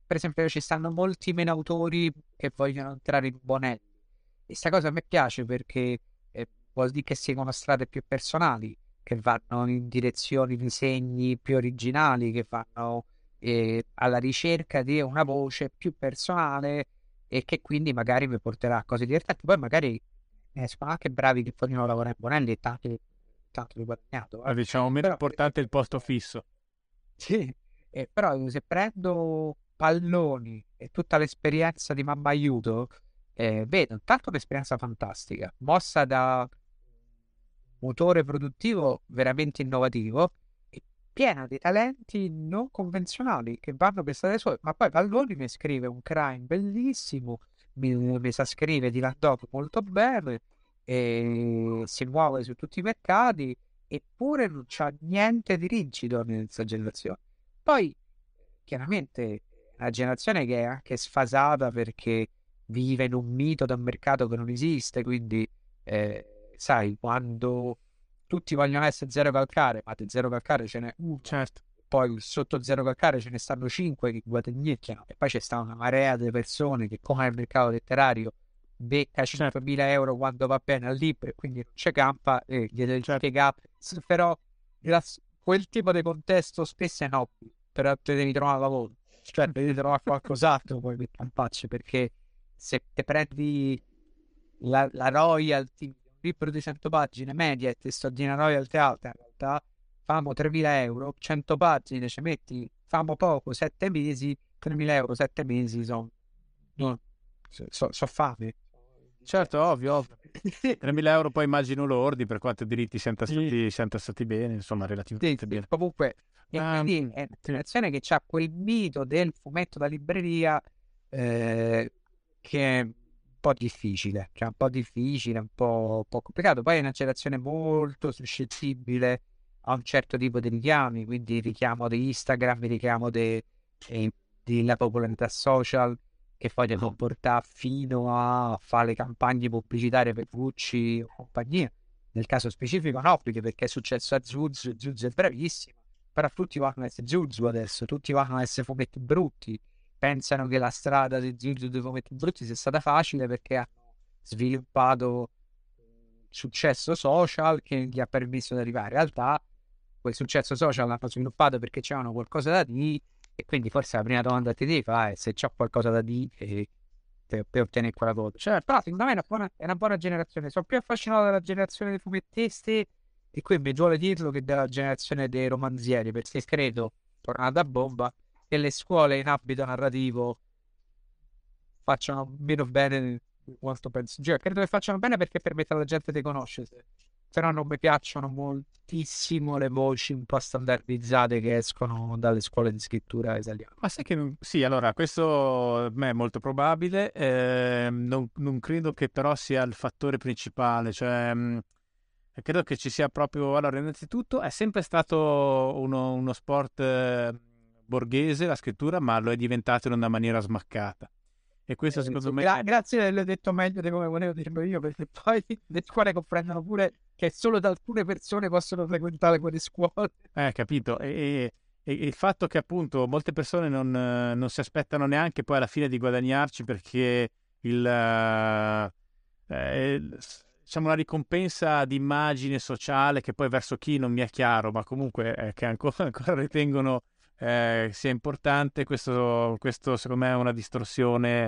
Per esempio, ci stanno molti meno autori che vogliono entrare in Bonelli. E questa cosa a me piace perché eh, vuol dire che seguono strade più personali, che vanno in direzioni di segni più originali, che vanno eh, alla ricerca di una voce più personale e che quindi magari mi porterà a cose divertenti. Poi magari eh, sono anche bravi che vogliono lavorare in Bonelli e tanto, tanto di guadagnato. Eh. diciamo, meno però, importante è il posto fisso. Sì, eh, però se prendo palloni e tutta l'esperienza di Mamma Aiuto, eh, vedo intanto un'esperienza fantastica, mossa da motore produttivo veramente innovativo piena di talenti non convenzionali che vanno per strade sue. Ma poi Palloni mi scrive un crime bellissimo, mi, mi sa scrivere di Landop molto bene, e si muove su tutti i mercati, eppure non c'ha niente di rigido nella generazione. Poi, chiaramente, una generazione che è anche sfasata perché vive in un mito da un mercato che non esiste, quindi, eh, sai, quando tutti vogliono essere zero calcare, ma di zero calcare ce n'è uno. Certo. Poi sotto zero calcare ce ne stanno cinque che guadagnecchiano. E poi c'è sta una marea di persone che, come nel mercato letterario, becca 5.000 certo. euro quando va bene al libro e quindi non c'è campa e gli deve certo. Però la, quel tipo di contesto spesso è nobile, però te devi trovare lavoro. Cioè, devi trovare qualcos'altro poi per campacce, perché se te prendi la, la royalty libro di 100 pagine, media e testolina royalty alta, in realtà famo 3.000 euro, 100 pagine, ci metti, famo poco, 7 mesi, 3.000 euro, 7 mesi, sono no, so, so fame. Certo, ovvio, ovvio. 3.000 euro poi immagino lordi per quanto diritti siano stati, siano stati bene, insomma, relativamente sì, bene. Comunque, um, è un'azione che ha quel mito del fumetto da libreria eh, che po' difficile, cioè un po' difficile, un po', un po', complicato. Poi è una generazione molto suscettibile a un certo tipo di richiami, quindi richiamo di Instagram, richiamo della de, popolarità social che poi può portare fino a fare le campagne pubblicitarie per Gucci o compagnia. Nel caso specifico no, perché è successo a Zuzu, Zuzu è bravissimo, però tutti vanno a essere Zuzu adesso, tutti vanno a essere fumetti brutti, pensano che la strada di Zuzu dei fumetti brutti sia stata facile perché hanno sviluppato successo social che gli ha permesso di arrivare. In realtà quel successo social l'hanno sviluppato perché c'erano qualcosa da dire e quindi forse la prima domanda che ti devi fare è se c'è qualcosa da dire per, per, ottenere quella cosa. Cioè, però secondo me è una, buona, è una buona generazione. Sono più affascinato dalla generazione dei fumettisti e qui mi duole dirlo che della generazione dei romanzieri perché credo, tornata a bomba, che le scuole in ambito narrativo facciano meno bene di quanto penso. Cioè, credo che facciano bene perché permette alla gente di conoscersi. Però non mi piacciono moltissimo le voci un po' standardizzate che escono dalle scuole di scrittura italiane. Ma sai che non... sì, allora, questo è molto probabile. Eh, non, non, credo che però sia il fattore principale. Cioè, mm, credo che ci sia proprio. Allora, innanzitutto è sempre stato uno, uno sport. Eh borghese la scrittura, ma lo è diventato in una maniera smaccata. E questo eh, secondo me... Gra- grazie, l'hai detto meglio di come volevo dirlo io, perché poi *laughs* le scuole comprendono pure che solo da alcune persone possono frequentare quelle scuole. Eh, capito. E, e, e il fatto che appunto molte persone non, non, si aspettano neanche poi alla fine di guadagnarci perché il... Eh, diciamo una ricompensa di immagine sociale che poi verso chi non mi è chiaro, ma comunque eh, che ancora, *laughs* ancora ritengono eh, sia importante, questo, questo, secondo me è una distorsione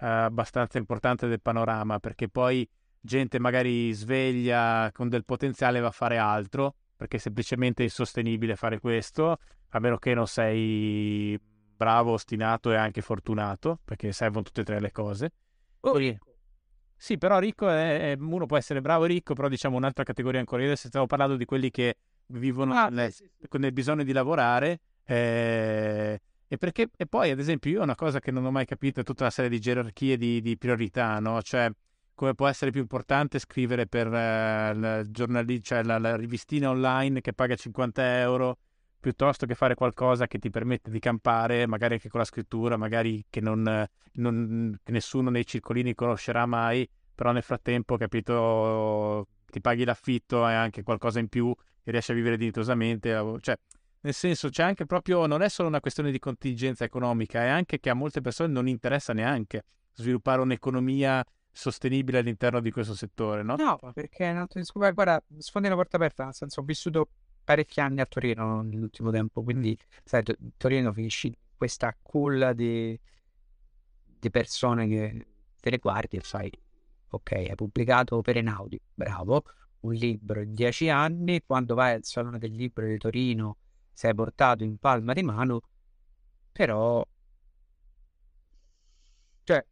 eh, abbastanza importante del panorama, perché poi gente magari sveglia con del potenziale va a fare altro, perché è semplicemente insostenibile fare questo, a meno che non sei bravo, ostinato e anche fortunato, perché servono tutte e tre le cose. Oh, sì, però ricco è, è, uno può essere bravo e ricco, però diciamo un'altra categoria ancora. Io adesso stavo parlando di quelli che vivono ah, nel, sì, sì. con il bisogno di lavorare eh, e, perché, e poi, ad esempio, io una cosa che non ho mai capito è tutta una serie di gerarchie di, di priorità, no? Cioè, come può essere più importante scrivere per uh, la, cioè la, la, rivistina online che paga 50 euro piuttosto che fare qualcosa che ti permette di campare, magari anche con la scrittura, magari che, non, non, che nessuno nei circolini conoscerà mai, però nel frattempo, capito, ti paghi l'affitto e anche qualcosa in più e riesci a vivere dignitosamente. Cioè, nel senso, c'è anche proprio, non è solo una questione di contingenza economica, è anche che a molte persone non interessa neanche sviluppare un'economia sostenibile all'interno di questo settore, no? No, perché guarda, sfondi la porta aperta, nel senso ho vissuto parecchi anni a Torino nell'ultimo tempo, quindi sai, Torino finisci questa culla di, di persone che te le guardi e fai, ok, hai pubblicato per Enaudi, bravo, un libro in dieci anni, quando vai al Salone del Libro di Torino sei portato in palma di mano, però... Cioè,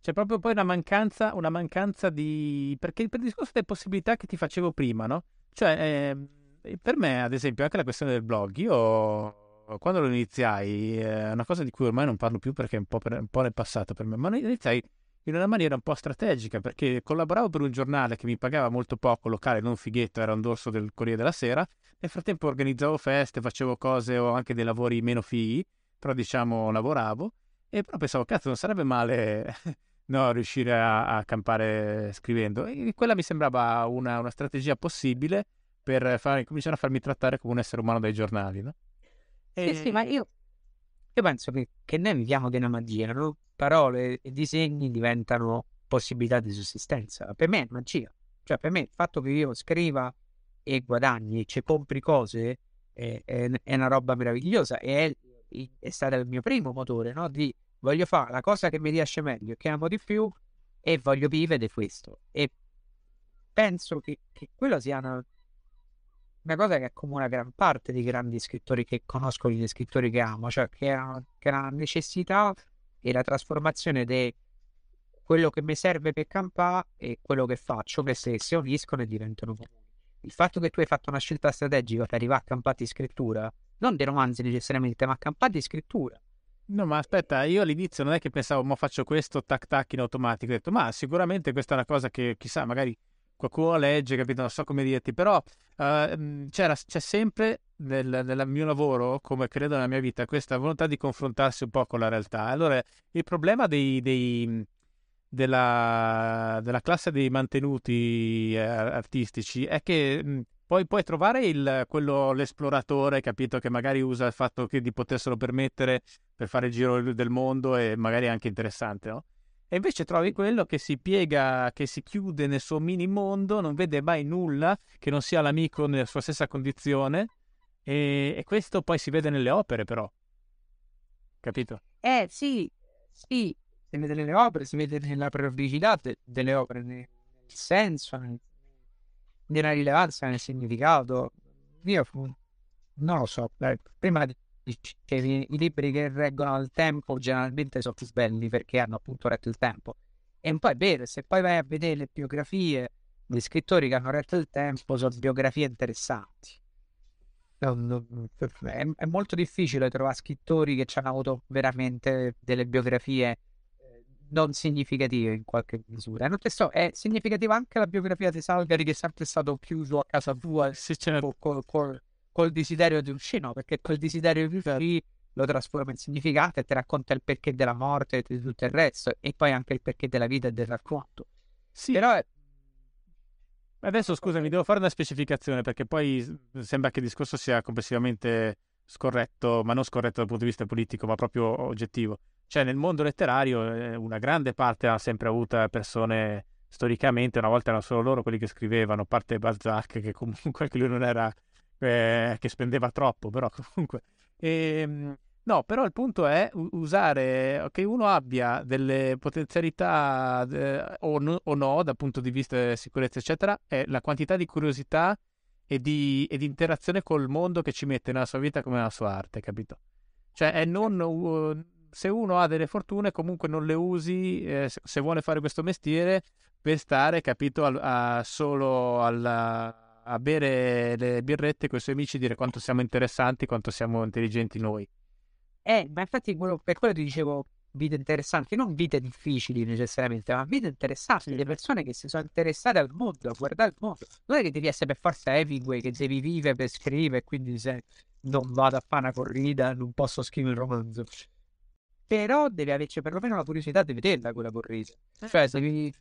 c'è proprio poi una mancanza, una mancanza di... Perché per il discorso delle possibilità che ti facevo prima, no? Cioè, eh, per me, ad esempio, anche la questione del blog, io quando lo iniziai, è una cosa di cui ormai non parlo più perché è un po', per, un po nel passato per me, ma lo iniziai in una maniera un po' strategica perché collaboravo per un giornale che mi pagava molto poco, locale, non fighetto, era un dorso del Corriere della Sera. Nel frattempo organizzavo feste, facevo cose o anche dei lavori meno fighi, però diciamo lavoravo e però pensavo, cazzo, non sarebbe male *laughs* no, riuscire a, a, campare scrivendo. E quella mi sembrava una, una strategia possibile per far, cominciare a farmi trattare come un essere umano dai giornali, no? E... Sì, sì, ma io, io penso che, che noi viviamo una magia, no? parole e disegni diventano possibilità di sussistenza. Per me è magia. Cioè, per me il fatto che io scriva e guadagni, ci compri cose, è, è, è, una roba meravigliosa. E è, è stato il mio primo motore, no? Di voglio fare la cosa che mi riesce meglio, che amo di più, e voglio vivere di questo. E penso che, che quello sia una, una cosa che accomuna gran parte dei grandi scrittori che conosco, gli scrittori che amo, cioè che è una necessità e la trasformazione di quello che mi serve per campare e quello che faccio che se si uniscono e diventano comuni. Il fatto che tu hai fatto una scelta strategica per arrivare a campare di scrittura, non dei romanzi necessariamente, ma a campare di scrittura. No, ma aspetta, io all'inizio non è che pensavo, ma faccio questo tac tac in automatico. Ho detto, ma sicuramente questa è una cosa che chissà, magari qualcuno legge, capito? Non so come dirti, però uh, c'è sempre nel, nel, mio lavoro, come credo nella mia vita, questa volontà di confrontarsi un po' con la realtà. Allora, il problema dei, dei, della, della, classe dei mantenuti eh, artistici è che mh, poi puoi trovare il, quello, l'esploratore, capito, che magari usa il fatto che di poterselo permettere per fare il giro del mondo e magari è anche interessante, no? E invece trovi quello che si piega, che si chiude nel suo mini mondo, non vede mai nulla, che non sia l'amico nella sua stessa condizione. E, e questo poi si vede nelle opere, però. Capito? Eh sì, sì, si vede nelle opere, si vede nella periodicità de- delle opere, nel senso, nel- nella rilevanza, nel significato. Io non lo so, prima dicevi i libri che reggono il tempo generalmente sono più belli perché hanno appunto retto il tempo. E un po' è vero, se poi vai a vedere le biografie degli scrittori che hanno retto il tempo, sono biografie interessanti. È, è molto difficile trovare scrittori che ci hanno avuto veramente delle biografie eh, non significative in qualche misura. Non so, è significativa anche la biografia di Salgari che è sempre stato chiuso a casa tua Se ce n'è... col, col- col- col desiderio di uscire, no, perché quel desiderio di uscire lo trasforma in significato e ti racconta il perché della morte e di tutto il resto, e poi anche il perché della vita e del racconto. Sì, Però è... Adesso scusami, devo fare una specificazione perché poi sembra che il discorso sia complessivamente scorretto, ma non scorretto dal punto di vista politico, ma proprio oggettivo. Cioè, nel mondo letterario eh, una grande parte ha sempre avuto persone storicamente, una volta erano solo loro quelli che scrivevano, a parte Balzac, che comunque *laughs* anche lui non era eh, che spendeva troppo, però *laughs* comunque. Ehm, no, però il punto è usare che uno abbia delle potenzialità eh, o, no, o no dal punto di vista di sicurezza, eccetera, è la quantità di curiosità e di, e di interazione col mondo che ci mette nella sua vita come nella sua arte, capito? Cioè, è non, uh, se uno ha delle fortune, comunque non le usi eh, se, vuole fare questo mestiere per stare, capito, al- a- solo alla- a bere le birrette con i suoi amici e dire quanto siamo interessanti, quanto siamo intelligenti noi. Eh, ma infatti quello- per quello ti dicevo vite interessanti, non vite difficili necessariamente, ma vite interessanti, Sì. le persone che si sono interessate al mondo, a guardare il mondo. Non è che devi essere per forza Hemingway, che devi vivere per scrivere, quindi se non vado a fare una corrida non posso scrivere un romanzo. Però devi averci perlomeno la curiosità di vederla quella corrida. Cioè, devi,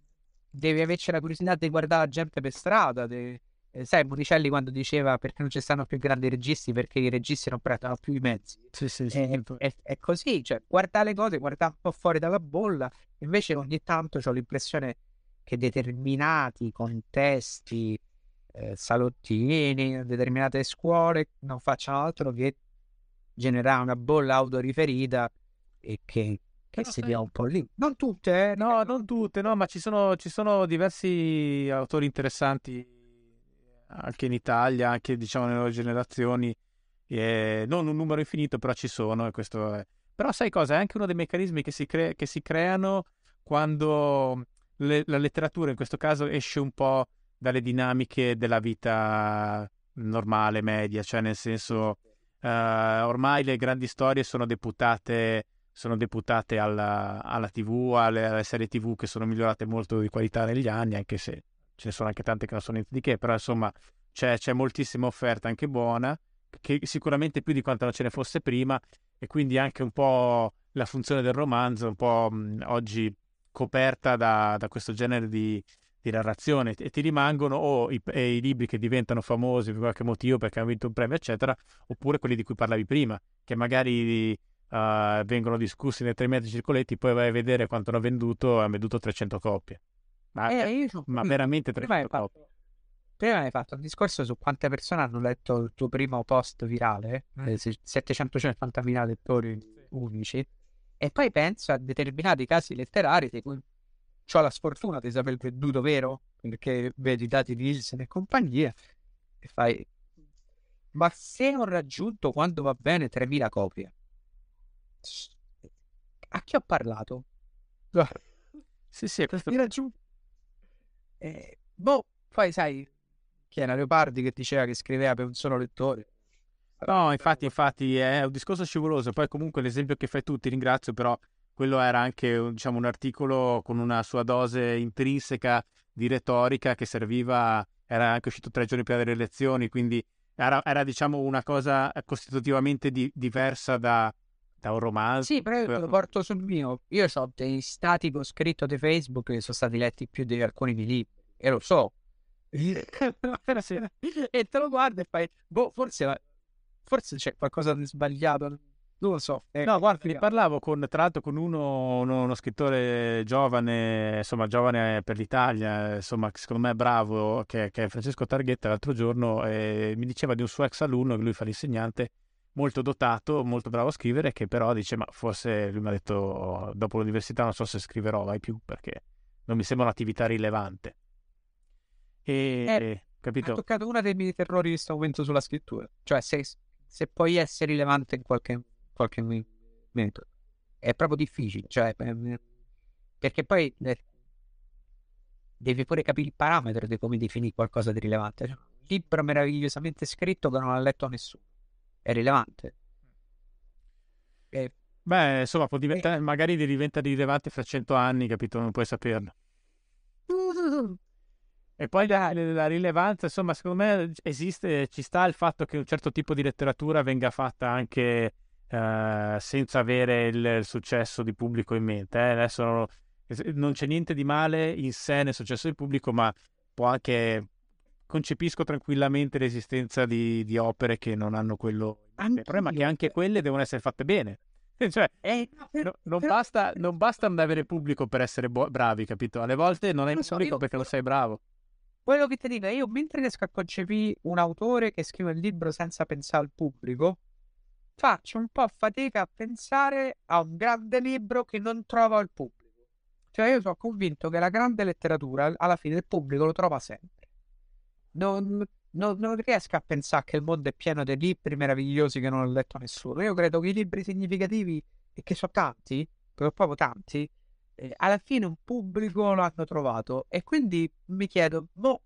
devi averci la curiosità di guardare la gente per strada. de- eh, sai, Monicelli quando diceva perché non ci stanno più grandi registi, perché i registi non prendono più i mezzi. Sì, sì, È, è- è così, cioè, guardare le cose, guardare un po' fuori dalla bolla. Invece ogni tanto ho l'impressione che determinati contesti, eh, salottini, determinate scuole non facciano altro che generare una bolla autoriferita e che, che Però si sai- dia un po' lì. Non tutte, eh, No, non tutte, no, ma ci sono, ci sono diversi autori interessanti anche in Italia, anche diciamo nelle nuove generazioni, eh, non un numero infinito, però ci sono è... Però sai cosa? È anche uno dei meccanismi che si, cre- che si creano quando le- la letteratura in questo caso esce un po' dalle dinamiche della vita normale, media, cioè nel senso eh, ormai le grandi storie sono deputate sono deputate alla, alla TV, alle, alle serie TV che sono migliorate molto di qualità negli anni, anche se ce ne sono anche tante che non sono niente di che, però insomma c'è, c'è moltissima offerta anche buona, che sicuramente più di quanto non ce ne fosse prima, e quindi anche un po' la funzione del romanzo, un po' mh, oggi coperta da, da questo genere di, di narrazione, e ti rimangono o i, i libri che diventano famosi per qualche motivo perché hanno vinto un premio, eccetera, oppure quelli di cui parlavi prima, che magari Uh, vengono discussi nei tre metri circoletti, poi vai a vedere quanto hanno venduto, hanno venduto 300 copie. Ma, Eh, c'ho- ma veramente prima hai 300 copie. fatto, prima hai fatto un discorso su quante persone hanno letto il tuo primo post virale, eh, se- 750.000 lettori unici, e poi penso a determinati casi letterari di cui ho la sfortuna di saper venduto vero, perché vedi i dati di Nielsen e compagnia, e fai, ma se ho raggiunto quando va bene 3.000 copie, a chi ho parlato? Sì, sì, questo... Mi raggiunto. Eh, boh, poi sai chi era Leopardi che diceva che scriveva per un solo lettore. No, infatti, infatti è un discorso scivoloso. Poi comunque l'esempio che fai tu, ti ringrazio, però quello era anche un- diciamo, un articolo con una sua dose intrinseca di retorica che serviva, era anche uscito tre giorni prima delle elezioni, quindi era, era, diciamo una cosa costitutivamente di- diversa da, da un romanzo. Sì, però io lo porto sul mio. Io ho dei stati che ho scritto di Facebook che sono stati letti più di alcuni miei libri. E lo so. *laughs* e te lo guardi e fai, boh, forse, forse c'è qualcosa di sbagliato non lo so. Eh, no, guarda, ne parlavo con, tra l'altro con uno, uno, uno, scrittore giovane, insomma, giovane per l'Italia, insomma, secondo me è bravo, che, che è Francesco Targhetta, l'altro giorno, e mi diceva di un suo ex alunno, che lui fa l'insegnante, molto dotato, molto bravo a scrivere, che però dice, ma forse, lui mi ha detto, dopo l'università non so se scriverò mai più, perché non mi sembra un'attività rilevante. E, eh, capito? Ha toccato uno dei miei terrori in questo momento sulla scrittura, cioè se, se puoi essere rilevante in qualche qualche minuto. È proprio difficile, cioè, perché poi eh, devi pure capire il parametro di come definire qualcosa di rilevante. Cioè, un libro meravigliosamente scritto che non ha letto nessuno è rilevante. E... Beh, insomma, può diventare, e... magari diventa rilevante fra cento anni, capito? Non puoi saperlo. *laughs* E poi la, la, rilevanza, insomma, secondo me esiste, ci sta il fatto che un certo tipo di letteratura venga fatta anche eh, senza avere il, il, successo di pubblico in mente. Eh. Adesso non, non, c'è niente di male in sé nel successo di pubblico, ma può anche concepisco tranquillamente l'esistenza di, di opere che non hanno quello. Il problema è che anche quelle devono essere fatte bene. *laughs* Cioè, eh, no, no, non, però, basta, non, basta, avere pubblico per essere bu- bravi, capito? Alle volte non hai il pubblico so, perché non sei bravo. Quello che ti dico, io mentre riesco a concepire un autore che scrive il libro senza pensare al pubblico, faccio un po' fatica a pensare a un grande libro che non trova il pubblico. Cioè, io sono convinto che la grande letteratura alla fine il pubblico lo trova sempre. Non, non, non riesco a pensare che il mondo è pieno di libri meravigliosi che non ha letto nessuno. Io credo che i libri significativi, e che sono tanti, proprio tanti, eh, alla fine un pubblico lo hanno trovato. E quindi mi chiedo, boh,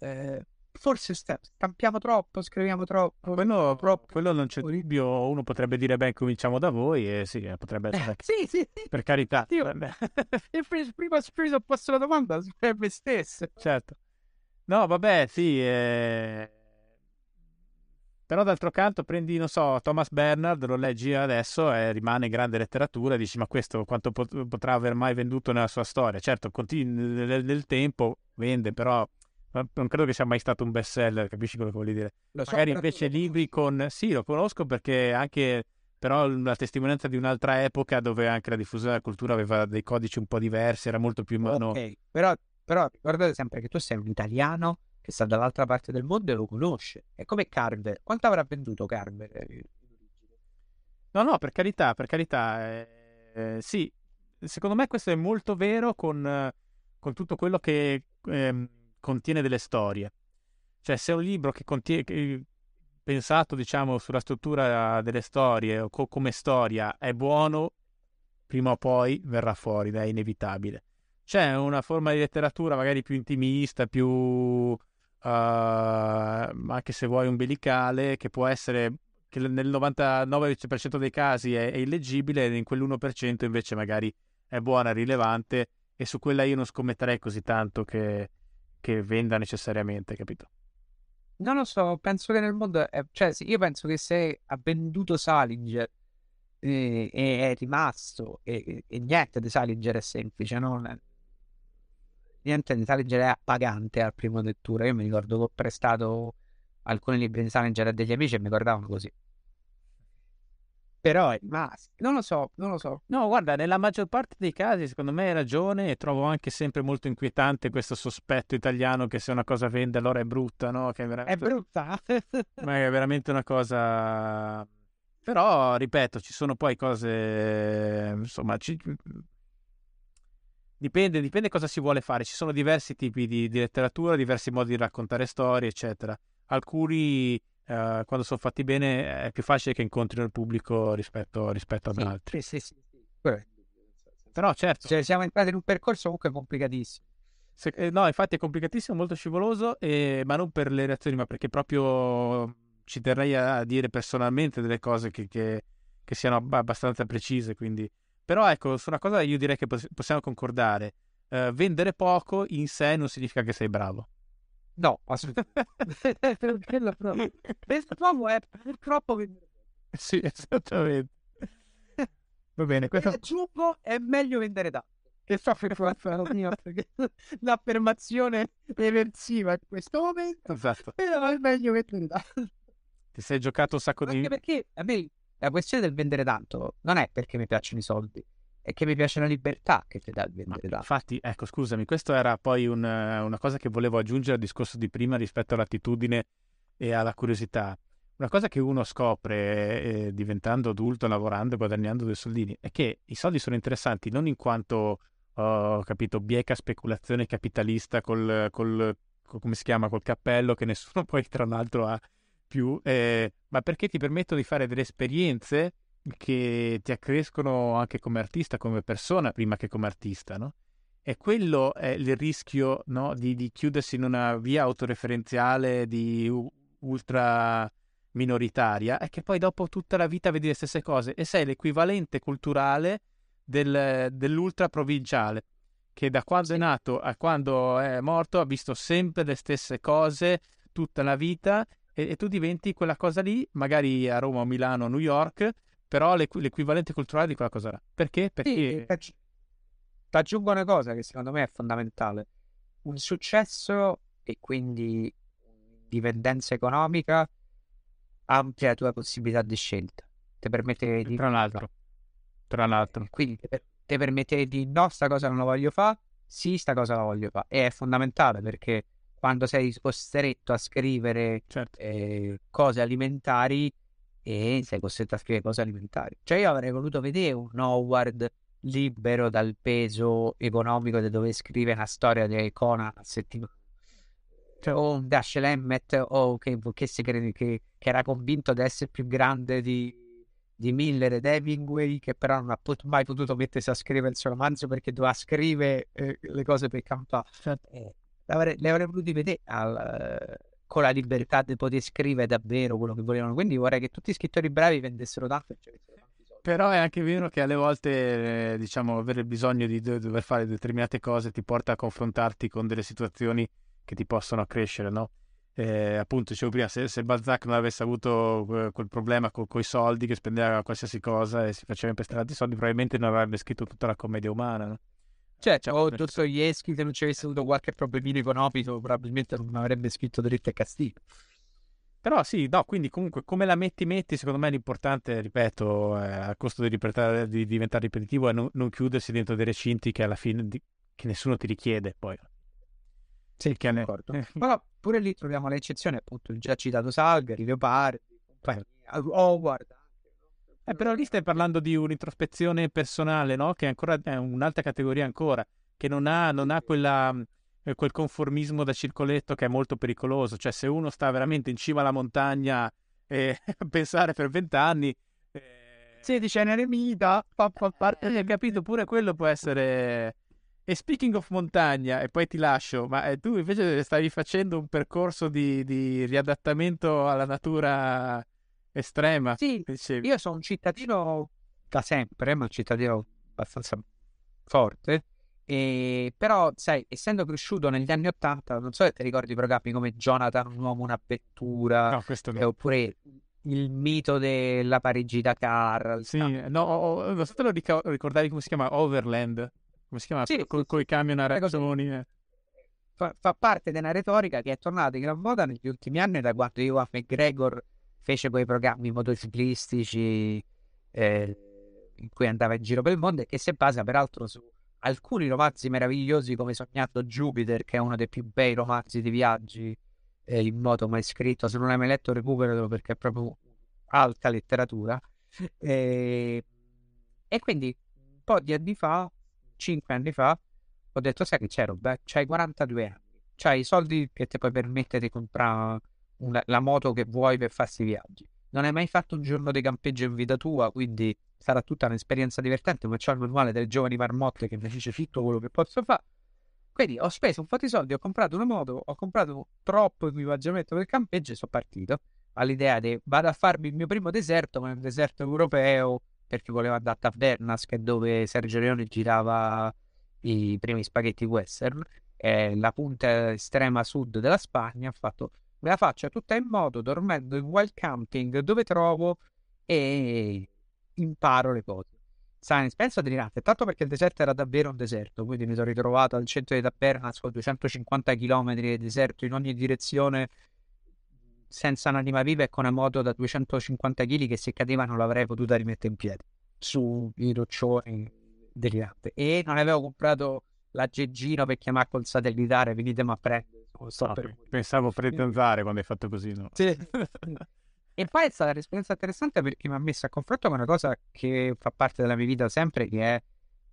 eh, forse stampiamo troppo, scriviamo troppo. Quello, troppo. quello non c'è dubbio. Uno potrebbe dire, beh, cominciamo da voi e sì, eh, potrebbe essere. sì, sì, sì. Per carità. Io, *laughs* prima ho posto la domanda me stesso. Certo. No, vabbè, sì. Eh... Però d'altro canto prendi, non so, Thomas Bernard, lo leggi adesso e rimane grande letteratura e dici ma questo quanto pot- potrà aver mai venduto nella sua storia? Certo, continu- nel, nel tempo vende, però non credo che sia mai stato un best seller, capisci quello che voglio dire? Lo so, Magari invece libri con... Sì, lo conosco perché anche però la testimonianza di un'altra epoca dove anche la diffusione della cultura aveva dei codici un po' diversi, era molto più in mano. Ok, però, però ricordate sempre che tu sei un italiano che sta dall'altra parte del mondo e lo conosce. È come Carver. Quanto avrà venduto Carver? No, no, per carità, per carità. Eh, eh, sì, secondo me questo è molto vero con, con tutto quello che... Eh, contiene delle storie. Cioè, se un libro che contiene, che, pensato, diciamo, sulla struttura delle storie o co- come storia è buono, prima o poi verrà fuori, è inevitabile. C'è una forma di letteratura magari più intimista, più uh, anche se vuoi umbilicale, che può essere che nel 99% dei casi è, è illeggibile, e in quell'1% invece magari è buona, rilevante, e su quella io non scommetterei così tanto che, che venda necessariamente, capito? Non lo so, penso che nel mondo, è, cioè io penso che se ha venduto Salinger e, e è rimasto e, e, niente di Salinger è semplice, no? Niente di Salinger è appagante al primo lettura. Io mi ricordo che ho prestato alcuni libri di Salinger a degli amici e mi guardavano così. Però è rimasto. Non lo so, non lo so. No, guarda, nella maggior parte dei casi, secondo me hai ragione e trovo anche sempre molto inquietante questo sospetto italiano che se una cosa vende allora è brutta, no? Che è, veramente... è brutta. *laughs* Ma è veramente una cosa... Però, ripeto, ci sono poi cose... Insomma, ci... Dipende, dipende cosa si vuole fare. Ci sono diversi tipi di, di letteratura, diversi modi di raccontare storie, eccetera. Alcuni uh, quando sono fatti bene è più facile che incontrino il pubblico rispetto, rispetto ad sì, altri. Sì, sì, sì. Però certo. Cioè, siamo entrati in un percorso comunque complicatissimo. Se, eh, no, infatti è complicatissimo, molto scivoloso, e, ma non per le reazioni, ma perché proprio ci terrei a dire personalmente delle cose che, che, che siano abbastanza precise. Quindi. Però ecco, su una cosa io direi che possiamo concordare. Uh, vendere poco in sé non significa che sei bravo. No, assolutamente. Quest'uomo è purtroppo vendere Sì, esattamente. Va bene, questo... aggiungo, è meglio vendere tanto. Che so perché *laughs* l'affermazione eversiva in questo momento. Esatto. Però è meglio vendere tanto. Ti sei giocato un sacco Anche di... perché a me la questione del vendere tanto non è perché mi piacciono i soldi, è che mi piace la libertà che ti dà il vendere tanto. Infatti, ecco, scusami, questo era poi un, una cosa che volevo aggiungere al discorso di prima rispetto all'attitudine e alla curiosità. Una cosa che uno scopre eh, diventando adulto, lavorando e guadagnando dei soldini è che i soldi sono interessanti non in quanto, ho capito, bieca speculazione capitalista col, col, come si chiama, col cappello che nessuno *laughs* poi tra l'altro ha più, eh, ma perché ti permettono di fare delle esperienze che ti accrescono anche come artista, come persona, prima che come artista, no? E quello è il rischio no? di, di, chiudersi in una via autoreferenziale di ultra minoritaria, è che poi dopo tutta la vita vedi le stesse cose e sei l'equivalente culturale del, dell'ultra provinciale, che da quando è nato a quando è morto ha visto sempre le stesse cose tutta la vita e, e tu diventi quella cosa lì, magari a Roma, o Milano, o New York, però l'equ- l'equivalente culturale di quella cosa là. Perché? Perché... Sì, ti aggiungo una cosa che secondo me è fondamentale. Un successo e quindi dipendenza economica amplia la tua possibilità di scelta. Ti permette di... Tra l'altro. Tra l'altro. Quindi ti permette di no, sta cosa non la voglio fare, sì, sta cosa la voglio fare. E è fondamentale perché quando sei costretto a scrivere certo. eh, cose alimentari e sei costretto a scrivere cose alimentari. Cioè io avrei voluto vedere un Howard libero dal peso economico di dover scrivere una storia di Conan a settimana. Cioè, o un Dash Emmett o che, che, si crede, che, che, era convinto di essere più grande di, di Miller ed Hemingway che però non ha pot- mai potuto mettersi a scrivere il suo romanzo perché doveva scrivere eh, le cose per campare. Certo. Eh, le avrei voluti vedere al, con la libertà di poter scrivere davvero quello che volevano. Quindi vorrei che tutti i scrittori bravi vendessero tanto. Cioè, però è anche vero che alle volte, eh, diciamo, avere bisogno di dover fare determinate cose ti porta a confrontarti con delle situazioni che ti possono accrescere, no? Eh, appunto, dicevo prima, se, se, Balzac non avesse avuto eh, quel problema con i soldi, che spendeva qualsiasi cosa e si faceva impestare tanti soldi, probabilmente non avrebbe scritto tutta la commedia umana, no? Cioè, cioè o Dostoevsky se non ci avesse avuto qualche problemino economico probabilmente non avrebbe scritto dritto e castigo. Però sì, no, quindi comunque come la metti metti, secondo me l'importante, ripeto, eh, a costo di, di, diventare ripetitivo è non, non, chiudersi dentro dei recinti che alla fine di, che nessuno ti richiede poi. Sì, che ne... Eh. *laughs* Però pure lì troviamo l'eccezione, appunto, il già citato Salgari, Leopardi, guarda, eh, però lì stai parlando di un'introspezione personale, no? Che è ancora è un'altra categoria ancora, che non ha, non ha quella, eh, quel conformismo da circoletto che è molto pericoloso. Cioè, se uno sta veramente in cima alla montagna e *laughs* a pensare per vent'anni... Eh... 16 eremita, pa, pa, pa, eh, capito, pure quello può essere... E speaking of montagna, e poi ti lascio, ma eh, tu invece stavi facendo un percorso di, di riadattamento alla natura estrema. Sì, dicevi. io sono un cittadino da sempre, ma un cittadino abbastanza forte. E, però, sai, essendo cresciuto negli anni Ottanta, non so se ti ricordi programmi come Jonathan, un uomo, un'avventura, no, questo no. eh, oppure il mito della Parigi Dakar. Sì, no, oh, non so te lo ricordavi come si chiama Overland, come si chiama? Sì, con i camion a ragioni. Eh. Fa, fa, parte della retorica che è tornata in gran moda negli ultimi anni da quando io a McGregor fece quei programmi motociclistici eh, in cui andava in giro per il mondo e che si basa peraltro su alcuni romanzi meravigliosi come Sognando Jupiter, che è uno dei più bei romanzi di viaggi eh, in moto mai scritto. Se non l'hai mai letto, recuperatelo perché è proprio alta letteratura. E, e quindi un po' di anni fa, cinque anni fa, ho detto: Sai che c'è, Robert? C'hai 42 anni, c'hai i soldi che ti puoi permettere di comprare una, la moto che vuoi per farsi viaggi. Non hai mai fatto un giorno di campeggio in vita tua, quindi sarà tutta un'esperienza divertente, ma c'ho il manuale delle giovani marmotte che mi dice tutto quello che posso fare. Quindi ho speso un po' di soldi, ho comprato una moto, ho comprato troppo equipaggiamento per campeggio e sono partito all'idea di vado a farmi il mio primo deserto, ma è un deserto europeo, perché volevo andare a Tavernas, che è dove Sergio Leone girava i primi spaghetti western, è la punta estrema sud della Spagna, ho fatto me la faccio tutta in moto, dormendo in wild camping dove trovo e imparo le cose. Science, penso di rinate, tanto perché il deserto era davvero un deserto, quindi mi sono ritrovato al centro di Tabernas con 250 km di deserto in ogni direzione, senza un'anima viva e con una moto da 250 kg che se cadeva non l'avrei potuta rimettere in piedi sui roccioni delirante. E non avevo comprato l'aggeggino per chiamare col satellitare, venitemi a prendere. Per... Pensavo *laughs* pretenzare quando hai fatto così, no? Sì. *laughs* e poi è stata un'esperienza interessante perché mi ha messo a confronto con una cosa che fa parte della mia vita sempre, che è,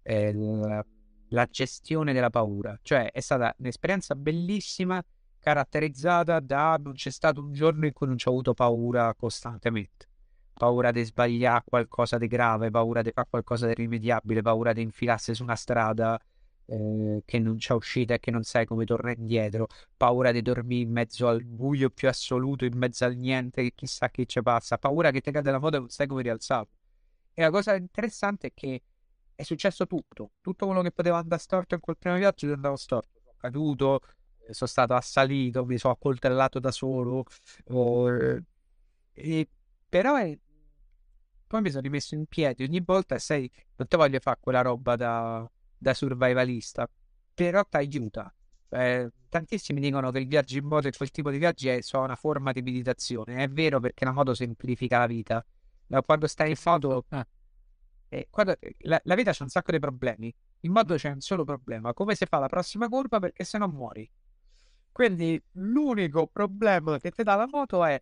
è la, la gestione della paura. Cioè è stata un'esperienza bellissima caratterizzata da non c'è stato un giorno in cui non ci ho avuto paura costantemente. Paura di sbagliare qualcosa di grave, paura di fare qualcosa di irrimediabile, paura di infilarsi su una strada eh, che non c'è uscita e che non sai come tornare indietro, paura di dormire in mezzo al buio più assoluto, in mezzo al niente, chissà che ci passa, paura che ti cade la moto e non sai come rialzare. E la cosa interessante è che è successo tutto, tutto quello che poteva andare storto in quel primo viaggio è andato storto. Sono caduto, eh, sono stato assalito, mi sono accoltellato da solo, oh, e, però è, poi mi sono rimesso in piedi ogni volta e sai, non te voglio fare quella roba da, da survivalista, però ti aiuta. Eh, tantissimi dicono che il viaggio in moto e quel tipo di viaggi è, sono una forma di meditazione. È vero perché la moto semplifica la vita. Ma quando stai in moto, ah. eh, quando, la, la, vita c'è un sacco di problemi. In moto c'è un solo problema: come si fa la prossima curva perché se no muori. Quindi l'unico problema che ti dà la moto è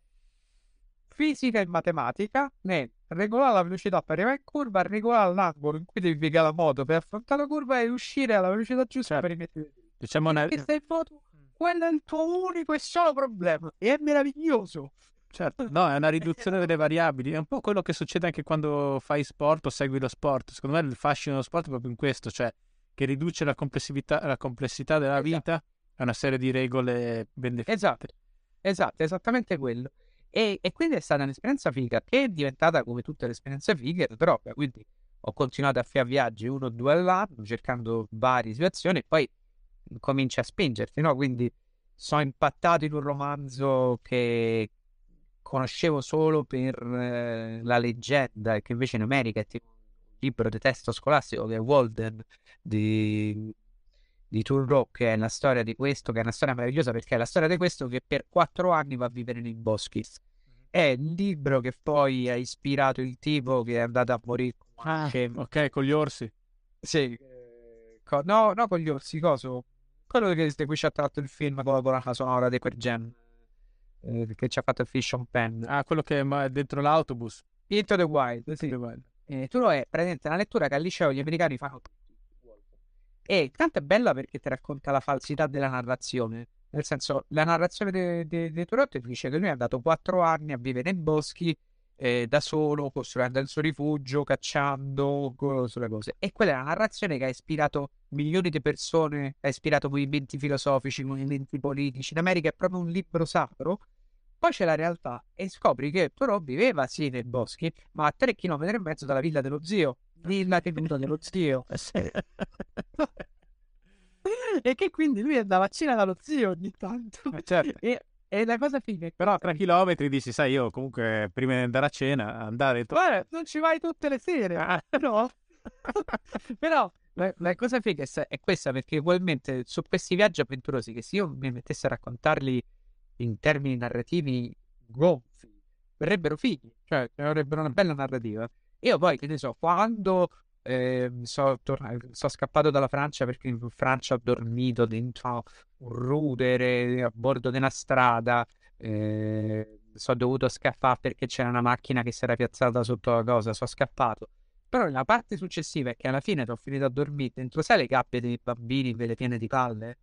fisica e matematica, né regolare la velocità per arrivare in curva, regolare l'angolo in cui devi piegare la moto per affrontare la curva e uscire alla velocità giusta certo. per rimettere diciamo una... Perché stai in moto, quello è il tuo unico e solo problema e è meraviglioso. Certo, no, è una riduzione delle variabili, è un po' quello che succede anche quando fai sport o segui lo sport. Secondo me il fascino dello sport è proprio in questo, cioè che riduce la complessità, la complessità della esatto. vita è una serie di regole ben definite. Esatto, esatto, esattamente quello. E, e, quindi è stata un'esperienza figa che è diventata come tutte le esperienze fighe droga. Quindi ho continuato a fare viaggi uno o due all'anno cercando varie situazioni e poi cominci a spingerti, no? Quindi sono impattato in un romanzo che conoscevo solo per eh, la leggenda che invece in America è tipo un libro di testo scolastico che è Walden di di Turro, che è la storia di questo, che è una storia meravigliosa perché è la storia di questo che per quattro anni va a vivere nei boschi. È il libro che poi ha ispirato il tipo che è andato a morire. Ah, ok, con gli orsi. Sì, eh, co- no, no, con gli orsi, coso. Quello che, di cui ci ha tratto il film con la colonna sonora di quel gen. Eh, che ci ha fatto il Fish on Pen. Ah, quello che è dentro l'autobus. Into the Wild, sì. The Wild. Eh, tu lo è praticamente una lettura che al liceo gli americani fanno e tanto è bella perché ti racconta la falsità della narrazione. Nel senso, la narrazione di de, Turotto dice che lui è andato quattro anni a vivere nei boschi eh, da solo, costruendo il suo rifugio, cacciando, sulle cose. E quella è la narrazione che ha ispirato milioni di persone, ha ispirato movimenti filosofici, movimenti politici. In America è proprio un libro sacro. Poi c'è la realtà e scopri che Toro viveva sì nei boschi, ma a tre chilometri e mezzo dalla villa dello zio villa tenuta dello zio. *laughs* e che quindi lui andava a cena dallo zio ogni tanto. Eh, certo. E, e la cosa figa Però tre chilometri dici, sai, io comunque prima di andare a cena, andare... Guarda, non ci vai tutte le sere, ah. *laughs* no? *laughs* Però la, la, cosa figa è questa, perché ugualmente su questi viaggi avventurosi, che se io mi mettessi a raccontarli in termini narrativi gonfi, verrebbero fighi, cioè avrebbero una bella narrativa. Io poi, che ne so, quando eh, sono tornato, sono scappato dalla Francia perché in Francia ho dormito dentro un router a bordo di una strada. Eh, sono dovuto scappare perché c'era una macchina che si era piazzata sotto la cosa. Sono scappato. Però la parte successiva è che alla fine ho finito a dormire dentro, sai, le gabbie dei bambini, ve le piene di palle?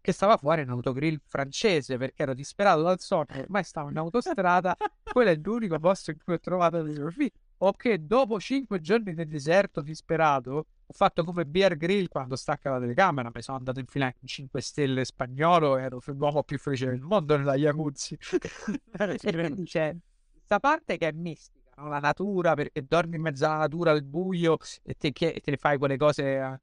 Che stava fuori in autogrill francese perché ero disperato dal sonno, ormai stavo in autostrada. Quello è l'unico posto in cui ho trovato dei surfisti o che dopo cinque giorni nel deserto disperato ho fatto come Bear Grill quando stacca la telecamera mi sono andato in fila in 5 stelle spagnolo e ero l'uomo più felice del mondo nella Jacuzzi. C'è *laughs* questa parte che è mistica no? la natura perché dormi in mezzo alla natura al buio e te, e te fai quelle cose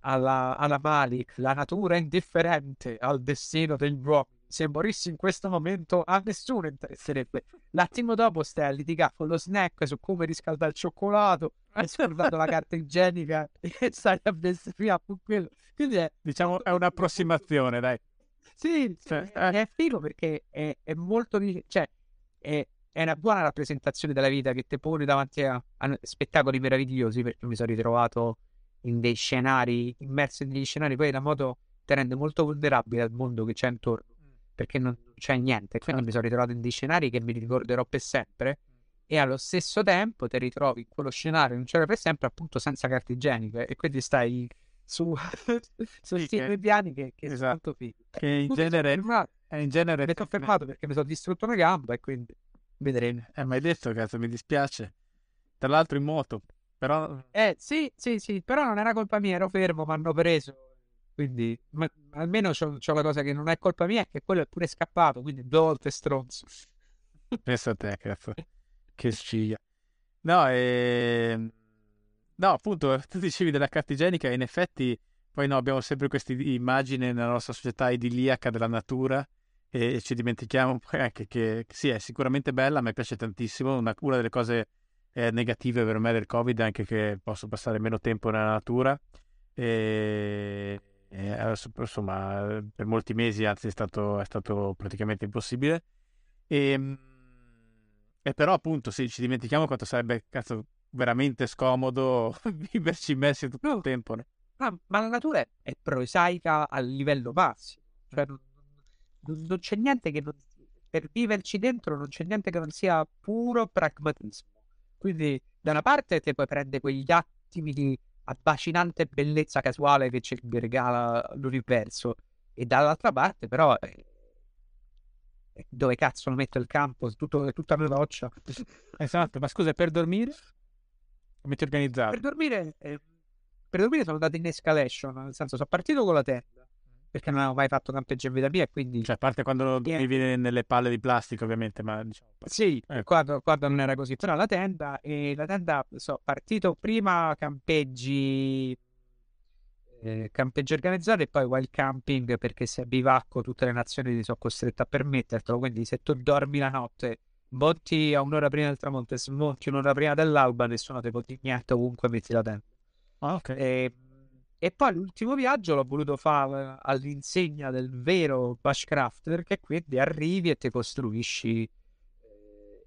alla, alla Malik. La natura è indifferente al destino degli uomini se morissi in questo momento a nessuno interesserebbe. L'attimo dopo stai a litigare con lo snack su come riscaldare il cioccolato, hai scordato la carta igienica *laughs* e stai a bestemmiare con quello. Quindi è... Diciamo è un'approssimazione, dai. sì, cioè, è, è figo perché è, è molto... Cioè, è, è una buona rappresentazione della vita che ti pone davanti a, a, spettacoli meravigliosi perché mi sono ritrovato in dei scenari, immerso in degli scenari, poi la moto ti rende molto vulnerabile al mondo che c'è intorno perché non c'è niente, quindi mi sono ritrovato in dei scenari che mi ricorderò per sempre e allo stesso tempo ti ritrovi in quello scenario, non c'era per sempre, appunto senza carte igieniche e quindi stai su, *laughs* su sì, due piani che, che esatto. figo. Che in genere, in genere... Mi sono fermato perché mi sono distrutto una gamba e quindi vedremo. Eh, ma hai detto, cazzo, mi dispiace. Tra l'altro in moto, però... Eh, sì, sì, sì, però non era colpa mia, ero fermo, mi hanno preso. Quindi, ma, almeno c'ho, c'ho, la cosa che non è colpa mia, è che quello è pure scappato, quindi due volte stronzo. *laughs* Pensa a te, cazzo. Che sciga. No, e... Ehm, no, appunto, *laughs* tu dicevi della carta igienica, in effetti poi no, abbiamo sempre questa immagine nella nostra società idilliaca della natura e ci dimentichiamo *laughs* anche che sì, è sicuramente bella, a me piace tantissimo, una, una delle cose eh, negative per me del Covid è anche che posso passare meno tempo nella natura e, e insomma per molti mesi anzi è stato, è stato praticamente impossibile e, ehm, e però appunto sì, ci dimentichiamo quanto sarebbe cazzo, veramente scomodo *laughs* viverci immersi tutto il tempo. No? Ah, ma la natura è, è prosaica a livello massimo. Cioè, non, non, c'è niente che non, per viverci dentro non c'è niente che non sia puro pragmatismo. Quindi, da una parte, ti puoi prendere quegli attimi di abbacinante bellezza casuale che ci regala l'universo, e dall'altra parte, però, eh, dove cazzo lo metto il campo? Tutto, tutta una roccia. *laughs* Esatto, ma scusa, per dormire? Come ti organizzato? Per dormire, eh, per dormire sono andato in escalation, nel senso, sono partito con la tenda perché non avevo mai fatto campeggio in vita mia quindi... Cioè, a parte quando yeah. nelle palle di plastica, ovviamente, ma diciamo... Sì, eh. qua, qua, non era così, però la tenda, e la tenda, so, partito prima campeggi... Eh, campeggi organizzati e poi wild camping perché se bivacco tutte le nazioni ti sono costrette a permettertelo quindi se tu dormi la notte botti a un'ora prima del tramonto e smonti un'ora prima dell'alba nessuno ti può dire niente ovunque metti la tenda ah, ok e e poi l'ultimo viaggio l'ho voluto fare all'insegna del vero bushcraft, perché quindi arrivi e ti costruisci eh,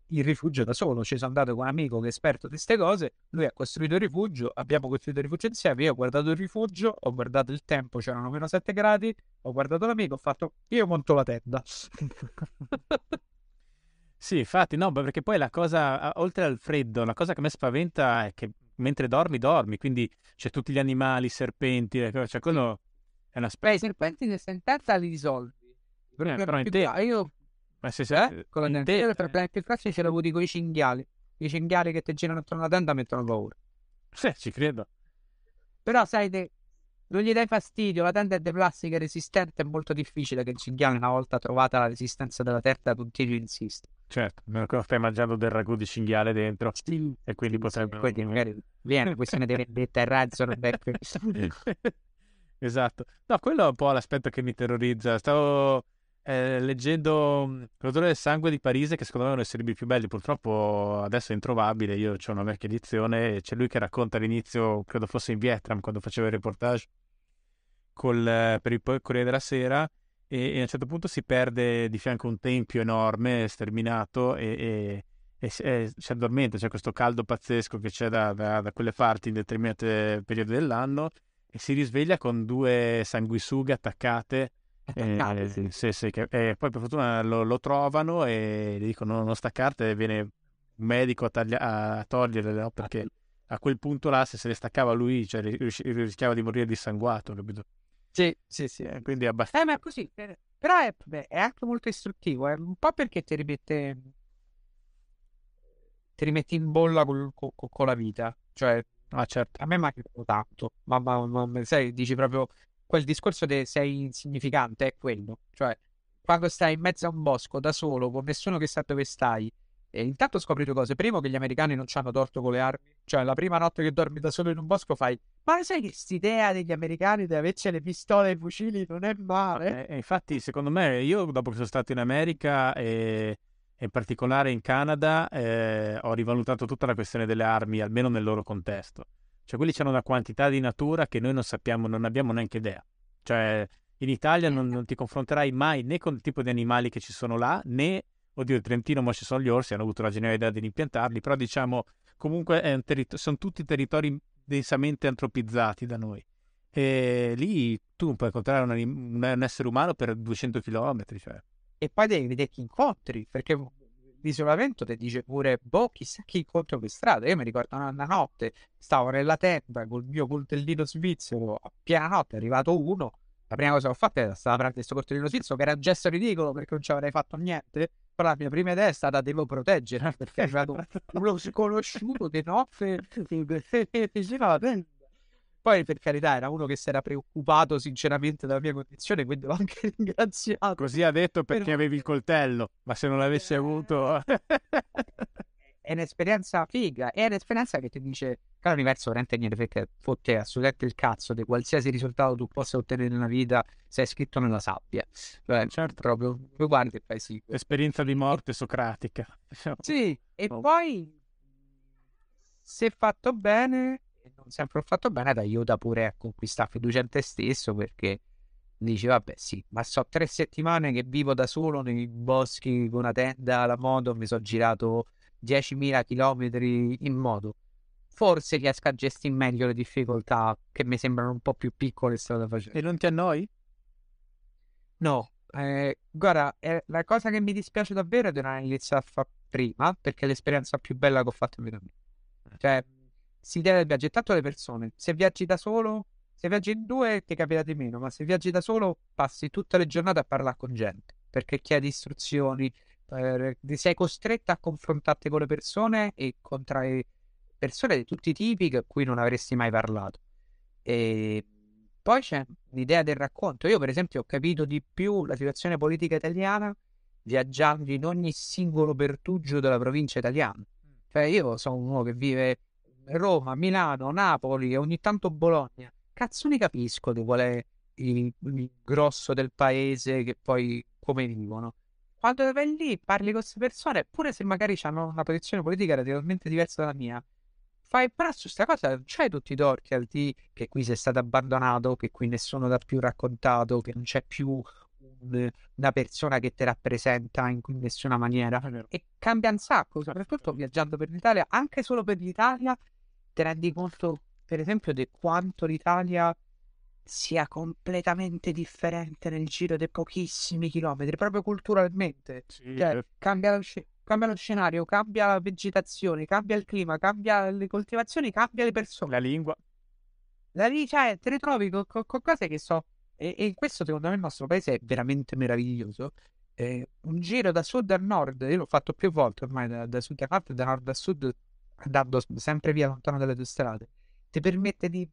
il rifugio da solo. Ci sono andato con un amico che è esperto di queste cose, lui ha costruito il rifugio, abbiamo costruito il rifugio insieme, io ho guardato il rifugio, ho guardato il tempo, c'erano meno 7 gradi, ho guardato l'amico, ho fatto io monto la tenda. *laughs* sì, infatti, no, perché poi la cosa, oltre al freddo, la cosa che mi spaventa è che mentre dormi, dormi, quindi c'è tutti gli animali, i serpenti, cioè quello è una specie... Beh, i serpenti nel sentenza li risolvi. Eh, però in te... Io... Ma se sei... Eh? Con la te... problemi più facili ce l'avuto con i cinghiali. I cinghiali che ti girano attorno alla tenda mettono paura. Sì, ci credo. Però sai, te... non gli dai fastidio, la tenda è di plastica resistente, è molto difficile che il cinghiale, una volta trovata la resistenza della terra, continui a insistere. Certo, stai mangiando del ragù di cinghiale dentro sì, e quindi sì, potrebbe... Quindi magari viene questione di vendetta e razzolback. *laughs* esatto. No, quello è un po' l'aspetto che mi terrorizza. Stavo eh, leggendo L'odore del sangue di Parise, che secondo me è uno dei libri più belli. Purtroppo adesso è introvabile. Io ho una vecchia edizione c'è lui che racconta all'inizio, credo fosse in Vietnam, quando faceva il reportage col, per il Corriere della Sera e, e, a un certo punto si perde di fianco un tempio enorme, sterminato e, e, e si addormenta, c'è questo caldo pazzesco che c'è da, da, da quelle parti in determinate periodi dell'anno e si risveglia con due sanguisughe attaccate. Attaccate *laughs* eh, sì. Sì, sì, che, e poi per fortuna lo, lo, trovano e gli dicono non staccarti e viene un medico a, taglia- a toglierle no? perché a quel punto là se se le staccava lui cioè, rischiava di morire dissanguato capito? Sì, sì, sì. Eh, quindi è abbastanza... Eh, ma è così. Però è, beh, è anche molto istruttivo. È un po' perché ti rimette... Ti rimetti in bolla col, con, con la vita. Cioè, ah, certo. a me mi ha aiutato tanto. Ma, ma, ma, sai, dici proprio... Quel discorso di sei insignificante è quello. Cioè, quando stai in mezzo a un bosco da solo, con nessuno che sa dove stai, e intanto scopri due cose. Primo, che gli americani non ci hanno torto con le armi. Cioè, la prima notte che dormi da solo in un bosco fai. Ma sai che quest'idea degli americani di averci le pistole e i fucili non è male? Eh, infatti, secondo me, io dopo che sono stato in America e, e in particolare in Canada, eh, ho rivalutato tutta la questione delle armi, almeno nel loro contesto. Cioè, quelli hanno una quantità di natura che noi non sappiamo, non abbiamo neanche idea. Cioè, in Italia non, non, ti confronterai mai né con il tipo di animali che ci sono là, né, oddio, il Trentino, ma ci sono gli orsi, hanno avuto la geniale idea di impiantarli, però diciamo, comunque terito- sono tutti territori densamente antropizzati da noi. E lì tu non puoi incontrare un, un essere umano per 200 km, cioè. E poi devi vedere chi incontri, perché l'isolamento ti dice pure, boh, chissà chi incontro per strada. Io mi ricordo una, notte, stavo nella tenda col mio coltellino svizzero, a piena notte è arrivato uno. La prima cosa che ho fatto è stata prendere questo coltellino svizzero, che era un gesto ridicolo perché non ci avrei fatto niente. Però la mia prima idea è stata devo proteggere perché è arrivato uno sconosciuto di notte e diceva poi, per carità, era uno che si era preoccupato sinceramente della mia condizione, quindi l'ho anche *laughs* ringraziato. Così ha detto perché Però... avevi il coltello, ma se non l'avessi avuto... *laughs* è un'esperienza figa, è un'esperienza che ti dice che l'universo veramente niente perché fotte assolutamente il cazzo di qualsiasi risultato tu possa ottenere nella vita sei scritto nella sabbia. Cioè, certo. proprio, tu guardi e fai sì. Esperienza di morte socratica. Sì, e oh. poi se fatto bene non sempre ho fatto bene, ti aiuta pure a conquistare fiducia in te stesso perché dici vabbè sì, ma so tre settimane che vivo da solo nei boschi con una tenda alla moto, mi sono girato 10.000 km in moto. Forse riesco a gestire meglio le difficoltà che mi sembrano un po' più piccole strada facendo. E non ti annoi? No, eh, guarda, eh, la cosa che mi dispiace davvero è di non iniziare a fare prima, perché è l'esperienza più bella che ho fatto in vita mia. Cioè, si deve viaggiare tanto le persone. Se viaggi da solo, se viaggi in due ti capita di meno, ma se viaggi da solo passi tutte le giornate a parlare con gente perché chiedi istruzioni, eh, sei costretto a confrontarti con le persone e contro persone di tutti i tipi con cui non avresti mai parlato. E poi c'è l'idea del racconto. Io, per esempio, ho capito di più la situazione politica italiana viaggiando in ogni singolo pertugio della provincia italiana. Cioè, io sono uno che vive Roma, Milano, Napoli e ogni tanto Bologna. Cazzo ne capisco di qual è il, il grosso del paese che poi come vivono. Quando vai lì, parli con queste persone, pure se magari hanno una posizione politica radicalmente diversa dalla mia, fai però su questa cosa non c'hai tutti i torti al di che qui sei stato abbandonato, che qui nessuno ti ha più raccontato, che non c'è più un, una persona che ti rappresenta in nessuna maniera. E cambia un sacco, soprattutto viaggiando per l'Italia, anche solo per l'Italia ti rendi conto, per esempio, di quanto l'Italia sia completamente differente nel giro di pochissimi chilometri, proprio culturalmente. Sì, cioè, eh. cambia, lo sc- cambia, lo scenario, cambia la vegetazione, cambia il clima, cambia le coltivazioni, cambia le persone. La lingua. La lingua, cioè, te ne trovi con, con, con cose che so. E, e, questo, secondo me, il nostro paese è veramente meraviglioso. Eh, un giro da sud a nord, io l'ho fatto più volte ormai da, da sud a nord, da nord a sud andando sempre via lontano dalle tue strade, ti permette di,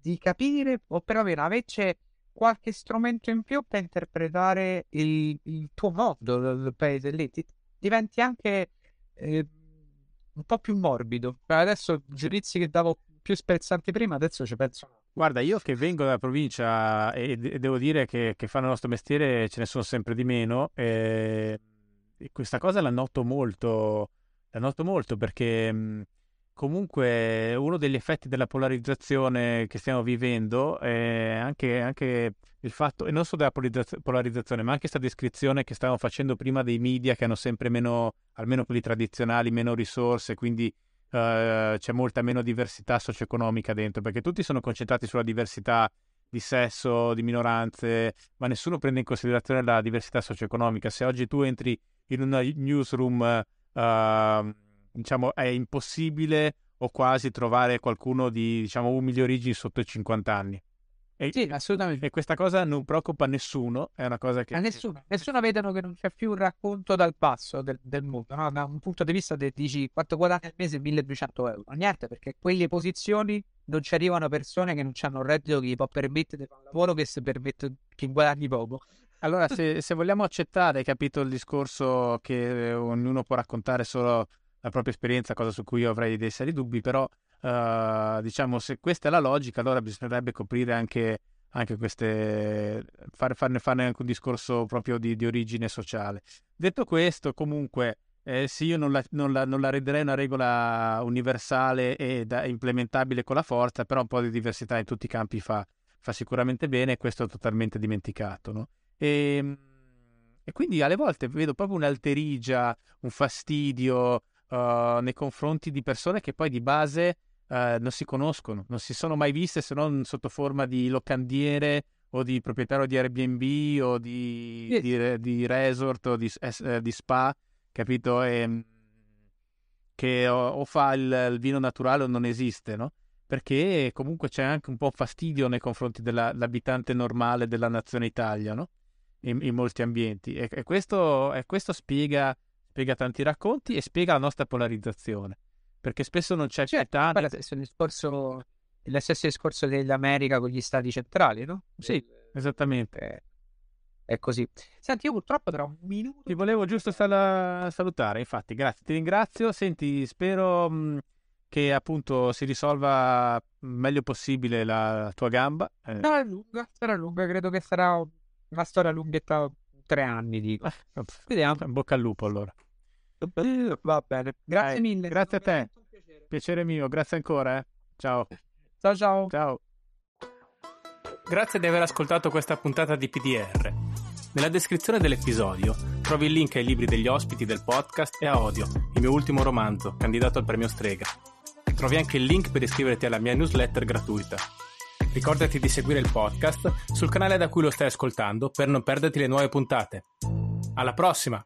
di capire o perlomeno averci qualche strumento in più per interpretare il, il tuo mondo, il paese lì. Ti, diventi anche eh, un po' più morbido. Adesso giudizi che davo più spezzanti prima, adesso ci penso. Guarda, io che vengo dalla provincia e, e devo dire che, che, fanno il nostro mestiere ce ne sono sempre di meno, e, e questa cosa la noto molto la noto molto perché mhmm, comunque uno degli effetti della polarizzazione che stiamo vivendo è anche, anche il fatto, e non solo della polarizza- polarizzazione, ma anche questa descrizione che stavamo facendo prima dei media che hanno sempre meno, almeno quelli tradizionali, meno risorse, quindi uh, c'è molta meno diversità socio-economica dentro, perché tutti sono concentrati sulla diversità di sesso, di minoranze, ma nessuno prende in considerazione la diversità socio-economica. Se oggi tu entri in una newsroom uh, diciamo, è impossibile o quasi trovare qualcuno di diciamo, umili origini sotto i 50 anni. E, sì, assolutamente. E questa cosa non preoccupa nessuno, è una cosa che... A nessuno, nessuno vedono che non c'è più un racconto dal passo del, del mondo, no? da un punto di vista di dici quanto guadagni al mese 1200 euro, niente, perché quelle posizioni non ci arrivano persone che non hanno un reddito che gli può permettere di fare un lavoro che si permette che guadagni poco. Allora, se, se, vogliamo accettare, capito il discorso che ognuno può raccontare solo la propria esperienza, cosa su cui io avrei dei seri dubbi, però uh, diciamo se questa è la logica, allora bisognerebbe coprire anche, anche queste, far, farne, farne, anche un discorso proprio di, di origine sociale. Detto questo, comunque, eh, sì, io non la, non, la, non la, renderei una regola universale e da, implementabile con la forza, però un po' di diversità in tutti i campi fa, fa sicuramente bene e questo è totalmente dimenticato, no? E, ehm, e quindi alle volte vedo proprio un'alterigia, un fastidio uh, nei confronti di persone che poi di base uh, non si conoscono, non si sono mai viste se non sotto forma di locandiere o di proprietario di Airbnb o di, yes. di, di resort o di, eh, di spa, capito? E, ehm, che o, o fa il, il, vino naturale o non esiste, no? Perché comunque c'è anche un po' fastidio nei confronti dell'abitante normale della nazione Italia, no? In, in molti ambienti. E, e, questo, e questo spiega, spiega, tanti racconti e spiega la nostra polarizzazione. Perché spesso non c'è certo, pietà. Guarda, il discorso, lo stesso discorso dell'America con gli stati centrali, no? Sì, esattamente è così. Senti, io purtroppo tra un minuto. Ti volevo giusto sal- salutare, infatti, grazie, ti ringrazio. Senti, spero mh, che appunto si risolva meglio possibile la tua gamba. Eh. Sarà lunga, sarà lunga, credo che sarà una storia lunghetta tre anni, dico. Eh, Vediamo. In bocca al lupo allora. Va bene, grazie Dai, mille. Grazie a te. Piacere. piacere mio, grazie ancora. Eh. Ciao. Ciao ciao. Ciao. Grazie di aver ascoltato questa puntata di PDR. Nella descrizione dell'episodio trovi il link ai libri degli ospiti del podcast e a Odio, il mio ultimo romanzo, candidato al premio Strega. Trovi anche il link per iscriverti alla mia newsletter gratuita. Ricordati di seguire il podcast sul canale da cui lo stai ascoltando per non perderti le nuove puntate. Alla prossima!